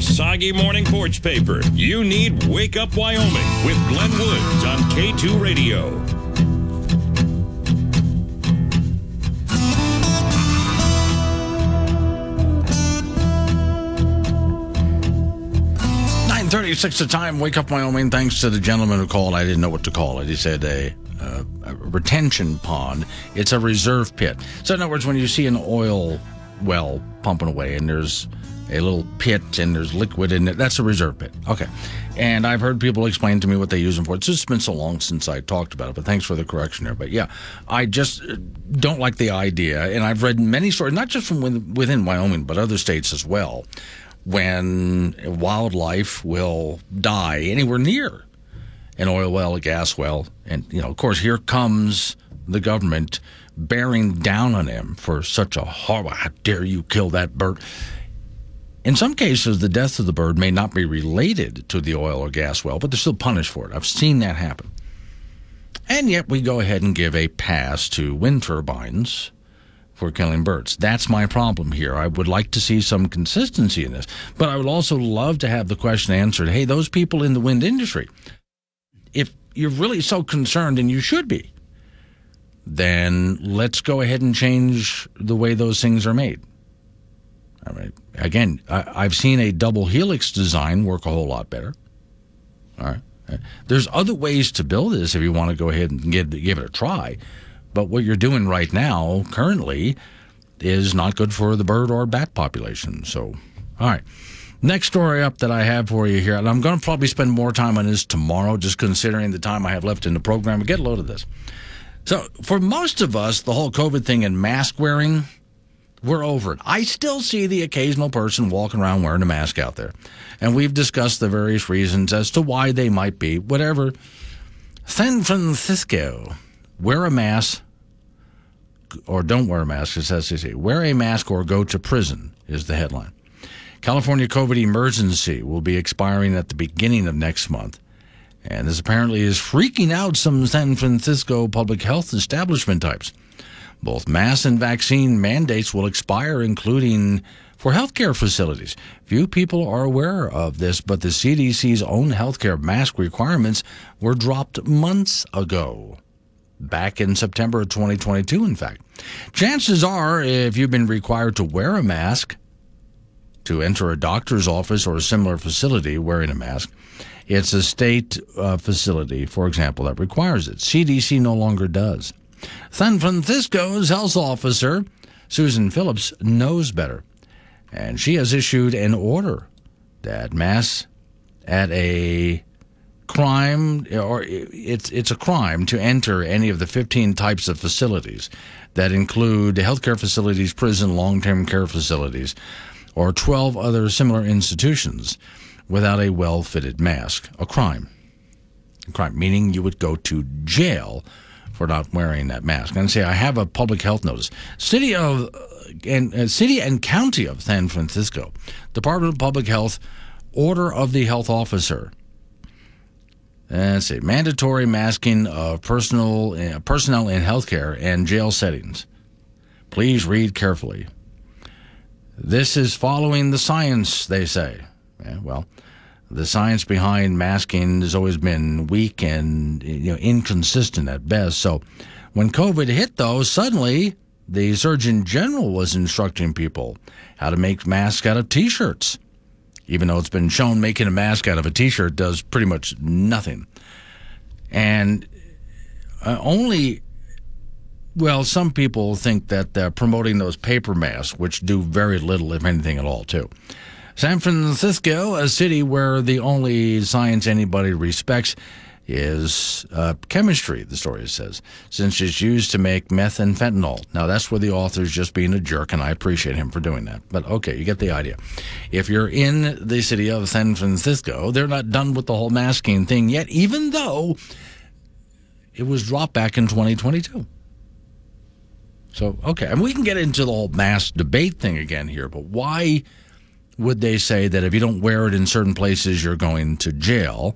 Soggy morning porch paper. You need Wake Up Wyoming with Glenn Woods on K2 Radio. Nine thirty-six the time. Wake up, Wyoming. Thanks to the gentleman who called. I didn't know what to call it. He said a, uh, a retention pond. It's a reserve pit. So in other words, when you see an oil well pumping away and there's a little pit and there's liquid in it. That's a reserve pit. Okay. And I've heard people explain to me what they use them for. It's just been so long since I talked about it, but thanks for the correction there. But yeah, I just uh, don't like the idea. And I've read many stories, not just from within Wyoming, but other states as well, when wildlife will die anywhere near an oil well, a gas well. And, you know, of course, here comes the government bearing down on them for such a horrible, how dare you kill that bird? In some cases, the death of the bird may not be related to the oil or gas well, but they're still punished for it. I've seen that happen. And yet, we go ahead and give a pass to wind turbines for killing birds. That's my problem here. I would like to see some consistency in this, but I would also love to have the question answered hey, those people in the wind industry, if you're really so concerned, and you should be, then let's go ahead and change the way those things are made. I mean, again, I, have seen a double helix design work a whole lot better. All right. There's other ways to build this if you want to go ahead and give, give it a try. But what you're doing right now, currently, is not good for the bird or bat population. So, all right. Next story up that I have for you here, and I'm going to probably spend more time on this tomorrow, just considering the time I have left in the program. Get a load of this. So, for most of us, the whole COVID thing and mask wearing, we're over it. I still see the occasional person walking around wearing a mask out there. And we've discussed the various reasons as to why they might be, whatever. San Francisco, wear a mask or don't wear a mask, it says see. Wear a mask or go to prison is the headline. California COVID emergency will be expiring at the beginning of next month. And this apparently is freaking out some San Francisco public health establishment types. Both mask and vaccine mandates will expire, including for healthcare facilities. Few people are aware of this, but the CDC's own healthcare mask requirements were dropped months ago. Back in September of 2022, in fact. Chances are, if you've been required to wear a mask to enter a doctor's office or a similar facility wearing a mask, it's a state uh, facility, for example, that requires it. CDC no longer does. San Francisco's health officer Susan Phillips knows better, and she has issued an order that mass at a crime or it's it's a crime to enter any of the 15 types of facilities that include healthcare facilities, prison, long-term care facilities, or 12 other similar institutions without a well-fitted mask. A crime. A crime meaning you would go to jail for not wearing that mask. And say I have a public health notice. City of and uh, city and county of San Francisco, Department of Public Health, order of the health officer Let's see. Mandatory masking of personal, uh, personnel in healthcare and jail settings. Please read carefully. This is following the science, they say. Yeah, well, the science behind masking has always been weak and you know, inconsistent at best. So when COVID hit, though, suddenly the Surgeon General was instructing people how to make masks out of t shirts even though it's been shown making a mask out of a t-shirt does pretty much nothing. And uh, only, well, some people think that promoting those paper masks, which do very little, if anything at all, too. San Francisco, a city where the only science anybody respects is uh, chemistry, the story says, since it's used to make meth and fentanyl. Now, that's where the author's just being a jerk, and I appreciate him for doing that. But okay, you get the idea. If you're in the city of San Francisco, they're not done with the whole masking thing yet, even though it was dropped back in 2022. So, okay, and we can get into the whole mask debate thing again here, but why would they say that if you don't wear it in certain places, you're going to jail?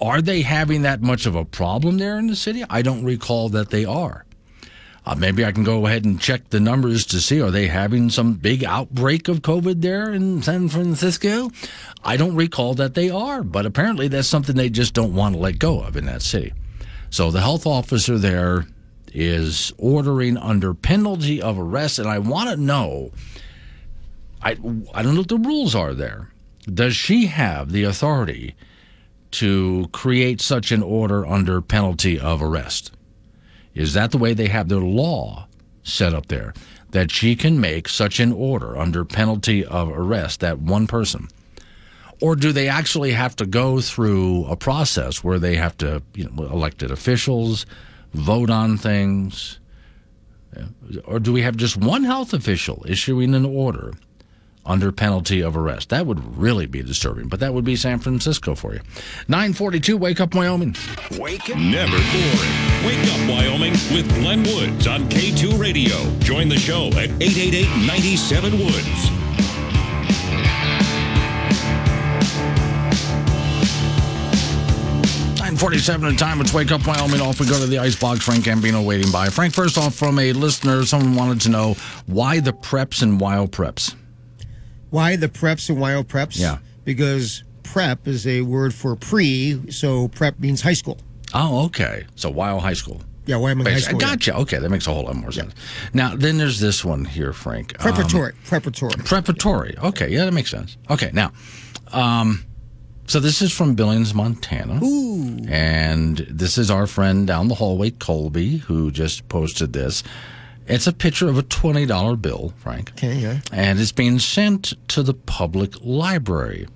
Are they having that much of a problem there in the city? I don't recall that they are. Uh, maybe I can go ahead and check the numbers to see are they having some big outbreak of COVID there in San Francisco? I don't recall that they are, but apparently that's something they just don't want to let go of in that city. So the health officer there is ordering under penalty of arrest, and I want to know. I I don't know what the rules are there. Does she have the authority? to create such an order under penalty of arrest? Is that the way they have their law set up there? That she can make such an order under penalty of arrest, that one person? Or do they actually have to go through a process where they have to, you know, elected officials vote on things? Or do we have just one health official issuing an order under penalty of arrest. That would really be disturbing, but that would be San Francisco for you. 942, Wake Up Wyoming. Wake up. Never boring. Wake Up Wyoming with Glenn Woods on K2 Radio. Join the show at 888 97 Woods. Forty-seven at time. It's Wake Up Wyoming. Off we go to the icebox. Frank Gambino waiting by. Frank, first off, from a listener, someone wanted to know why the preps and WyoPreps. Why the preps and WyoPreps? Yeah. Because prep is a word for pre, so prep means high school. Oh, okay. So Weill High School. Yeah, why am Wyoming High School. Gotcha. Yeah. Okay, that makes a whole lot more sense. Yeah. Now, then there's this one here, Frank. Preparatory. Um, preparatory. Preparatory. Okay, yeah, that makes sense. Okay, now, um, so this is from Billings, Montana. Ooh. And this is our friend down the hallway, Colby, who just posted this. It's a picture of a $20 bill, Frank. Okay, yeah. And it's being sent to the public library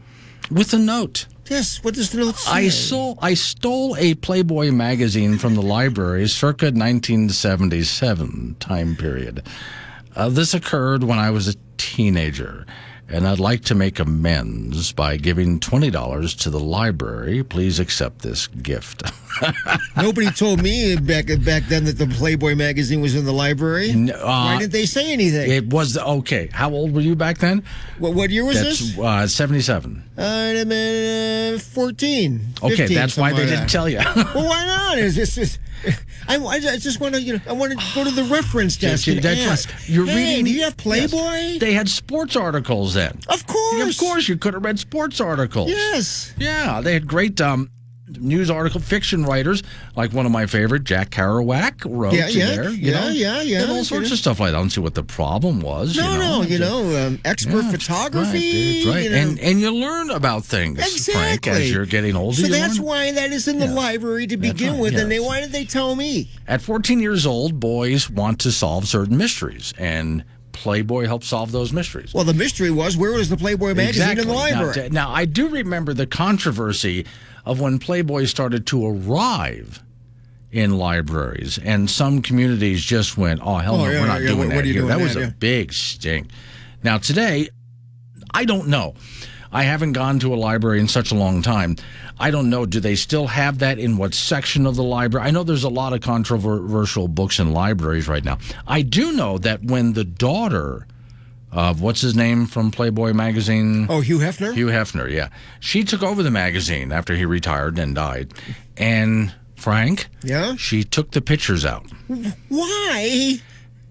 with a note. Yes, what does the note say? I stole, I stole a Playboy magazine from the library circa 1977 time period. Uh, this occurred when I was a teenager and I'd like to make amends by giving $20 to the library. Please accept this gift. Nobody told me back back then that the Playboy magazine was in the library. No, uh, Why didn't they say anything? It was okay. How old were you back then? What, what year was that's, this? Uh, 77. Uh, 14. 15, okay, that's why they like didn't that. tell you. well, why not? Is this is I, I just want to, you know, I want to go to the reference desk and That's ask. Right. You're hey, reading. Do you have Playboy? Yes. They had sports articles then. Of course. Of course, you could have read sports articles. Yes. Yeah, they had great. Um, news article fiction writers, like one of my favorite, Jack Kerouac, wrote Yeah, yeah, there. you yeah, know? yeah, yeah, all sorts know. of stuff like that. I don't see what the problem was. No, you know? no, you know, um, expert Yeah, photography. Right, that's right. you know. and and you learn about things, Frank, Exactly. as you're getting older. So that's learn. why that is in the library to begin right, with. And they why did they tell me? At 14 years old, boys want to solve certain mysteries, and Playboy helps solve those mysteries. Well, the mystery was where was the Playboy magazine in the library? t- Now, I do remember the controversy of when Playboy started to arrive in libraries, and some communities just went, "Oh hell Oh, no, yeah, we're not yeah, doing that what are you here." doing that was a big stink. Now today, I don't know. I haven't gone to a library in such a long time. I don't know. Do they still have that in what section of the library? I know there's a lot of controversial books in libraries right now. I do know that when the daughter of what's his name from Playboy magazine? Oh, Hugh Hefner? Hugh Hefner, yeah. She took over the magazine after he retired and died. And Frank, Yeah? she took the pictures out. Why?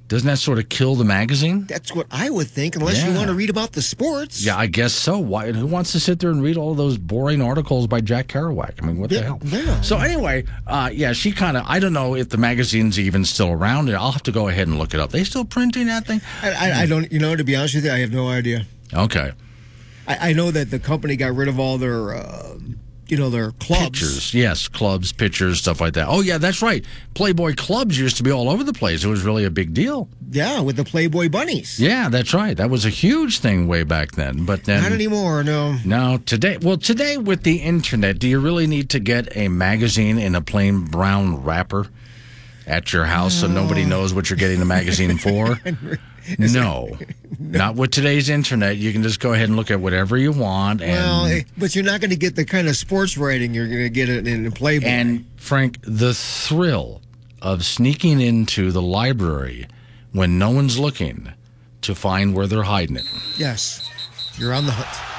Doesn't that sort of kill the magazine? That's what I would think, unless you want to read about the sports. Yeah, I guess so. Why? Who wants to sit there and read all those boring articles by Jack Kerouac? I mean, what the hell? yeah. So anyway, uh, yeah, she kind of. I don't know if the magazine's even still around. I'll have to go ahead and look it up. They still printing that thing? I, I, I don't, you know, to be honest with you, I have no idea. Okay. I, I know that the company got rid of all their, uh, you know, their clubs. Pictures, yes, clubs, pictures, stuff like that. Oh yeah, that's right. Playboy clubs used to be all over the place. It was really a big deal. Yeah, with the Playboy bunnies. Yeah, that's right. That was a huge thing way back then. But then Not anymore, no. No, today, well, today with the internet, do you really need to get a magazine in a plain brown wrapper at your house so nobody knows what you're getting the magazine for? No, not with today's internet. You can just go ahead and look at whatever you want. And, Well, eh, but you're not going to get the kind of sports writing you're going to get in, in Playboy. and Frank, the thrill of sneaking into the library when no one's looking to find where they're hiding it. Yes, you're on the hunt.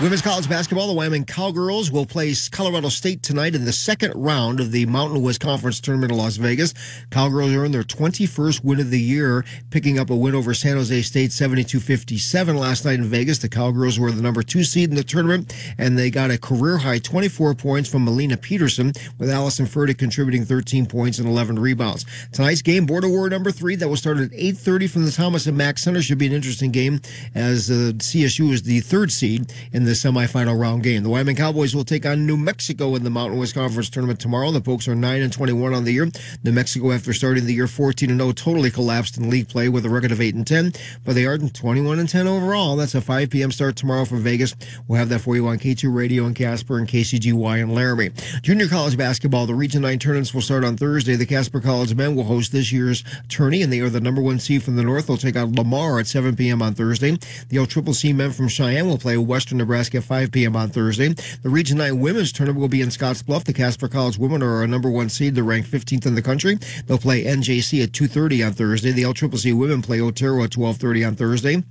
Women's college basketball, the Wyoming Cowgirls will play Colorado State tonight in the second round of the Mountain West Conference Tournament in Las Vegas. Cowgirls earned their 21st win of the year, picking up a win over San Jose State 72-57 last night in Vegas. The Cowgirls were the number two seed in the tournament, and they got a career high 24 points from Malene Pedersen, with Allyson Fertig contributing 13 points and 11 rebounds. Tonight's game, Border War number three, that will start at 8.30 from the Thomas and Mack Center, should be an interesting game as uh, CSU is the third seed in the semifinal round game. The Wyoming Cowboys will take on New Mexico in the Mountain West Conference tournament tomorrow. The Pokes are 9 and 21 on the year. New Mexico, after starting the year 14 and 0, totally collapsed in league play with a record of 8 and 10, but they are 21 and 10 overall. That's a 5 p.m. start tomorrow from Vegas. We'll have that for you on K2 Radio in Casper and KCGY in Laramie. Junior college basketball, the Region 9 tournaments will start on Thursday. The Casper College men will host this year's tourney, and they are the number one seed from the north. They'll take on Lamar at 7 p.m. on Thursday. The LCCC men from Cheyenne will play Western Nebraska at 5 p.m. on Thursday. The Region 9 women's tournament will be in Scottsbluff. The Casper College women are our number one seed. They're ranked 15th in the country. They'll play NJC at 2.30 on Thursday. The LCCC women play Otero at 12.30 on Thursday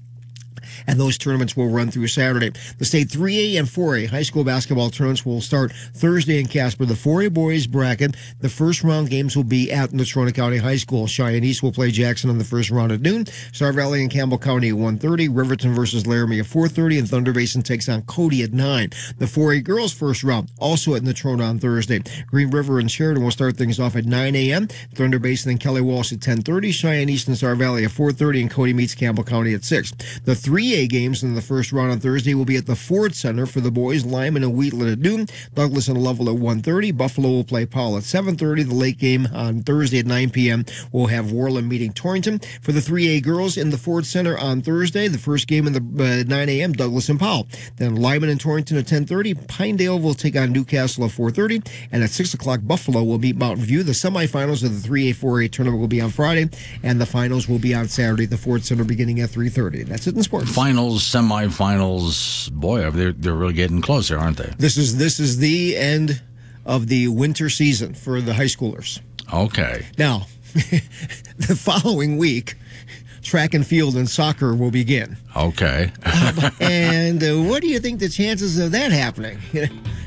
and those tournaments will run through Saturday. The state 3A and 4A high school basketball tournaments will start Thursday in Casper. The 4A boys bracket, the first round games will be at Natrona County High School. Cheyenne East will play Jackson in the first round at noon. Star Valley and Campbell County at 1.30. Riverton versus Laramie at 4.30. And Thunder Basin takes on Cody at 9. The 4A girls first round also at Natrona on Thursday. Green River and Sheridan will start things off at 9 a.m. Thunder Basin and Kelly Walsh at 10.30. Cheyenne East and Star Valley at 4.30. And Cody meets Campbell County at 6. The 3A games in the first round on Thursday will be at the Ford Center for the boys, Lyman and Wheatland at noon, Douglas and Lovell at 1.30. Buffalo will play Powell at 7.30. The late game on Thursday at 9 p.m. will have Worland meeting Torrington. For the 3A girls in the Ford Center on Thursday, the first game in the uh, 9 a.m., Douglas and Powell. Then Lyman and Torrington at 10.30. Pinedale will take on Newcastle at 4.30. And at 6 o'clock, Buffalo will meet Mountain View. The semifinals of the 3A, 4A tournament will be on Friday, and the finals will be on Saturday, the Ford Center beginning at 3.30. That's it in sports. Finals, semifinals, boy, they're, they're really getting closer, aren't they? This is this is the end of the winter season for the high schoolers. Okay. Now, the following week, track and field and soccer will begin. Okay. and uh, what do you think the chances of that happening?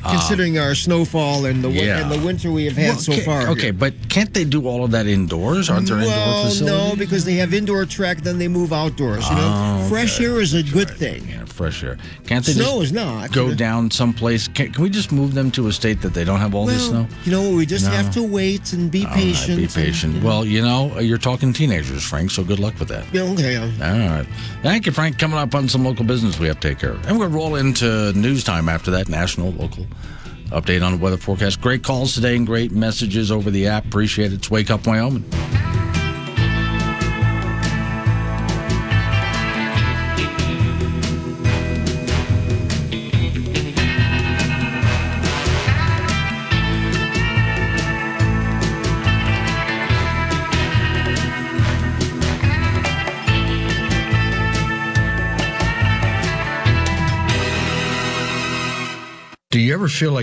Considering our snowfall and the yeah. and the winter we have had Well, so far. Okay, but can't they do all of that indoors? Aren't there indoor well, facilities? no, because they have indoor track, then they move outdoors. You know, Oh, fresh okay. air is a good thing. Yeah, fresh air. Can't they Snow just is not. go down someplace? Can, can we just move them to a state that they don't have all this snow? you know? We just No. have to wait and be All right, patient. be patient. know. Well, you know, you're talking teenagers, Frank, so good luck with that. Yeah, okay. All right. Thank you, Frank. Coming up on some local business we have to take care of. And we're going to roll into news time after that, national, local update on the weather forecast. Great calls today and great messages over the app. Appreciate it. It's Wake Up Wyoming. Ever feel like